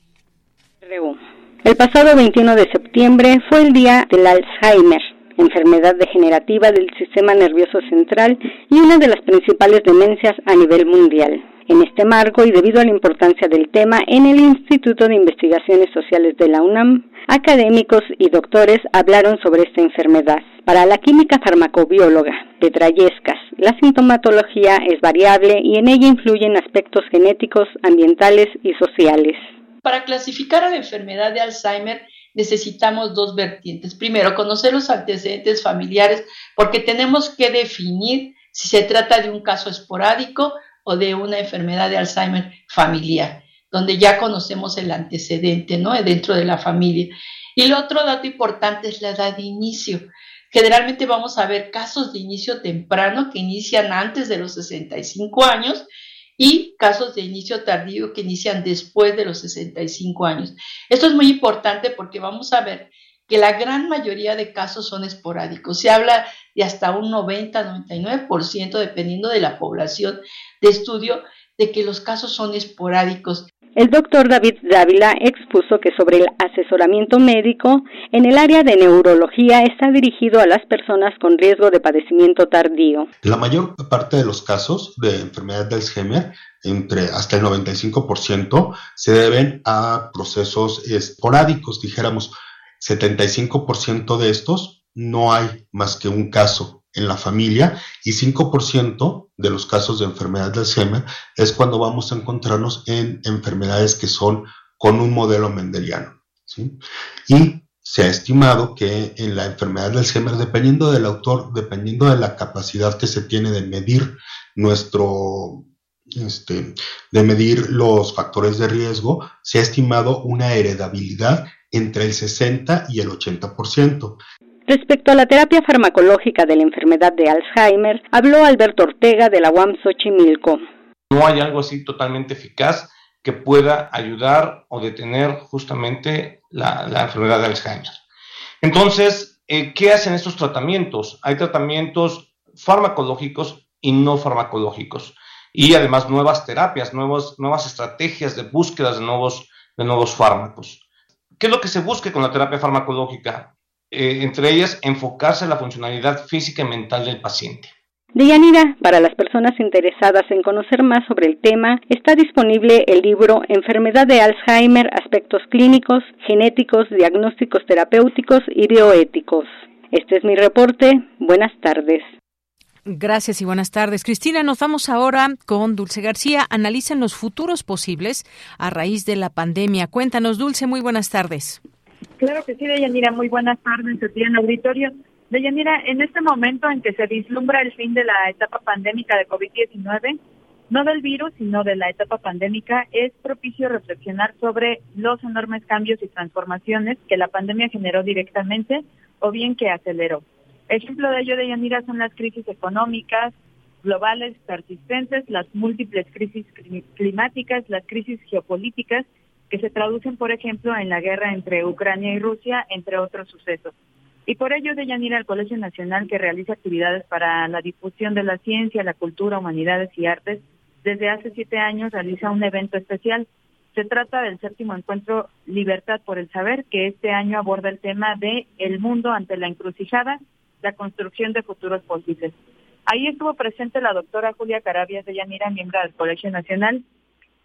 Speaker 22: El pasado 21 de septiembre fue el día del Alzheimer, enfermedad degenerativa del sistema nervioso central y una de las principales demencias a nivel mundial. En este marco y debido a la importancia del tema en el Instituto de Investigaciones Sociales de la UNAM, académicos y doctores hablaron sobre esta enfermedad. Para la química farmacobióloga Petra Yescas, la sintomatología es variable y en ella influyen aspectos genéticos, ambientales y sociales.
Speaker 23: Para clasificar a la enfermedad de Alzheimer necesitamos dos vertientes. Primero, conocer los antecedentes familiares porque tenemos que definir si se trata de un caso esporádico o de una enfermedad de Alzheimer familiar, donde ya conocemos el antecedente, ¿no? Dentro de la familia. Y el otro dato importante es la edad de inicio. Generalmente vamos a ver casos de inicio temprano que inician antes de los 65 años y casos de inicio tardío que inician después de los 65 años. Esto es muy importante porque vamos a ver que la gran mayoría de casos son esporádicos. Se habla de hasta un 90-99%, dependiendo de la población de estudio, de que los casos son esporádicos.
Speaker 22: El doctor David Dávila expuso que sobre el asesoramiento médico en el área de neurología está dirigido a las personas con riesgo de padecimiento tardío.
Speaker 24: La mayor parte de los casos de enfermedad de Alzheimer, entre hasta el 95%, se deben a procesos esporádicos, dijéramos, 75% de estos no hay más que un caso en la familia y 5% de los casos de enfermedad de Alzheimer es cuando vamos a encontrarnos en enfermedades que son con un modelo mendeliano. Y se ha estimado que en la enfermedad de Alzheimer, dependiendo del autor, dependiendo de la capacidad que se tiene de medir nuestro, este, de medir los factores de riesgo, se ha estimado una heredabilidad entre el 60 y el 80%.
Speaker 22: Respecto a la terapia farmacológica de la enfermedad de Alzheimer, habló Alberto Ortega de la UAM Xochimilco.
Speaker 25: No hay algo así totalmente eficaz que pueda ayudar o detener justamente la, enfermedad de Alzheimer. Entonces, eh, ¿qué hacen estos tratamientos? Hay tratamientos farmacológicos y no farmacológicos. Y además nuevas terapias, nuevas estrategias de búsqueda de nuevos, de nuevos fármacos. ¿Qué es lo que se busca con la terapia farmacológica? Eh, entre ellas, enfocarse en la funcionalidad física y mental del paciente.
Speaker 22: Deyanira, para las personas interesadas en conocer más sobre el tema, está disponible el libro Enfermedad de Alzheimer, aspectos clínicos, genéticos, diagnósticos terapéuticos y bioéticos. Este es mi reporte. Buenas tardes.
Speaker 1: Gracias y buenas tardes. Cristina, nos vamos ahora con Dulce García. Analizan los futuros posibles a raíz de la pandemia. Cuéntanos, Dulce, muy buenas tardes.
Speaker 6: Claro que sí, Deyanira, muy buenas tardes, en el auditorio. Deyanira, en este momento en que se vislumbra el fin de la etapa pandémica de COVID-19, no del virus, sino de la etapa pandémica, es propicio reflexionar sobre los enormes cambios y transformaciones que la pandemia generó directamente o bien que aceleró. Ejemplo de ello, de Yanira, son las crisis económicas globales persistentes, las múltiples crisis climáticas, las crisis geopolíticas, que se traducen, por ejemplo, en la guerra entre Ucrania y Rusia, entre otros sucesos. Y por ello, de Yanira, el Colegio Nacional, que realiza actividades para la difusión de la ciencia, la cultura, humanidades y artes, desde hace siete años realiza un evento especial. Se trata del séptimo encuentro Libertad por el Saber, que este año aborda el tema de El mundo ante la encrucijada,
Speaker 26: la construcción de futuros posibles. Ahí estuvo presente la doctora Julia Carabias de Yanira, miembro del Colegio Nacional,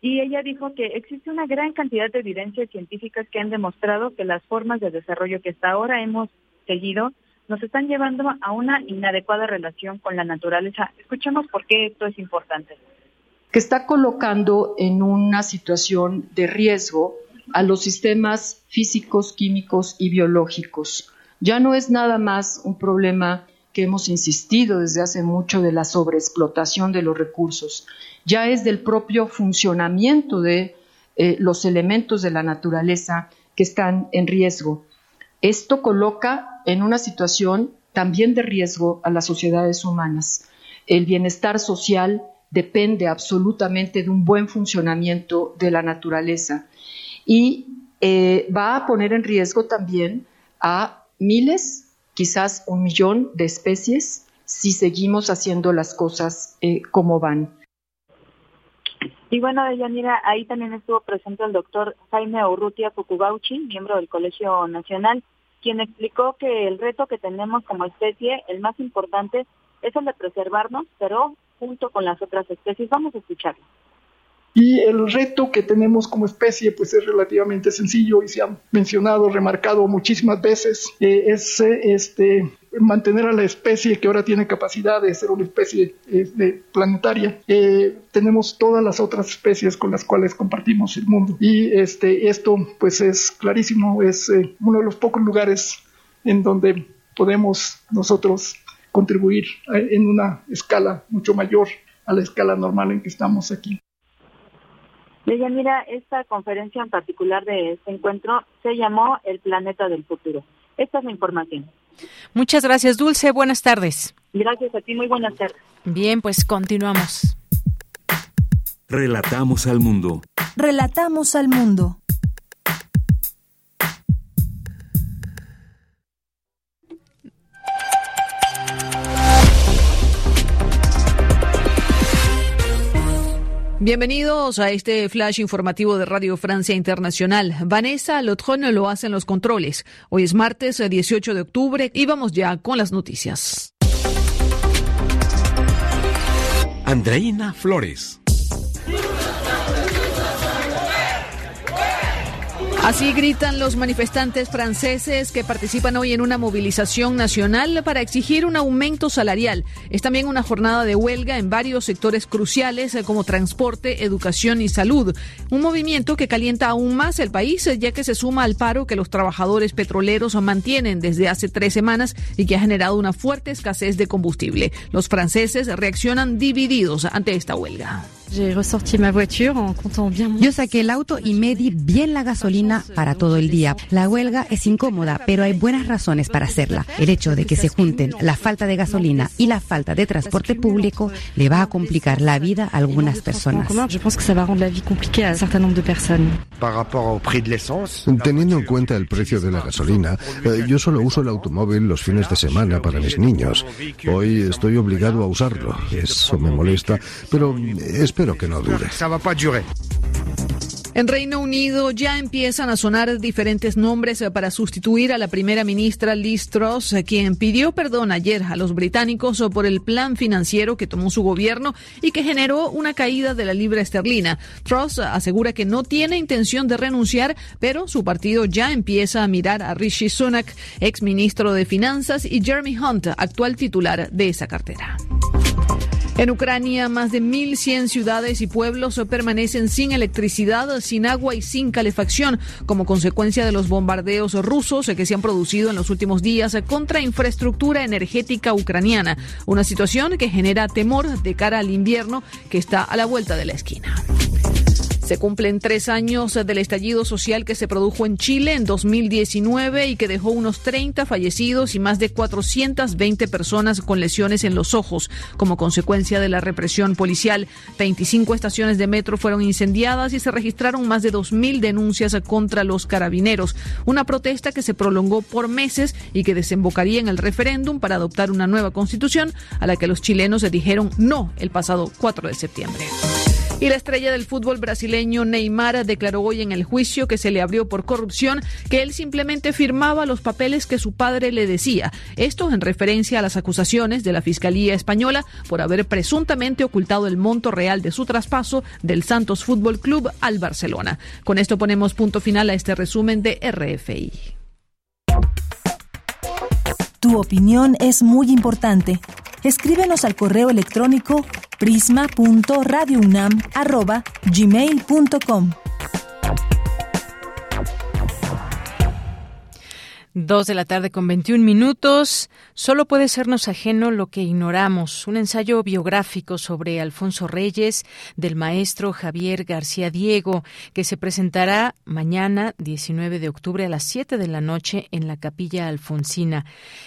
Speaker 26: y ella dijo que existe una gran cantidad de evidencias científicas que han demostrado que las formas de desarrollo que hasta ahora hemos seguido nos están llevando a una inadecuada relación con la naturaleza. Escuchemos por qué esto es importante.
Speaker 27: Que está colocando en una situación de riesgo a los sistemas físicos, químicos y biológicos. Ya no es nada más un problema que hemos insistido desde hace mucho de la sobreexplotación de los recursos, ya es del propio funcionamiento de eh, los elementos de la naturaleza que están en riesgo. Esto coloca en una situación también de riesgo a las sociedades humanas. El bienestar social depende absolutamente de un buen funcionamiento de la naturaleza y eh, va a poner en riesgo también a miles, quizás un millón de especies si seguimos haciendo las cosas eh, como van.
Speaker 26: Y bueno, Yanira, ahí también estuvo presente el doctor Jaime Urrutia Fukubauchi, miembro del Colegio Nacional, quien explicó que el reto que tenemos como especie, el más importante, es el de preservarnos, pero junto con las otras especies. Vamos a escucharlo.
Speaker 28: Y el reto que tenemos como especie pues es relativamente sencillo y se ha mencionado, remarcado muchísimas veces, eh, es eh, este, mantener a la especie que ahora tiene capacidad de ser una especie eh, planetaria. tenemos todas las otras especies con las cuales compartimos el mundo. Y este, esto pues es clarísimo, es uno de los pocos lugares en donde podemos nosotros contribuir en una escala mucho mayor a la escala normal en que estamos aquí.
Speaker 26: Mira, esta conferencia en particular de este encuentro se llamó El Planeta del Futuro. Esta es la información.
Speaker 29: Muchas gracias, Dulce. Buenas tardes.
Speaker 26: Gracias a ti. Muy buenas tardes.
Speaker 29: Bien, pues continuamos.
Speaker 2: Relatamos al mundo.
Speaker 3: Relatamos al mundo.
Speaker 29: Bienvenidos a este flash informativo de Radio Francia Internacional. Vanessa Lotron lo hace en los controles. Hoy es martes 18 de octubre y vamos ya con las noticias.
Speaker 2: Andreina Flores.
Speaker 29: Así gritan los manifestantes franceses que participan hoy en una movilización nacional para exigir un aumento salarial. Es también una jornada de huelga en varios sectores cruciales eh, como transporte, educación y salud. Un movimiento que calienta aún más el país eh, ya que se suma al paro que los trabajadores petroleros mantienen desde hace tres semanas y que ha generado una fuerte escasez de combustible. Los franceses reaccionan divididos ante esta huelga.
Speaker 30: Yo saqué el auto y medí bien la gasolina para todo el día. La huelga es incómoda, pero hay buenas razones para hacerla. El hecho de que se junten la falta de gasolina y la falta de transporte público le va a complicar la vida a algunas personas.
Speaker 31: Teniendo en cuenta el precio de la gasolina, eh, yo solo uso el automóvil los fines de semana para mis niños. Hoy estoy obligado a usarlo. Eso me molesta, pero espero Espero que no dure.
Speaker 29: En Reino Unido ya empiezan a sonar diferentes nombres para sustituir a la primera ministra Liz Truss, quien pidió perdón ayer a los británicos por el plan financiero que tomó su gobierno y que generó una caída de la libra esterlina. Truss asegura que no tiene intención de renunciar, pero su partido ya empieza a mirar a Rishi Sunak, ex ministro de Finanzas, y Jeremy Hunt, actual titular de esa cartera. En Ucrania, más de 1.100 ciudades y pueblos permanecen sin electricidad, sin agua y sin calefacción como consecuencia de los bombardeos rusos que se han producido en los últimos días contra infraestructura energética ucraniana. Una situación que genera temor de cara al invierno que está a la vuelta de la esquina. Se cumplen tres años del estallido social que se produjo en Chile en 2019 y que dejó unos 30 fallecidos y más de 420 personas con lesiones en los ojos como consecuencia de la represión policial. 25 estaciones de metro fueron incendiadas y se registraron más de 2.000 denuncias contra los carabineros. Una protesta que se prolongó por meses y que desembocaría en el referéndum para adoptar una nueva constitución a la que los chilenos dijeron no el pasado 4 de septiembre. Y la estrella del fútbol brasileño Neymar declaró hoy en el juicio que se le abrió por corrupción que él simplemente firmaba los papeles que su padre le decía. Esto en referencia a las acusaciones de la Fiscalía Española por haber presuntamente ocultado el monto real de su traspaso del Santos Fútbol Club al Barcelona. Con esto ponemos punto final a este resumen de RFI.
Speaker 3: Tu opinión es muy importante. Escríbenos al correo electrónico prisma.radiounam@gmail.com.
Speaker 1: Dos de la tarde con 21 minutos. Solo puede sernos ajeno lo que ignoramos. Un ensayo biográfico sobre Alfonso Reyes del maestro Javier García Diego, que se presentará mañana, 19 de octubre, a las 7 de la noche en la Capilla Alfonsina.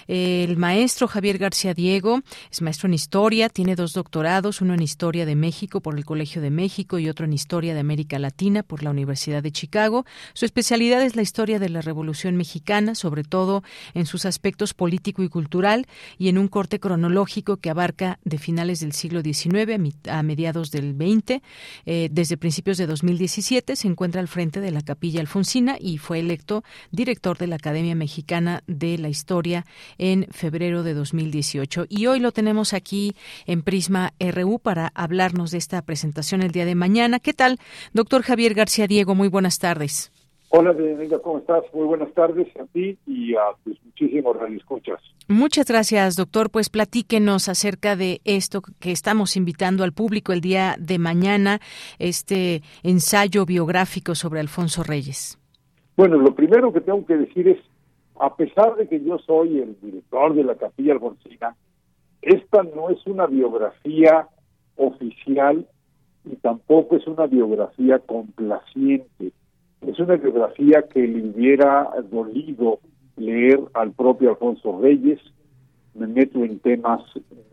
Speaker 1: El maestro Javier García Diego es maestro en historia, tiene dos doctorados, uno en historia de México por el Colegio de México y otro en historia de América Latina por la Universidad de Chicago. Su especialidad es la historia de la Revolución Mexicana, sobre sobre todo en sus aspectos político y cultural y en un corte cronológico que abarca de finales del siglo XIX a mediados del XX. Eh, desde principios de 2017 se encuentra al frente de la Capilla Alfonsina y fue electo director de la Academia Mexicana de la Historia en febrero de 2018. Y hoy lo tenemos aquí en Prisma RU para hablarnos de esta presentación el día de mañana. ¿Qué tal, doctor Javier García Diego? Muy buenas tardes.
Speaker 32: Hola, bienvenida, ¿cómo estás? Muy buenas tardes a ti y a tus muchísimos radioescuchas.
Speaker 1: Muchas gracias, doctor. Pues platíquenos acerca de esto que estamos invitando al público el día de mañana, este ensayo biográfico sobre Alfonso Reyes.
Speaker 32: Bueno, lo primero que tengo que decir es, a pesar de que yo soy el director de la Capilla Alfonsina, esta no es una biografía oficial y tampoco es una biografía complaciente es una biografía que le hubiera dolido leer al propio Alfonso Reyes. Me meto en temas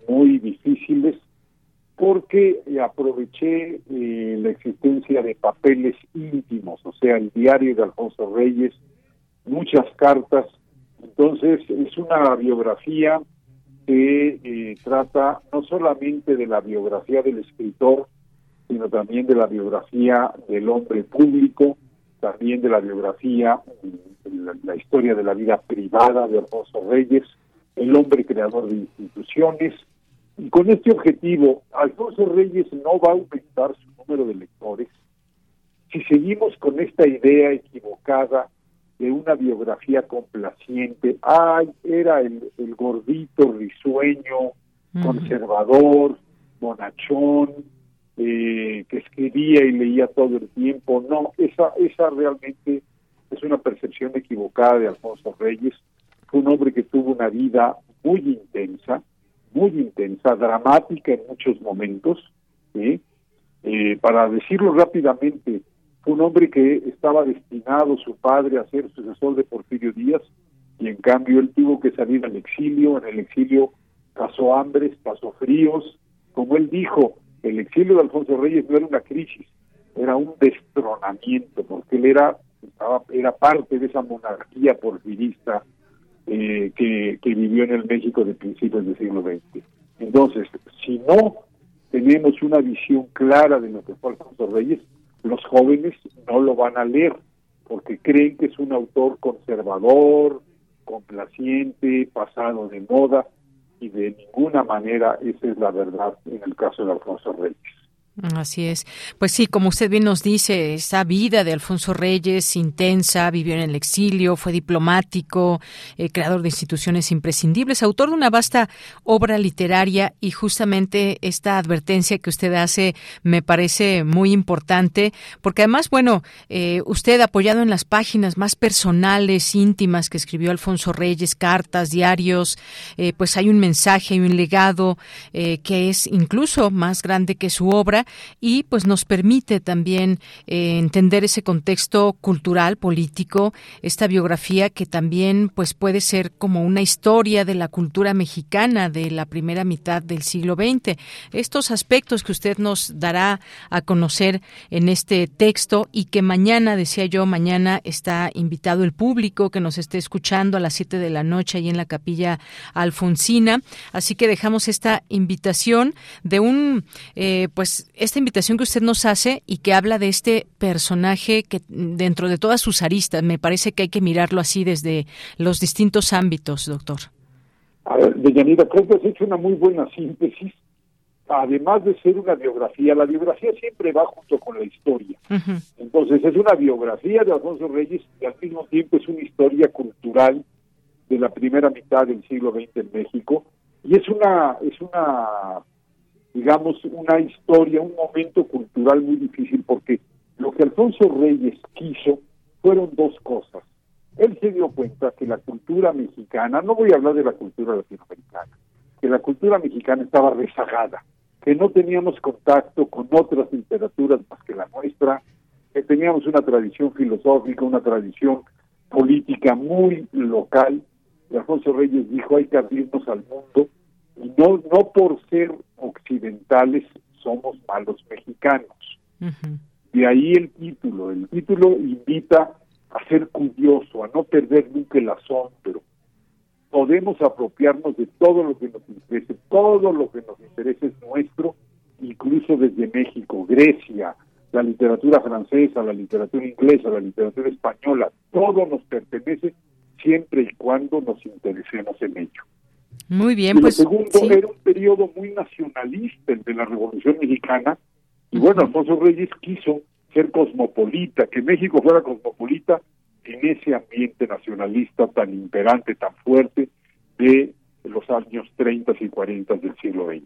Speaker 32: muy difíciles porque aproveché eh, la existencia de papeles íntimos, o sea, el diario de Alfonso Reyes, muchas cartas. Entonces, es una biografía que eh, trata no solamente de la biografía del escritor, sino también de la biografía del hombre público, también de la biografía, la, historia de la vida privada de Alfonso Reyes, el hombre creador de instituciones. Y con este objetivo, Alfonso Reyes no va a aumentar su número de lectores si seguimos con esta idea equivocada de una biografía complaciente. Ay, era el, gordito risueño, conservador, bonachón, eh, que escribía y leía todo el tiempo. No, esa, esa realmente es una percepción equivocada de Alfonso Reyes. Fue un hombre que tuvo una vida muy intensa, muy intensa, dramática en muchos momentos. Eh, para decirlo rápidamente, fue un hombre que estaba destinado su padre a ser sucesor de Porfirio Díaz y en cambio él tuvo que salir al exilio. En el exilio pasó hambres, pasó fríos. Como él dijo, el exilio de Alfonso Reyes no era una crisis, era un destronamiento, porque él era, era parte de esa monarquía porfirista eh, que, que vivió en el México de principios del siglo XX. Entonces, si no tenemos una visión clara de lo que fue Alfonso Reyes, los jóvenes no lo van a leer, porque creen que es un autor conservador, complaciente, pasado de moda, y de ninguna manera esa es la verdad en el caso de Alfonso Reyes.
Speaker 1: Así es. Pues sí, como usted bien nos dice, esa vida de Alfonso Reyes intensa, vivió en el exilio, fue diplomático, eh, creador de instituciones imprescindibles, autor de una vasta obra literaria y justamente esta advertencia que usted hace me parece muy importante porque además, bueno, eh, usted apoyado en las páginas más personales, íntimas que escribió Alfonso Reyes, cartas, diarios, eh, pues hay un mensaje y un legado que es incluso más grande que su obra y pues nos permite también eh, entender ese contexto cultural, político, esta biografía que también pues puede ser como una historia de la cultura mexicana de la primera mitad del siglo XX. Estos aspectos que usted nos dará a conocer en este texto y que mañana, decía yo, mañana está invitado el público que nos esté escuchando a las 7 de la noche ahí en la capilla Alfonsina. Así que dejamos esta invitación de un, eh, pues, esta invitación que usted nos hace y que habla de este personaje que dentro de todas sus aristas, me parece que hay que mirarlo así desde los distintos ámbitos, doctor.
Speaker 32: A ver, Deyanira, creo que has hecho una muy buena síntesis. Además de ser una biografía, la biografía siempre va junto con la historia. Entonces es una biografía de Alfonso Reyes y al mismo tiempo es una historia cultural de la primera mitad del siglo XX en México y es una es una digamos una historia, un momento cultural muy difícil porque lo que Alfonso Reyes quiso fueron dos cosas. Él se dio cuenta que la cultura mexicana, no voy a hablar de la cultura latinoamericana, que la cultura mexicana estaba rezagada, que no teníamos contacto con otras literaturas más que la nuestra, que teníamos una tradición filosófica, una tradición política muy local. Y Alfonso Reyes dijo, hay que abrirnos al mundo, no, no por ser occidentales somos malos mexicanos. De ahí el título. El título invita a ser curioso, a no perder nunca el asombro. Podemos apropiarnos de todo lo que nos interese, todo lo que nos interesa es nuestro, incluso desde México, Grecia, la literatura francesa, la literatura inglesa, la literatura española, todo nos pertenece siempre y cuando nos interesemos en ello.
Speaker 1: Muy bien,
Speaker 32: y
Speaker 1: pues.
Speaker 32: Lo segundo, era un periodo muy nacionalista el de la Revolución Mexicana, y bueno, Alfonso Reyes quiso ser cosmopolita, que México fuera cosmopolita en ese ambiente nacionalista tan imperante, tan fuerte de los años 30 y 40 del siglo XX.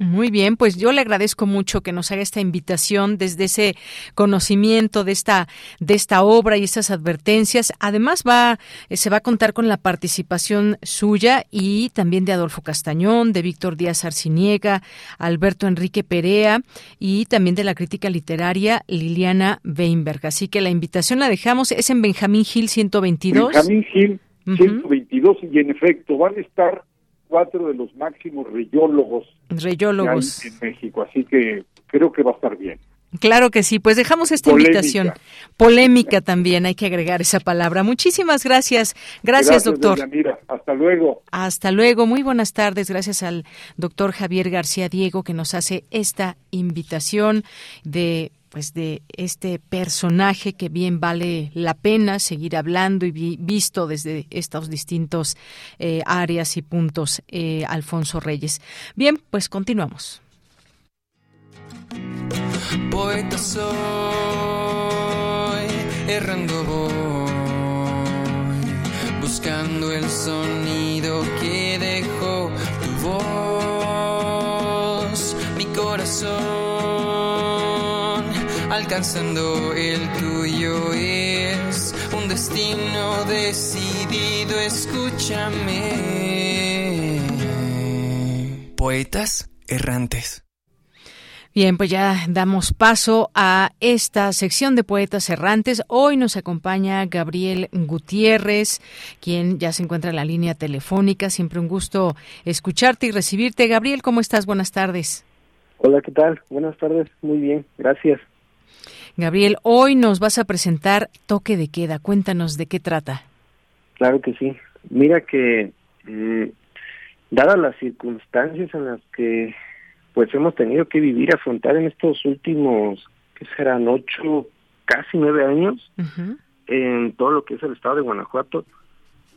Speaker 1: Muy bien, pues yo le agradezco mucho que nos haga esta invitación desde ese conocimiento de esta de esta obra y estas advertencias. Además va eh, se va a contar con la participación suya y también de Adolfo Castañón, de Víctor Díaz Arciniega, Alberto Enrique Perea y también de la crítica literaria Liliana Weinberg. Así que la invitación la dejamos es en Benjamín Gil 122.
Speaker 32: Benjamín Gil 122 y en efecto van a estar cuatro de los máximos reyólogos,
Speaker 1: reyólogos.
Speaker 32: en México, así que creo que va a estar bien.
Speaker 1: Claro que sí, pues dejamos esta invitación. Polémica también, hay que agregar esa palabra. Muchísimas gracias. Gracias, doctor.
Speaker 32: Hasta luego.
Speaker 1: Hasta luego. Muy buenas tardes. Gracias al doctor Javier García Diego que nos hace esta invitación de pues de este personaje que bien vale la pena seguir hablando y visto desde estos distintos eh, áreas y puntos, eh, Alfonso Reyes. Bien, pues continuamos.
Speaker 33: Poeta soy, errando voy, buscando el sonido que dejó tu voz, mi corazón, alcanzando el tuyo es un destino decidido, escúchame. Poetas errantes.
Speaker 1: Bien, pues ya damos paso a esta sección de poetas errantes. Hoy nos acompaña Gabriel Gutiérrez, quien ya se encuentra en la línea telefónica. Siempre un gusto escucharte y recibirte. Gabriel, ¿cómo estás? Buenas tardes.
Speaker 34: Hola, ¿qué tal? Buenas tardes. Muy bien, gracias.
Speaker 1: Gabriel, hoy nos vas a presentar Toque de Queda. Cuéntanos de qué trata.
Speaker 34: Claro que sí. Mira que, eh, dadas las circunstancias en las que pues hemos tenido que vivir, afrontar en estos últimos, que serán ocho, casi nueve años, en todo lo que es el estado de Guanajuato,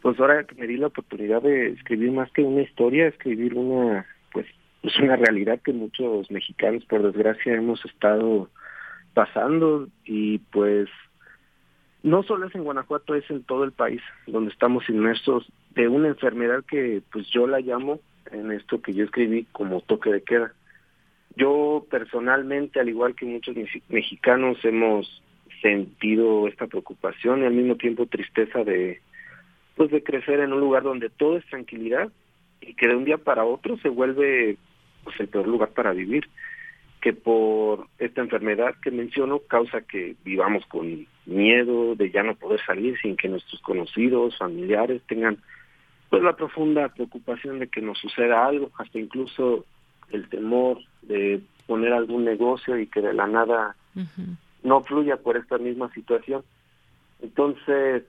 Speaker 34: pues ahora que me di la oportunidad de escribir más que una historia, escribir una, pues, pues una realidad que muchos mexicanos, por desgracia, hemos estado pasando y pues no solo es en Guanajuato, es en todo el país donde estamos inmersos de una enfermedad que pues yo la llamo en esto que yo escribí como toque de queda. Yo personalmente, al igual que muchos mexicanos, hemos sentido esta preocupación y al mismo tiempo tristeza de pues de crecer en un lugar donde todo es tranquilidad y que de un día para otro se vuelve pues el peor lugar para vivir que por esta enfermedad que menciono causa que vivamos con miedo de ya no poder salir sin que nuestros conocidos, familiares tengan pues la profunda preocupación de que nos suceda algo, hasta incluso el temor de poner algún negocio y que de la nada no fluya por esta misma situación. Entonces,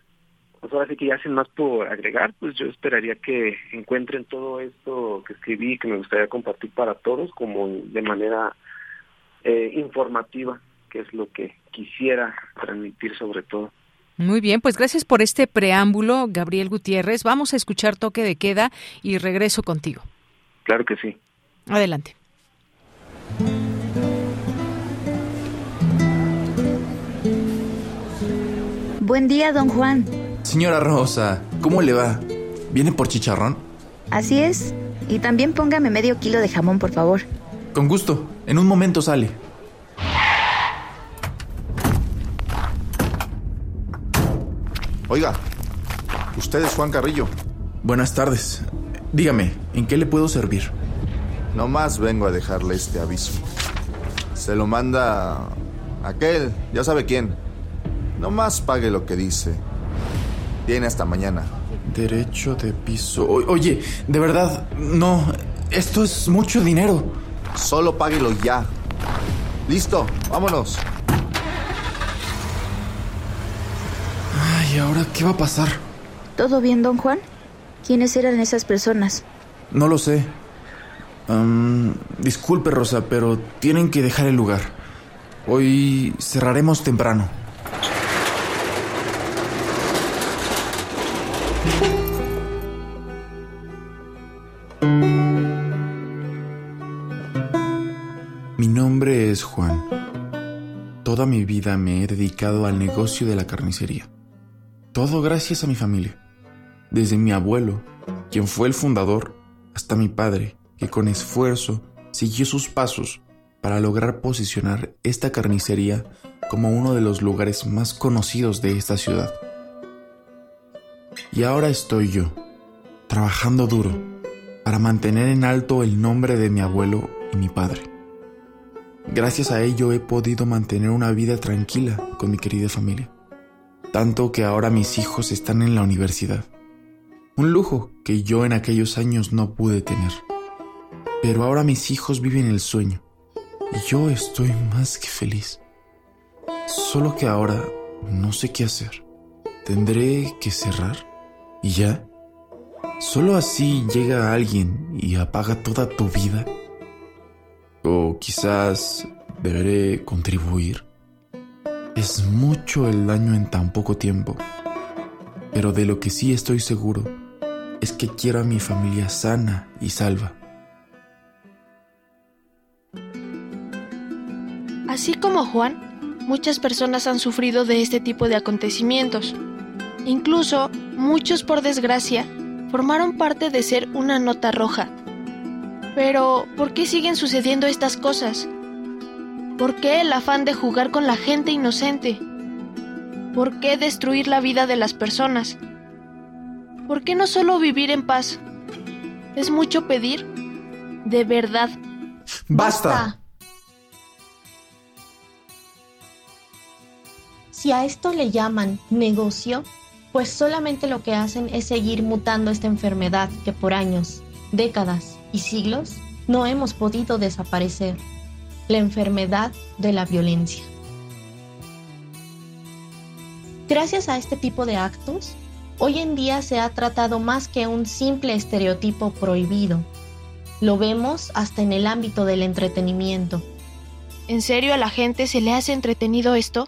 Speaker 34: pues ahora sí que ya sin más por agregar, pues yo esperaría que encuentren todo esto que escribí y que me gustaría compartir para todos como de manera
Speaker 35: eh, informativa, que es lo que quisiera transmitir sobre todo.
Speaker 1: Muy bien, pues gracias por este preámbulo, Gabriel Gutiérrez. Vamos a escuchar toque de queda y regreso contigo.
Speaker 35: Claro que sí.
Speaker 1: Adelante.
Speaker 36: Buen día, don Juan.
Speaker 37: Señora Rosa, ¿cómo le va? ¿Viene por chicharrón?
Speaker 36: Así es. Y también póngame medio kilo de jamón, por favor.
Speaker 37: Con gusto. En un momento sale.
Speaker 28: Oiga, usted es Juan Carrillo.
Speaker 37: Buenas tardes. Dígame, ¿en qué le puedo servir?
Speaker 28: No más vengo a dejarle este aviso. Se lo manda aquel, ya sabe quién. No más pague lo que dice. Tiene hasta mañana.
Speaker 37: Derecho de piso. O- oye, de verdad, no. Esto es mucho dinero.
Speaker 28: Solo páguelo ya. Listo, vámonos.
Speaker 37: Ay, ¿ahora qué va a pasar?
Speaker 36: ¿Todo bien, don Juan? ¿Quiénes eran esas personas?
Speaker 37: No lo sé. Disculpe, Rosa, pero tienen que dejar el lugar. Hoy cerraremos temprano. Toda mi vida me he dedicado al negocio de la carnicería. Todo gracias a mi familia. Desde mi abuelo, quien fue el fundador, hasta mi padre, que con esfuerzo siguió sus pasos para lograr posicionar esta carnicería como uno de los lugares más conocidos de esta ciudad. Y ahora estoy yo, trabajando duro para mantener en alto el nombre de mi abuelo y mi padre. Gracias a ello he podido mantener una vida tranquila con mi querida familia. Tanto que ahora mis hijos están en la universidad. Un lujo que yo en aquellos años no pude tener. Pero ahora mis hijos viven el sueño. Y yo estoy más que feliz. Solo que ahora no sé qué hacer. ¿Tendré que cerrar? ¿Y ya? ¿Solo así llega alguien y apaga toda tu vida? O quizás deberé contribuir. Es mucho el daño en tan poco tiempo. Pero de lo que sí estoy seguro es que quiero a mi familia sana y salva.
Speaker 22: Así como Juan, muchas personas han sufrido de este tipo de acontecimientos. Incluso, muchos por desgracia, formaron parte de ser una nota roja. Pero, ¿por qué siguen sucediendo estas cosas? ¿Por qué el afán de jugar con la gente inocente? ¿Por qué destruir la vida de las personas? ¿Por qué no solo vivir en paz? ¿Es mucho pedir? De verdad.
Speaker 37: ¡Basta!
Speaker 38: Si a esto le llaman negocio, pues solamente lo que hacen es seguir mutando esta enfermedad que por años, décadas y siglos no hemos podido desaparecer, la enfermedad de la violencia. Gracias a este tipo de actos, hoy en día se ha tratado más que un simple estereotipo prohibido. Lo vemos hasta en el ámbito del entretenimiento.
Speaker 22: ¿En serio a la gente se le hace entretenido esto?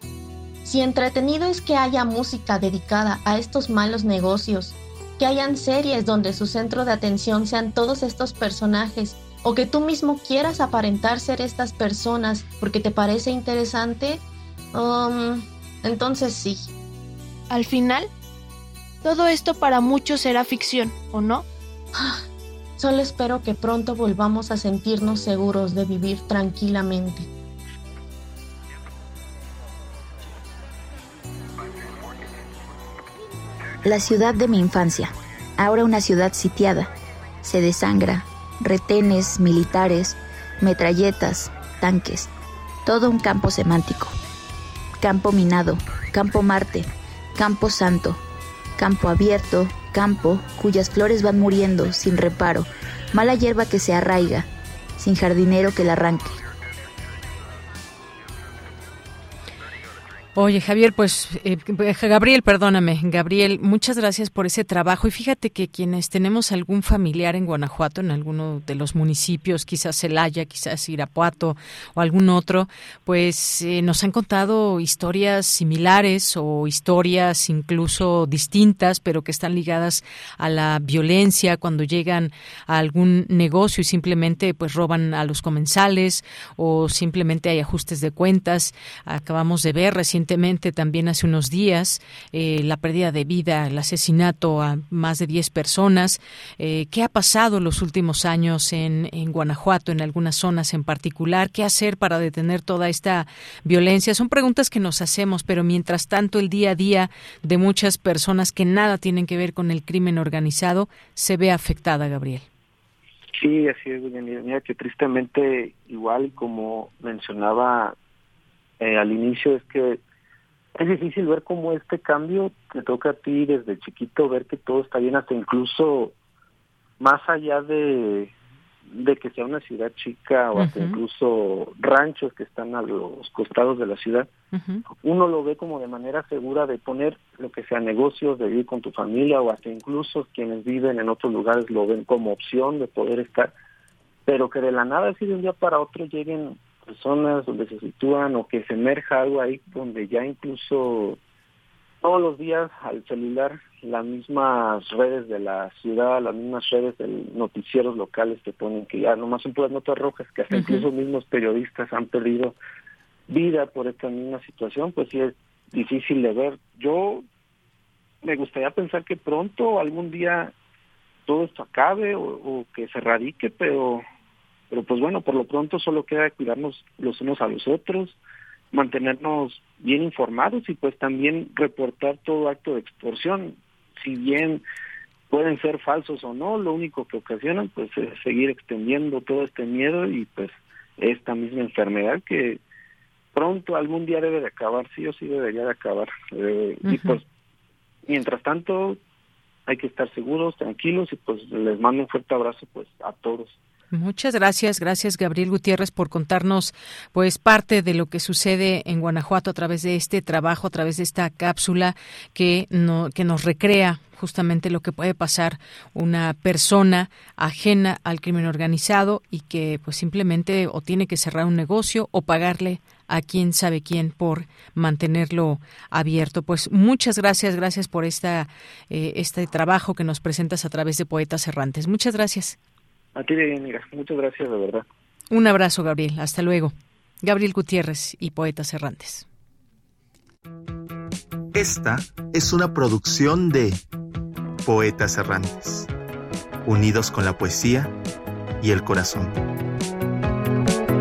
Speaker 38: Si entretenido es que haya música dedicada a estos malos negocios, que hayan series donde su centro de atención sean todos estos personajes, o que tú mismo quieras aparentar ser estas personas porque te parece interesante, um, entonces sí.
Speaker 22: Al final, todo esto para muchos será ficción, ¿o no?
Speaker 38: Solo espero que pronto volvamos a sentirnos seguros de vivir tranquilamente.
Speaker 36: La ciudad de mi infancia, ahora una ciudad sitiada. Se desangra, retenes militares, metralletas, tanques, todo un campo semántico. Campo minado, campo Marte, campo santo, campo abierto, campo cuyas flores van muriendo sin reparo, mala hierba que se arraiga, sin jardinero que la arranque.
Speaker 1: Oye, Javier, pues, eh, Gabriel, perdóname, Gabriel, muchas gracias por ese trabajo. Y fíjate que quienes tenemos algún familiar en Guanajuato, en alguno de los municipios, quizás Celaya, quizás Irapuato o algún otro, pues eh, nos han contado historias similares o historias incluso distintas, pero que están ligadas a la violencia cuando llegan a algún negocio y simplemente pues roban a los comensales o simplemente hay ajustes de cuentas. Acabamos de ver recién recientemente, también hace unos días, eh, la pérdida de vida, el asesinato a más de 10 personas. Eh, ¿Qué ha pasado los últimos años en, Guanajuato, en algunas zonas en particular? ¿Qué hacer para detener toda esta violencia? Son preguntas que nos hacemos, pero mientras tanto el día a día de muchas personas que nada tienen que ver con el crimen organizado se ve afectada, Gabriel.
Speaker 34: Sí, así es, Mira que tristemente, igual como mencionaba eh, al inicio, es que es difícil ver cómo este cambio te toca a ti desde chiquito, ver que todo está bien, hasta incluso más allá de, de que sea una ciudad chica o hasta incluso ranchos que están a los costados de la ciudad, uno lo ve como de manera segura de poner lo que sea negocios, de vivir con tu familia o hasta incluso quienes viven en otros lugares lo ven como opción de poder estar, pero que de la nada así de un día para otro lleguen personas donde se sitúan o que se emerja algo ahí donde ya incluso todos los días al celular las mismas redes de la ciudad, las mismas redes de noticieros locales te ponen que ya nomás son puras notas rojas, que hasta incluso mismos periodistas han perdido vida por esta misma situación, pues sí es difícil de ver. Yo me gustaría pensar que pronto, algún día, todo esto acabe o que se radique, pero pero pues bueno, por lo pronto solo queda cuidarnos los unos a los otros, mantenernos bien informados y pues también reportar todo acto de extorsión. Si bien pueden ser falsos o no, lo único que ocasionan pues es seguir extendiendo todo este miedo y pues esta misma enfermedad que pronto algún día debe de acabar, sí o sí debería de acabar. Eh, y pues mientras tanto hay que estar seguros, tranquilos y pues les mando un fuerte abrazo pues a todos.
Speaker 1: Muchas gracias, gracias Gabriel Gutiérrez por contarnos pues parte de lo que sucede en Guanajuato a través de este trabajo, a través de esta cápsula que no, que nos recrea justamente lo que puede pasar una persona ajena al crimen organizado y que pues simplemente o tiene que cerrar un negocio o pagarle a quién sabe quién por mantenerlo abierto. Pues muchas gracias, gracias por esta eh, este trabajo que nos presentas a través de Poetas Errantes. Muchas gracias.
Speaker 34: A ti, mira, muchas gracias, de verdad.
Speaker 1: Un abrazo, Gabriel. Hasta luego. Gabriel Gutiérrez y Poetas Errantes.
Speaker 39: Esta es una producción de Poetas Errantes, unidos con la poesía y el corazón.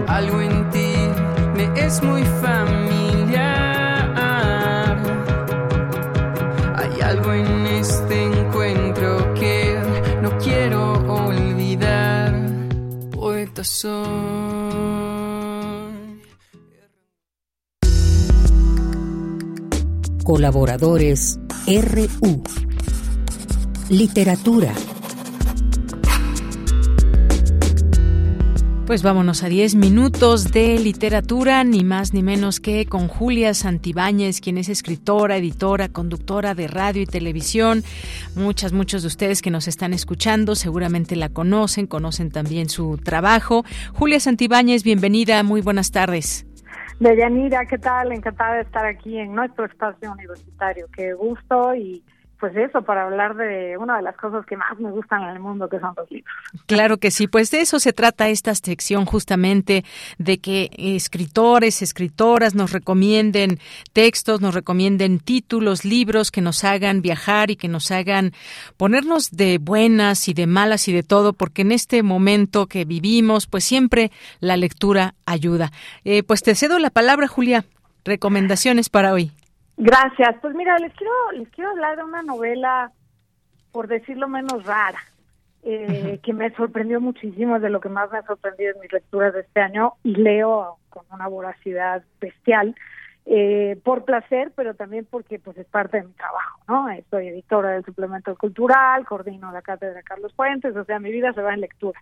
Speaker 33: Algo en ti me es muy familiar.
Speaker 40: Colaboradores RU Literatura
Speaker 1: Pues vámonos a 10 minutos de literatura, ni más ni menos que con Julia Santibáñez, quien es escritora, editora, conductora de radio y televisión. Muchas, muchos de ustedes que nos están escuchando seguramente la conocen, conocen también su trabajo. Julia Santibáñez, bienvenida, muy buenas tardes.
Speaker 30: Deyanira, ¿qué tal? Encantada de estar aquí en nuestro espacio universitario. Qué gusto y pues eso, para hablar de una de las cosas que más me gustan en el mundo, que son los libros.
Speaker 1: Claro que sí, pues de eso se trata esta sección justamente, de que escritores, escritoras nos recomienden textos, nos recomienden títulos, libros que nos hagan viajar y que nos hagan ponernos de buenas y de malas y de todo, porque en este momento que vivimos, pues siempre la lectura ayuda. Eh, pues te cedo la palabra, Julia. Recomendaciones para hoy.
Speaker 30: Gracias. Pues mira, les quiero, les quiero hablar de una novela, por decirlo menos rara, eh, que me sorprendió muchísimo, de lo que más me ha sorprendido en mis lecturas de este año, y leo con una voracidad bestial, eh, por placer, pero también porque pues es parte de mi trabajo, ¿no? Soy editora del suplemento cultural, coordino la cátedra Carlos Fuentes, o sea, mi vida se va en lectura.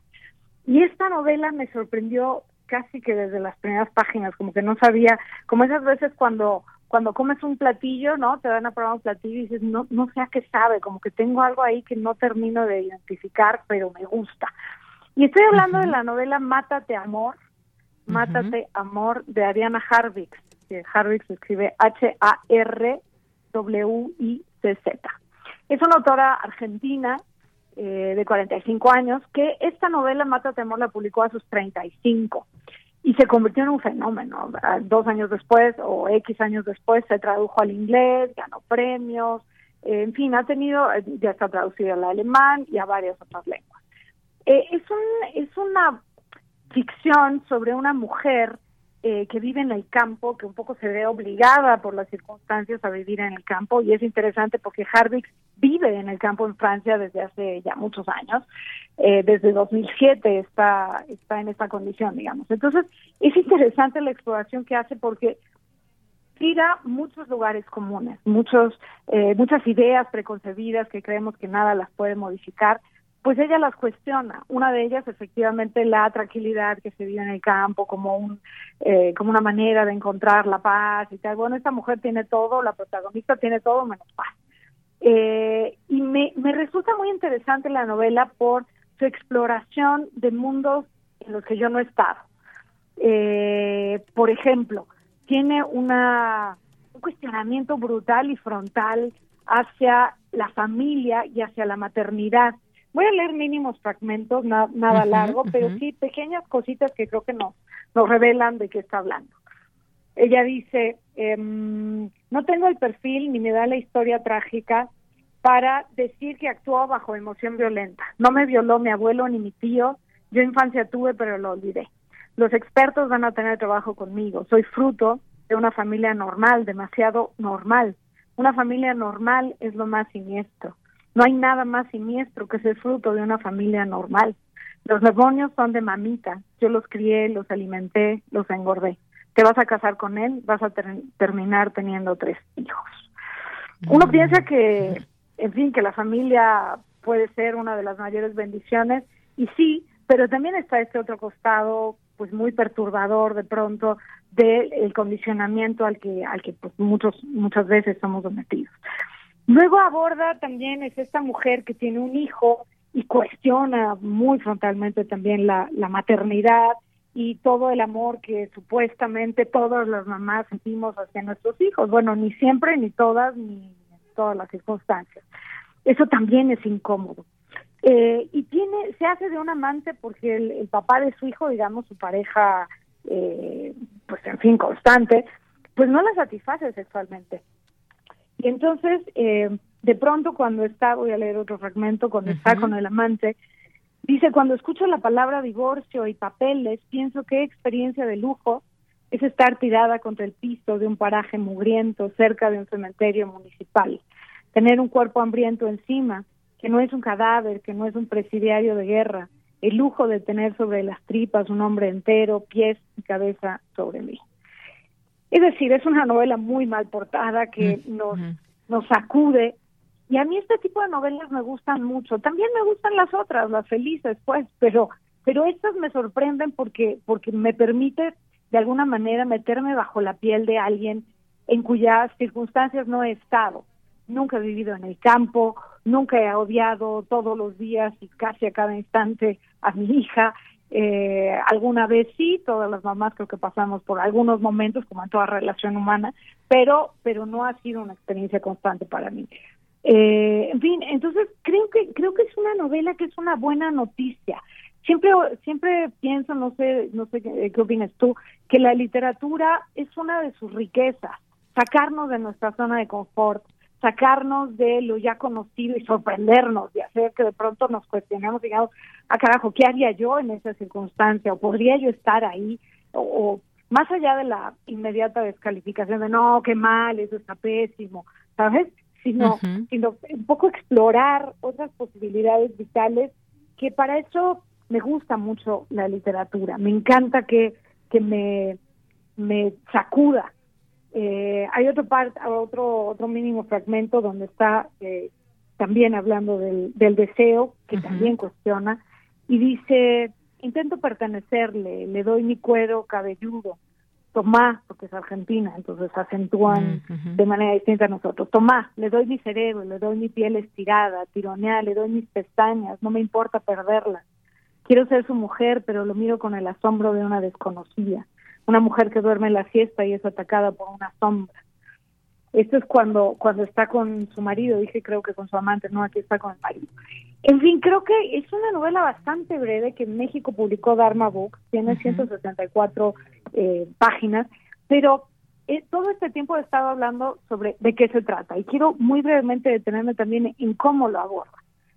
Speaker 30: Y esta novela me sorprendió casi que desde las primeras páginas, como que no sabía, como esas veces cuando cuando comes un platillo, ¿no? Te dan a probar un platillo y dices, no, no sé a qué sabe, como que tengo algo ahí que no termino de identificar, pero me gusta. Y estoy hablando de la novela Mátate Amor, Mátate Amor de Ariana Harvix, que Harvix se escribe H-A-R-W-I-C-Z. Es una autora argentina eh, de 45 años que esta novela Mátate Amor la publicó a sus 35 y se convirtió en un fenómeno. Dos años después o X años después se tradujo al inglés, ganó premios, en fin, ha tenido, ya está traducido al alemán y a varias otras lenguas. Eh, es, un, es una ficción sobre una mujer que vive en el campo, que un poco se ve obligada por las circunstancias a vivir en el campo, y es interesante porque Harvix vive en el campo en Francia desde hace ya muchos años, eh, desde 2007 está, está en esta condición, digamos. Entonces, es interesante la exploración que hace porque tira muchos lugares comunes, muchos, eh, muchas ideas preconcebidas que creemos que nada las puede modificar, pues ella las cuestiona. Una de ellas, efectivamente, la tranquilidad que se vive en el campo como un eh, como una manera de encontrar la paz y tal. Bueno, esta mujer tiene todo, la protagonista tiene todo menos paz. y me, me resulta muy interesante la novela por su exploración de mundos en los que yo no he estado. Eh, por ejemplo, tiene una, un cuestionamiento brutal y frontal hacia la familia y hacia la maternidad. Voy a leer mínimos fragmentos, nada largo, pero sí pequeñas cositas que creo que nos, nos revelan de qué está hablando. Ella dice, em, no tengo el perfil ni me da la historia trágica para decir que actuó bajo emoción violenta. No me violó mi abuelo ni mi tío, yo infancia tuve pero lo olvidé. Los expertos van a tener trabajo conmigo. Soy fruto de una familia normal, demasiado normal. Una familia normal es lo más siniestro. No hay nada más siniestro que ser fruto de una familia normal. Los demonios son de mamita. Yo los crié, los alimenté, los engordé. Te vas a casar con él, vas a terminar teniendo tres hijos. Uno piensa que en fin, que la familia puede ser una de las mayores bendiciones y sí, pero también está este otro costado pues muy perturbador de pronto del condicionamiento al que al que pues muchos muchas veces somos sometidos. Luego aborda también es esta mujer que tiene un hijo y cuestiona muy frontalmente también la, maternidad y todo el amor que supuestamente todas las mamás sentimos hacia nuestros hijos. Bueno, ni siempre, ni todas, ni todas las circunstancias. Eso también es incómodo. Eh, y tiene, se hace de un amante porque el, papá de su hijo, digamos, su pareja, eh, pues en fin, constante, pues no la satisface sexualmente. Y entonces, eh, de pronto cuando está, voy a leer otro fragmento, cuando está con el amante, dice, cuando escucho la palabra divorcio y papeles, pienso qué experiencia de lujo es estar tirada contra el piso de un paraje mugriento cerca de un cementerio municipal, tener un cuerpo hambriento encima, que no es un cadáver, que no es un presidiario de guerra, el lujo de tener sobre las tripas un hombre entero, pies y cabeza sobre mí. Es decir, es una novela muy mal portada que nos, nos sacude. Y a mí este tipo de novelas me gustan mucho. También me gustan las otras, las felices, pues, pero pero estas me sorprenden porque porque me permite de alguna manera meterme bajo la piel de alguien en cuyas circunstancias no he estado. Nunca he vivido en el campo, nunca he odiado todos los días y casi a cada instante a mi hija. Eh, alguna vez sí, todas las mamás creo que pasamos por algunos momentos, como en toda relación humana, pero, pero no ha sido una experiencia constante para mí. Eh, en fin, entonces creo que creo que es una novela que es una buena noticia siempre siempre pienso no sé no sé qué, opinas tú que la literatura es una de sus riquezas sacarnos de nuestra zona de confort sacarnos de lo ya conocido y sorprendernos de hacer que de pronto nos cuestionemos digamos ah carajo qué haría yo en esa circunstancia o podría yo estar ahí o, más allá de la inmediata descalificación de no qué mal eso está pésimo sabes sino sino un poco explorar otras posibilidades vitales que para eso me gusta mucho la literatura, me encanta que, que me, me sacuda. Eh, hay otro, part, otro, otro mínimo fragmento donde está eh, también hablando del, del deseo, que también cuestiona, y dice, intento pertenecerle, le doy mi cuero cabelludo, Tomá, porque es argentina, entonces acentúan de manera distinta a nosotros. Tomá, le doy mi cerebro, le doy mi piel estirada, tironea, le doy mis pestañas, no me importa perderlas. Quiero ser su mujer, pero lo miro con el asombro de una desconocida. Una mujer que duerme en la siesta y es atacada por una sombra. Esto es cuando, cuando está con su marido, dije creo que con su amante, no, aquí está con el marido. En fin, creo que es una novela bastante breve que en México publicó Dharma Books, tiene 174 eh, páginas, pero eh, todo este tiempo he estado hablando sobre de qué se trata y quiero muy brevemente detenerme también en cómo lo aborda.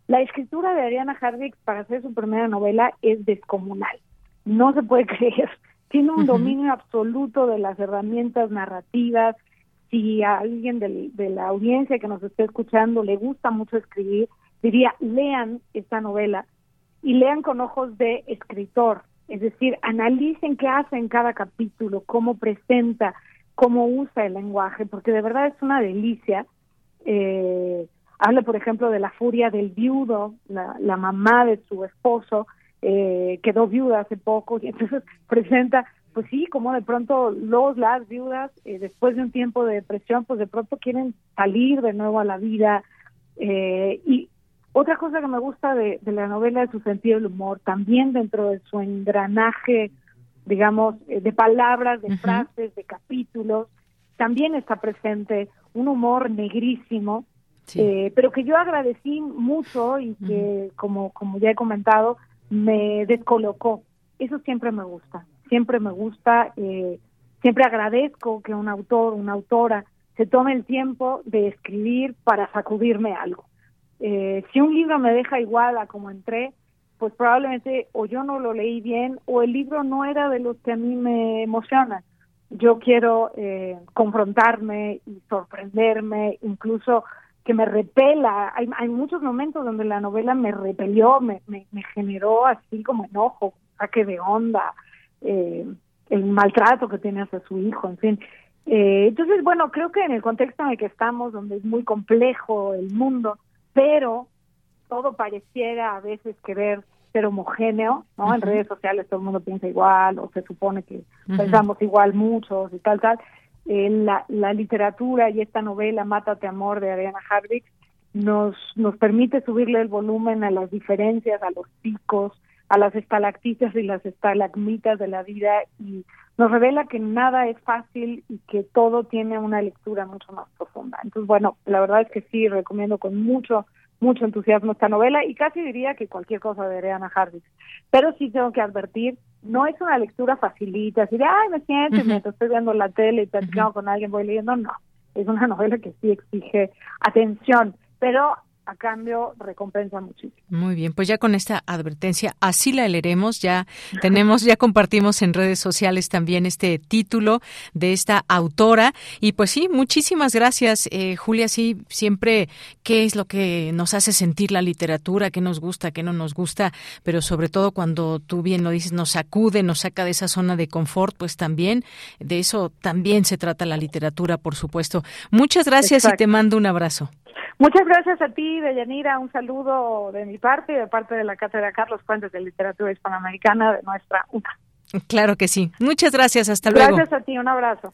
Speaker 30: La escritura de Ariana Harvix para hacer su primera novela es descomunal, no se puede creer, tiene un dominio absoluto de las herramientas narrativas, si a alguien de la audiencia que nos esté escuchando le gusta mucho escribir, diría, lean esta novela y lean con ojos de escritor, es decir, analicen qué hace en cada capítulo, cómo presenta, cómo usa el lenguaje, porque de verdad es una delicia. Eh, habla, por ejemplo, de la furia del viudo, la, la mamá de su esposo, eh, quedó viuda hace poco, y entonces presenta, pues sí, como de pronto los, las viudas, eh, después de un tiempo de depresión, pues de pronto quieren salir de nuevo a la vida, eh, y otra cosa que me gusta de, la novela es su sentido del humor, también dentro de su engranaje, digamos, eh, de palabras, de frases, de capítulos, también está presente un humor negrísimo, eh, pero que yo agradecí mucho y que, como, como ya he comentado, me descolocó. Eso siempre me gusta, siempre me gusta, eh, siempre agradezco que un autor, una autora, se tome el tiempo de escribir para sacudirme algo. Eh, si un libro me deja igual a como entré, pues probablemente o yo no lo leí bien o el libro no era de los que a mí me emocionan. Yo quiero eh, confrontarme y sorprenderme, incluso que me repela. Hay, hay muchos momentos donde la novela me repelió, me, me, generó así como enojo, saque de onda, eh, el maltrato que tiene hacia su hijo, en fin. entonces, bueno, creo que en el contexto en el que estamos, donde es muy complejo el mundo, pero todo pareciera a veces querer ser homogéneo, ¿no? En redes sociales todo el mundo piensa igual o se supone que pensamos igual muchos y tal, tal. La, la literatura y esta novela Mátate Amor de Ariana Harvick nos, nos permite subirle el volumen a las diferencias, a los picos, a las estalactitas y las estalagmitas de la vida y nos revela que nada es fácil y que todo tiene una lectura mucho más profunda. Entonces, bueno, la verdad es que sí, recomiendo con mucho, mucho entusiasmo esta novela y casi diría que cualquier cosa de Ariana Harvix. Pero sí tengo que advertir, no es una lectura facilita, así de, ay, me siento y mientras estoy viendo la tele y platicando con alguien voy leyendo, no. Es una novela que sí exige atención, pero a cambio recompensa muchísimo.
Speaker 1: Muy bien, pues ya con esta advertencia así la leeremos, ya tenemos, ya compartimos en redes sociales también este título de esta autora y pues sí, muchísimas gracias eh, Julia, sí, siempre qué es lo que nos hace sentir la literatura, qué nos gusta, qué no nos gusta, pero sobre todo cuando tú bien lo dices, nos sacude, nos saca de esa zona de confort, pues también de eso también se trata la literatura, por supuesto. Muchas gracias y te mando un abrazo.
Speaker 30: Muchas gracias a ti, Deyanira. Un saludo de mi parte y de parte de la Cátedra Carlos Fuentes de Literatura Hispanoamericana de nuestra UNA.
Speaker 1: Claro que sí. Muchas gracias. Hasta luego.
Speaker 30: Gracias a ti. Un abrazo.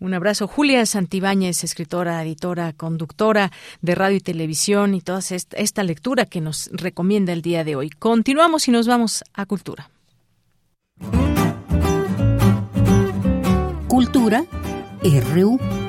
Speaker 1: Un abrazo. Julia Santibáñez, escritora, editora, conductora de radio y televisión y toda esta lectura que nos recomienda el día de hoy. Continuamos y nos vamos a Cultura.
Speaker 40: Cultura RU.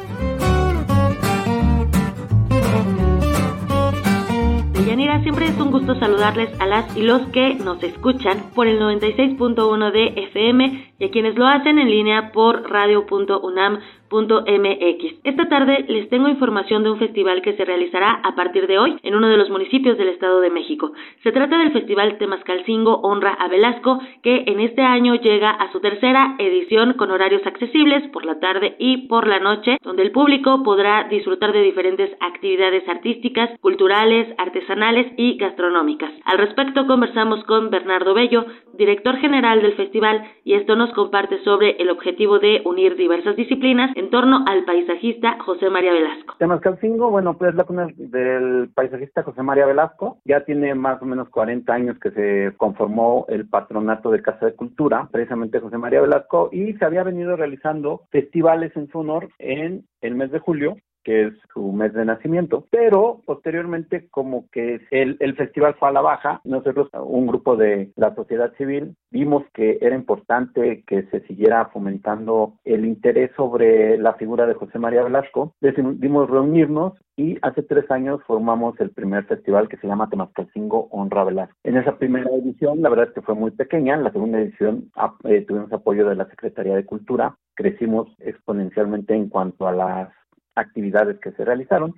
Speaker 41: Yanira, siempre es un gusto saludarles a las y los que nos escuchan por el 96.1 de FM y a quienes lo hacen en línea por radio.unam mx Esta tarde les tengo información de un festival que se realizará a partir de hoy en uno de los municipios del Estado de México. Se trata del Festival Temascalcingo Honra a Velasco, que en este año llega a su tercera edición con horarios accesibles por la tarde y por la noche, donde el público podrá disfrutar de diferentes actividades artísticas, culturales, artesanales, artesanales y gastronómicas. Al respecto conversamos con Bernardo Bello, director general del festival, y esto nos comparte sobre el objetivo de unir diversas disciplinas en torno al paisajista José María Velasco.
Speaker 42: Temascalcingo, bueno, pues la cuna del paisajista José María Velasco, ya tiene más o menos 40 años que se conformó el patronato de Casa de Cultura, precisamente José María Velasco, y se había venido realizando festivales en su honor en el mes de julio que es su mes de nacimiento, pero posteriormente como que el, el festival fue a la baja, nosotros, un grupo de la sociedad civil, vimos que era importante que se siguiera fomentando el interés sobre la figura de José María Velasco, decidimos reunirnos y hace tres años formamos el primer festival que se llama Temascalcingo Honra Velasco. En esa primera edición, la verdad es que fue muy pequeña, en la segunda edición eh, tuvimos apoyo de la Secretaría de Cultura, crecimos exponencialmente en cuanto a las actividades que se realizaron.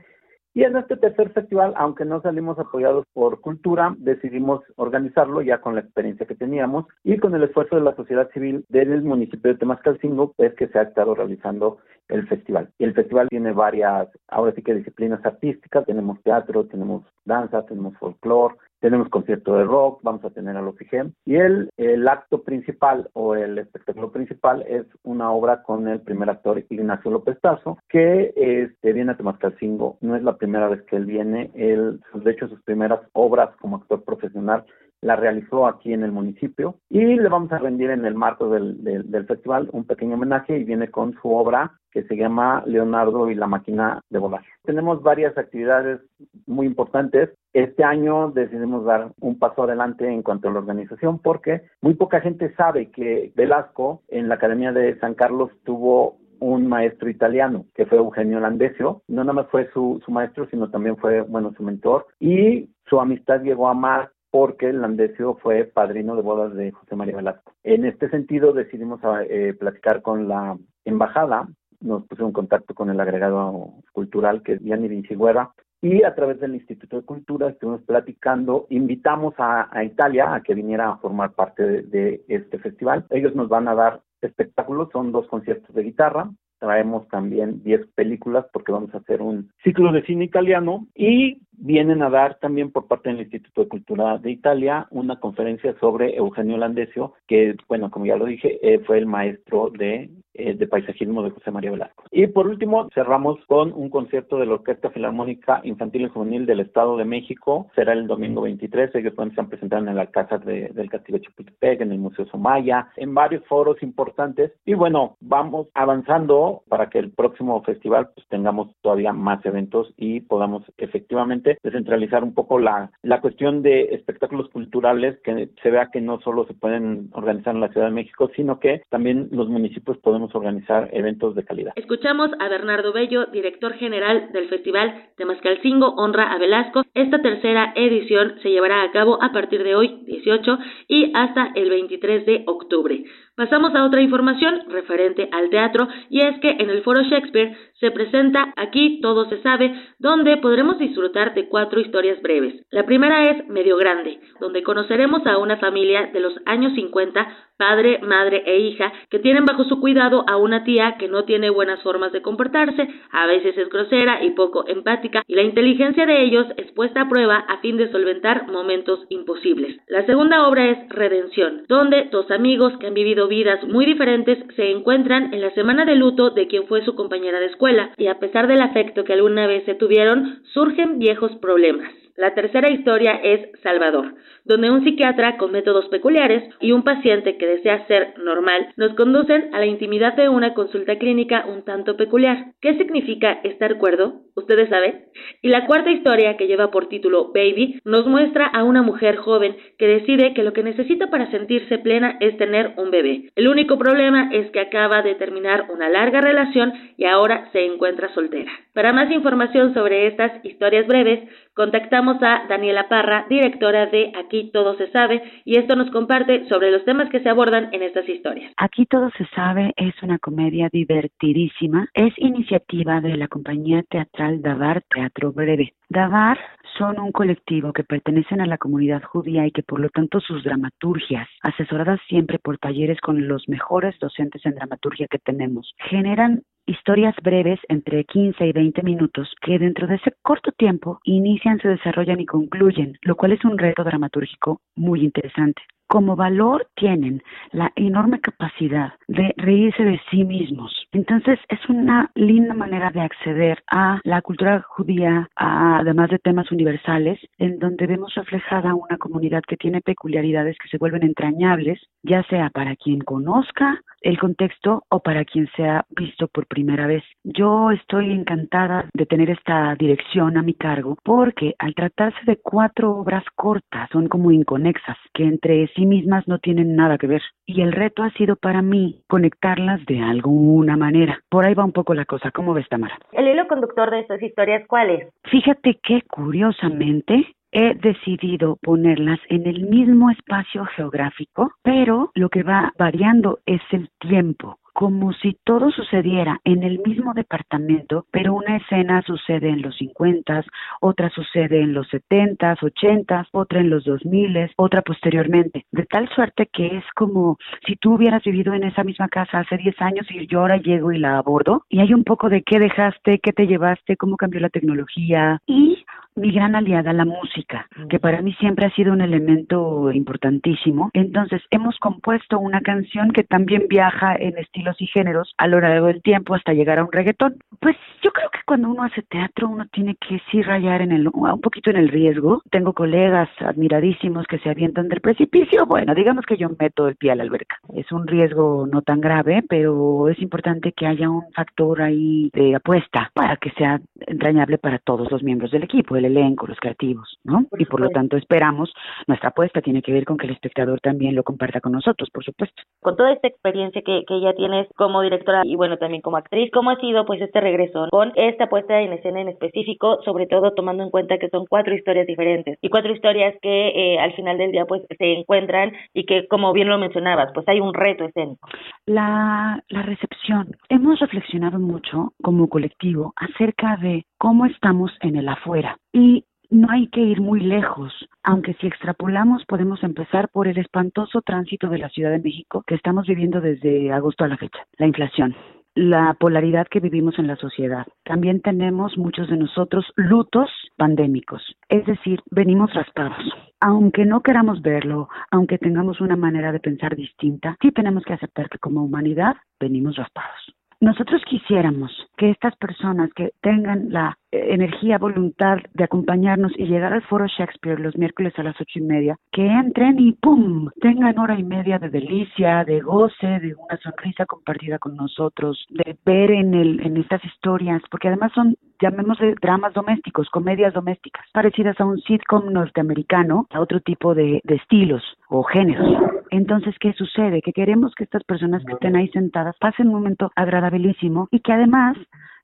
Speaker 42: Y en este tercer festival, aunque no salimos apoyados por cultura, decidimos organizarlo ya con la experiencia que teníamos y con el esfuerzo de la sociedad civil del municipio de Temascalcingo, es que se ha estado realizando el festival. Y el festival tiene varias, ahora sí que disciplinas artísticas, tenemos teatro, tenemos danza, tenemos folclore, tenemos concierto de rock, vamos a tener a los IGEM. Y el, el acto principal o el espectáculo principal es una obra con el primer actor Ignacio López Tazo, que este, viene a Temascalcingo. No es la primera vez que él viene, él, de hecho sus primeras obras como actor profesional la realizó aquí en el municipio y le vamos a rendir en el marco del, del, festival un pequeño homenaje y viene con su obra que se llama Leonardo y la máquina de volar. Tenemos varias actividades muy importantes. Este año decidimos dar un paso adelante en cuanto a la organización porque muy poca gente sabe que Velasco en la Academia de San Carlos tuvo un maestro italiano que fue Eugenio Landesio. No nada más fue su, su maestro, sino también fue, bueno, su mentor. Y su amistad llegó a más porque Landesio fue padrino de bodas de José María Velasco. En este sentido decidimos eh, platicar con la embajada, nos pusimos en contacto con el agregado cultural que es Gianni Vinciguera y a través del Instituto de Cultura estuvimos platicando, invitamos a, Italia a que viniera a formar parte de este festival. Ellos nos van a dar espectáculos, son dos conciertos de guitarra, traemos también 10 películas porque vamos a hacer un ciclo de cine italiano y vienen a dar también por parte del Instituto de Cultura de Italia una conferencia sobre Eugenio Landesio, que, bueno, como ya lo dije, eh, fue el maestro de, eh, de paisajismo de José María Velasco. Y por último, cerramos con un concierto de la Orquesta Filarmónica Infantil y Juvenil del Estado de México. Será el domingo 23. Ellos pueden se han presentado en el Alcázar del Castillo de Chapultepec, en el Museo Somaya, en varios foros importantes. Y bueno, vamos avanzando para que el próximo festival pues, tengamos todavía más eventos y podamos efectivamente descentralizar un poco la, la cuestión de espectáculos culturales, que se vea que no solo se pueden organizar en la Ciudad de México, sino que también los municipios podemos organizar eventos de calidad.
Speaker 41: Escuchamos a Bernardo Bello, director general del Festival Temascalcingo Honra a Velasco. Esta tercera edición se llevará a cabo a partir de hoy, 18, y hasta el 23 de octubre. Pasamos a otra información referente al teatro y es que en el Foro Shakespeare se presenta Aquí todo se sabe, donde podremos disfrutar de cuatro historias breves. La primera es Medio Grande, donde conoceremos a una familia de los años 50 padre, madre e hija, que tienen bajo su cuidado a una tía que no tiene buenas formas de comportarse, a veces es grosera y poco empática, y la inteligencia de ellos es puesta a prueba a fin de solventar momentos imposibles. La segunda obra es Redención, donde dos amigos que han vivido vidas muy diferentes se encuentran en la semana de luto de quien fue su compañera de escuela, y a pesar del afecto que alguna vez se tuvieron, surgen viejos problemas. La tercera historia es Salvador, donde un psiquiatra con métodos peculiares y un paciente que desea ser normal nos conducen a la intimidad de una consulta clínica un tanto peculiar. ¿Qué significa estar cuerdo? ¿Ustedes saben? Y la cuarta historia, que lleva por título Baby, nos muestra a una mujer joven que decide que lo que necesita para sentirse plena es tener un bebé. El único problema es que acaba de terminar una larga relación y ahora se encuentra soltera. Para más información sobre estas historias breves, contactamos a Daniela Parra, directora de Aquí Todo Se Sabe, y esto nos comparte sobre los temas que se abordan en estas historias.
Speaker 43: Aquí Todo Se Sabe es una comedia divertidísima. Es iniciativa de la compañía teatral Davar Teatro Breve. Davar son un colectivo que pertenecen a la comunidad judía y que por lo tanto sus dramaturgias, asesoradas siempre por talleres con los mejores docentes en dramaturgia que tenemos, generan historias breves entre 15 y 20 minutos que dentro de ese corto tiempo inician, se desarrollan y concluyen, lo cual es un reto dramatúrgico muy interesante como valor tienen la enorme capacidad de reírse de sí mismos. Entonces es una linda manera de acceder a la cultura judía, además de temas universales, en donde vemos reflejada una comunidad que tiene peculiaridades que se vuelven entrañables, ya sea para quien conozca el contexto o para quien sea visto por primera vez. Yo estoy encantada de tener esta dirección a mi cargo porque al tratarse de cuatro obras cortas, son como inconexas, que entre sí mismas no tienen nada que ver. Y el reto ha sido para mí conectarlas de alguna manera. Por ahí va un poco la cosa. ¿Cómo ves, Tamara?
Speaker 41: ¿El hilo conductor de estas historias cuál es?
Speaker 43: Fíjate que curiosamente he decidido ponerlas en el mismo espacio geográfico, pero lo que va variando es el tiempo como si todo sucediera en el mismo departamento, pero una escena sucede en los 50, otra sucede en los 70, 80, otra en los 2000, otra posteriormente, de tal suerte que es como si tú hubieras vivido en esa misma casa hace 10 años y yo ahora llego y la abordo y hay un poco de qué dejaste, qué te llevaste, cómo cambió la tecnología y mi gran aliada, la música, que para mí siempre ha sido un elemento importantísimo. Entonces, hemos compuesto una canción que también viaja en estilos y géneros a lo largo del tiempo hasta llegar a un reggaetón. Pues yo creo que cuando uno hace teatro uno tiene que sí rayar en el un poquito en el riesgo. Tengo colegas admiradísimos que se avientan del precipicio. Bueno, digamos que yo meto el pie a la alberca. Es un riesgo no tan grave, pero es importante que haya un factor ahí de apuesta para que sea entrañable para todos los miembros del equipo el elenco, los creativos, ¿no? y por lo tanto esperamos, nuestra apuesta tiene que ver con que el espectador también lo comparta con nosotros, por supuesto.
Speaker 41: Con toda esta experiencia que, que ya tienes como directora y bueno, también como actriz, ¿cómo ha sido pues este regreso con esta puesta en escena en específico, sobre todo tomando en cuenta que son cuatro historias diferentes y cuatro historias que eh, al final del día pues se encuentran y que como bien lo mencionabas, pues hay un reto escénico.
Speaker 43: La, la recepción. Hemos reflexionado mucho como colectivo acerca de cómo estamos en el afuera. Y no hay que ir muy lejos, aunque si extrapolamos podemos empezar por el espantoso tránsito de la Ciudad de México que estamos viviendo desde agosto a la fecha, la inflación la polaridad que vivimos en la sociedad. También tenemos muchos de nosotros lutos pandémicos, es decir, venimos raspados. Aunque no queramos verlo, aunque tengamos una manera de pensar distinta, sí tenemos que aceptar que como humanidad venimos raspados. Nosotros quisiéramos que estas personas que tengan la energía, voluntad de acompañarnos y llegar al foro Shakespeare los miércoles a las ocho y media, que entren y ¡pum! tengan hora y media de delicia, de goce, de una sonrisa compartida con nosotros, de ver en, el, en estas historias, porque además son, llamémosle dramas domésticos, comedias domésticas, parecidas a un sitcom norteamericano, a otro tipo de, de estilos o géneros. Entonces, ¿qué sucede? Que queremos que estas personas que estén ahí sentadas pasen un momento agradabilísimo y que además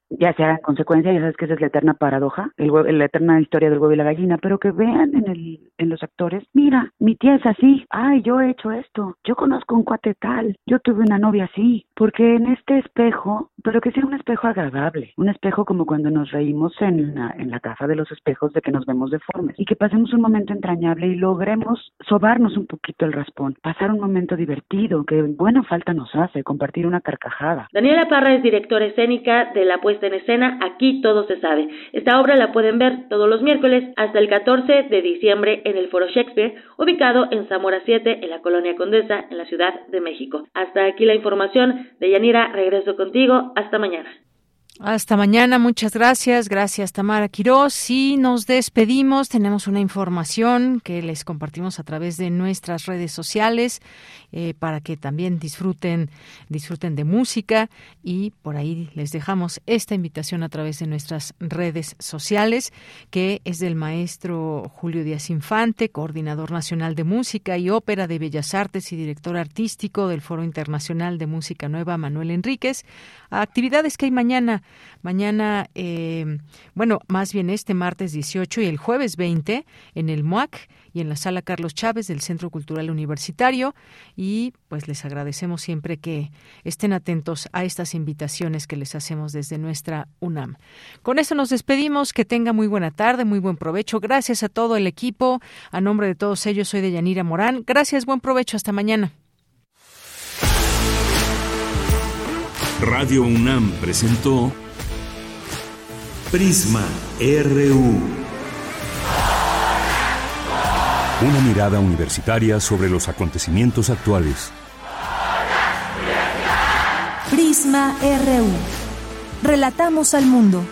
Speaker 43: ya sea en consecuencia, ya sabes que esa es la eterna paradoja, el la eterna historia del huevo y la gallina, pero que vean en, el, en los actores, mira, mi tía es así, ay, yo he hecho esto, yo conozco un cuate tal, yo tuve una novia así, porque en este espejo, pero que sea un espejo agradable, un espejo como cuando nos reímos en la, en la casa de los espejos de que nos vemos deformes, y que pasemos un momento entrañable y logremos sobarnos un poquito el raspón, pasar un momento divertido, que buena falta nos hace, compartir una carcajada.
Speaker 41: Daniela Parra es directora escénica de la puesta en escena Aquí todo se sabe. Esta obra la pueden ver todos los miércoles hasta el 14 de diciembre en el Foro Shakespeare, ubicado en Zamora 7, en la Colonia Condesa, en la Ciudad de México. Hasta aquí la información de Yanira. Regreso contigo. Hasta mañana.
Speaker 1: Hasta mañana, muchas gracias. Gracias, Tamara Quiroz. Y nos despedimos. Tenemos una información que les compartimos a través de nuestras redes sociales eh, para que también disfruten, disfruten de música. Y por ahí les dejamos esta invitación a través de nuestras redes sociales, que es del maestro Julio Díaz Infante, coordinador nacional de música y ópera de Bellas Artes y director artístico del Foro Internacional de Música Nueva, Manuel Enríquez. Actividades que hay mañana Mañana, eh, bueno, más bien este martes 18 y el jueves 20 en el MUAC y en la sala Carlos Chávez del Centro Cultural Universitario. Y pues les agradecemos siempre que estén atentos a estas invitaciones que les hacemos desde nuestra UNAM. Con esto nos despedimos. Que tenga muy buena tarde, muy buen provecho. Gracias a todo el equipo. A nombre de todos ellos, soy de Yanira Morán. Gracias, buen provecho. Hasta mañana.
Speaker 2: Radio UNAM presentó Prisma RU. Una mirada universitaria sobre los acontecimientos actuales.
Speaker 3: Prisma RU. Relatamos al mundo.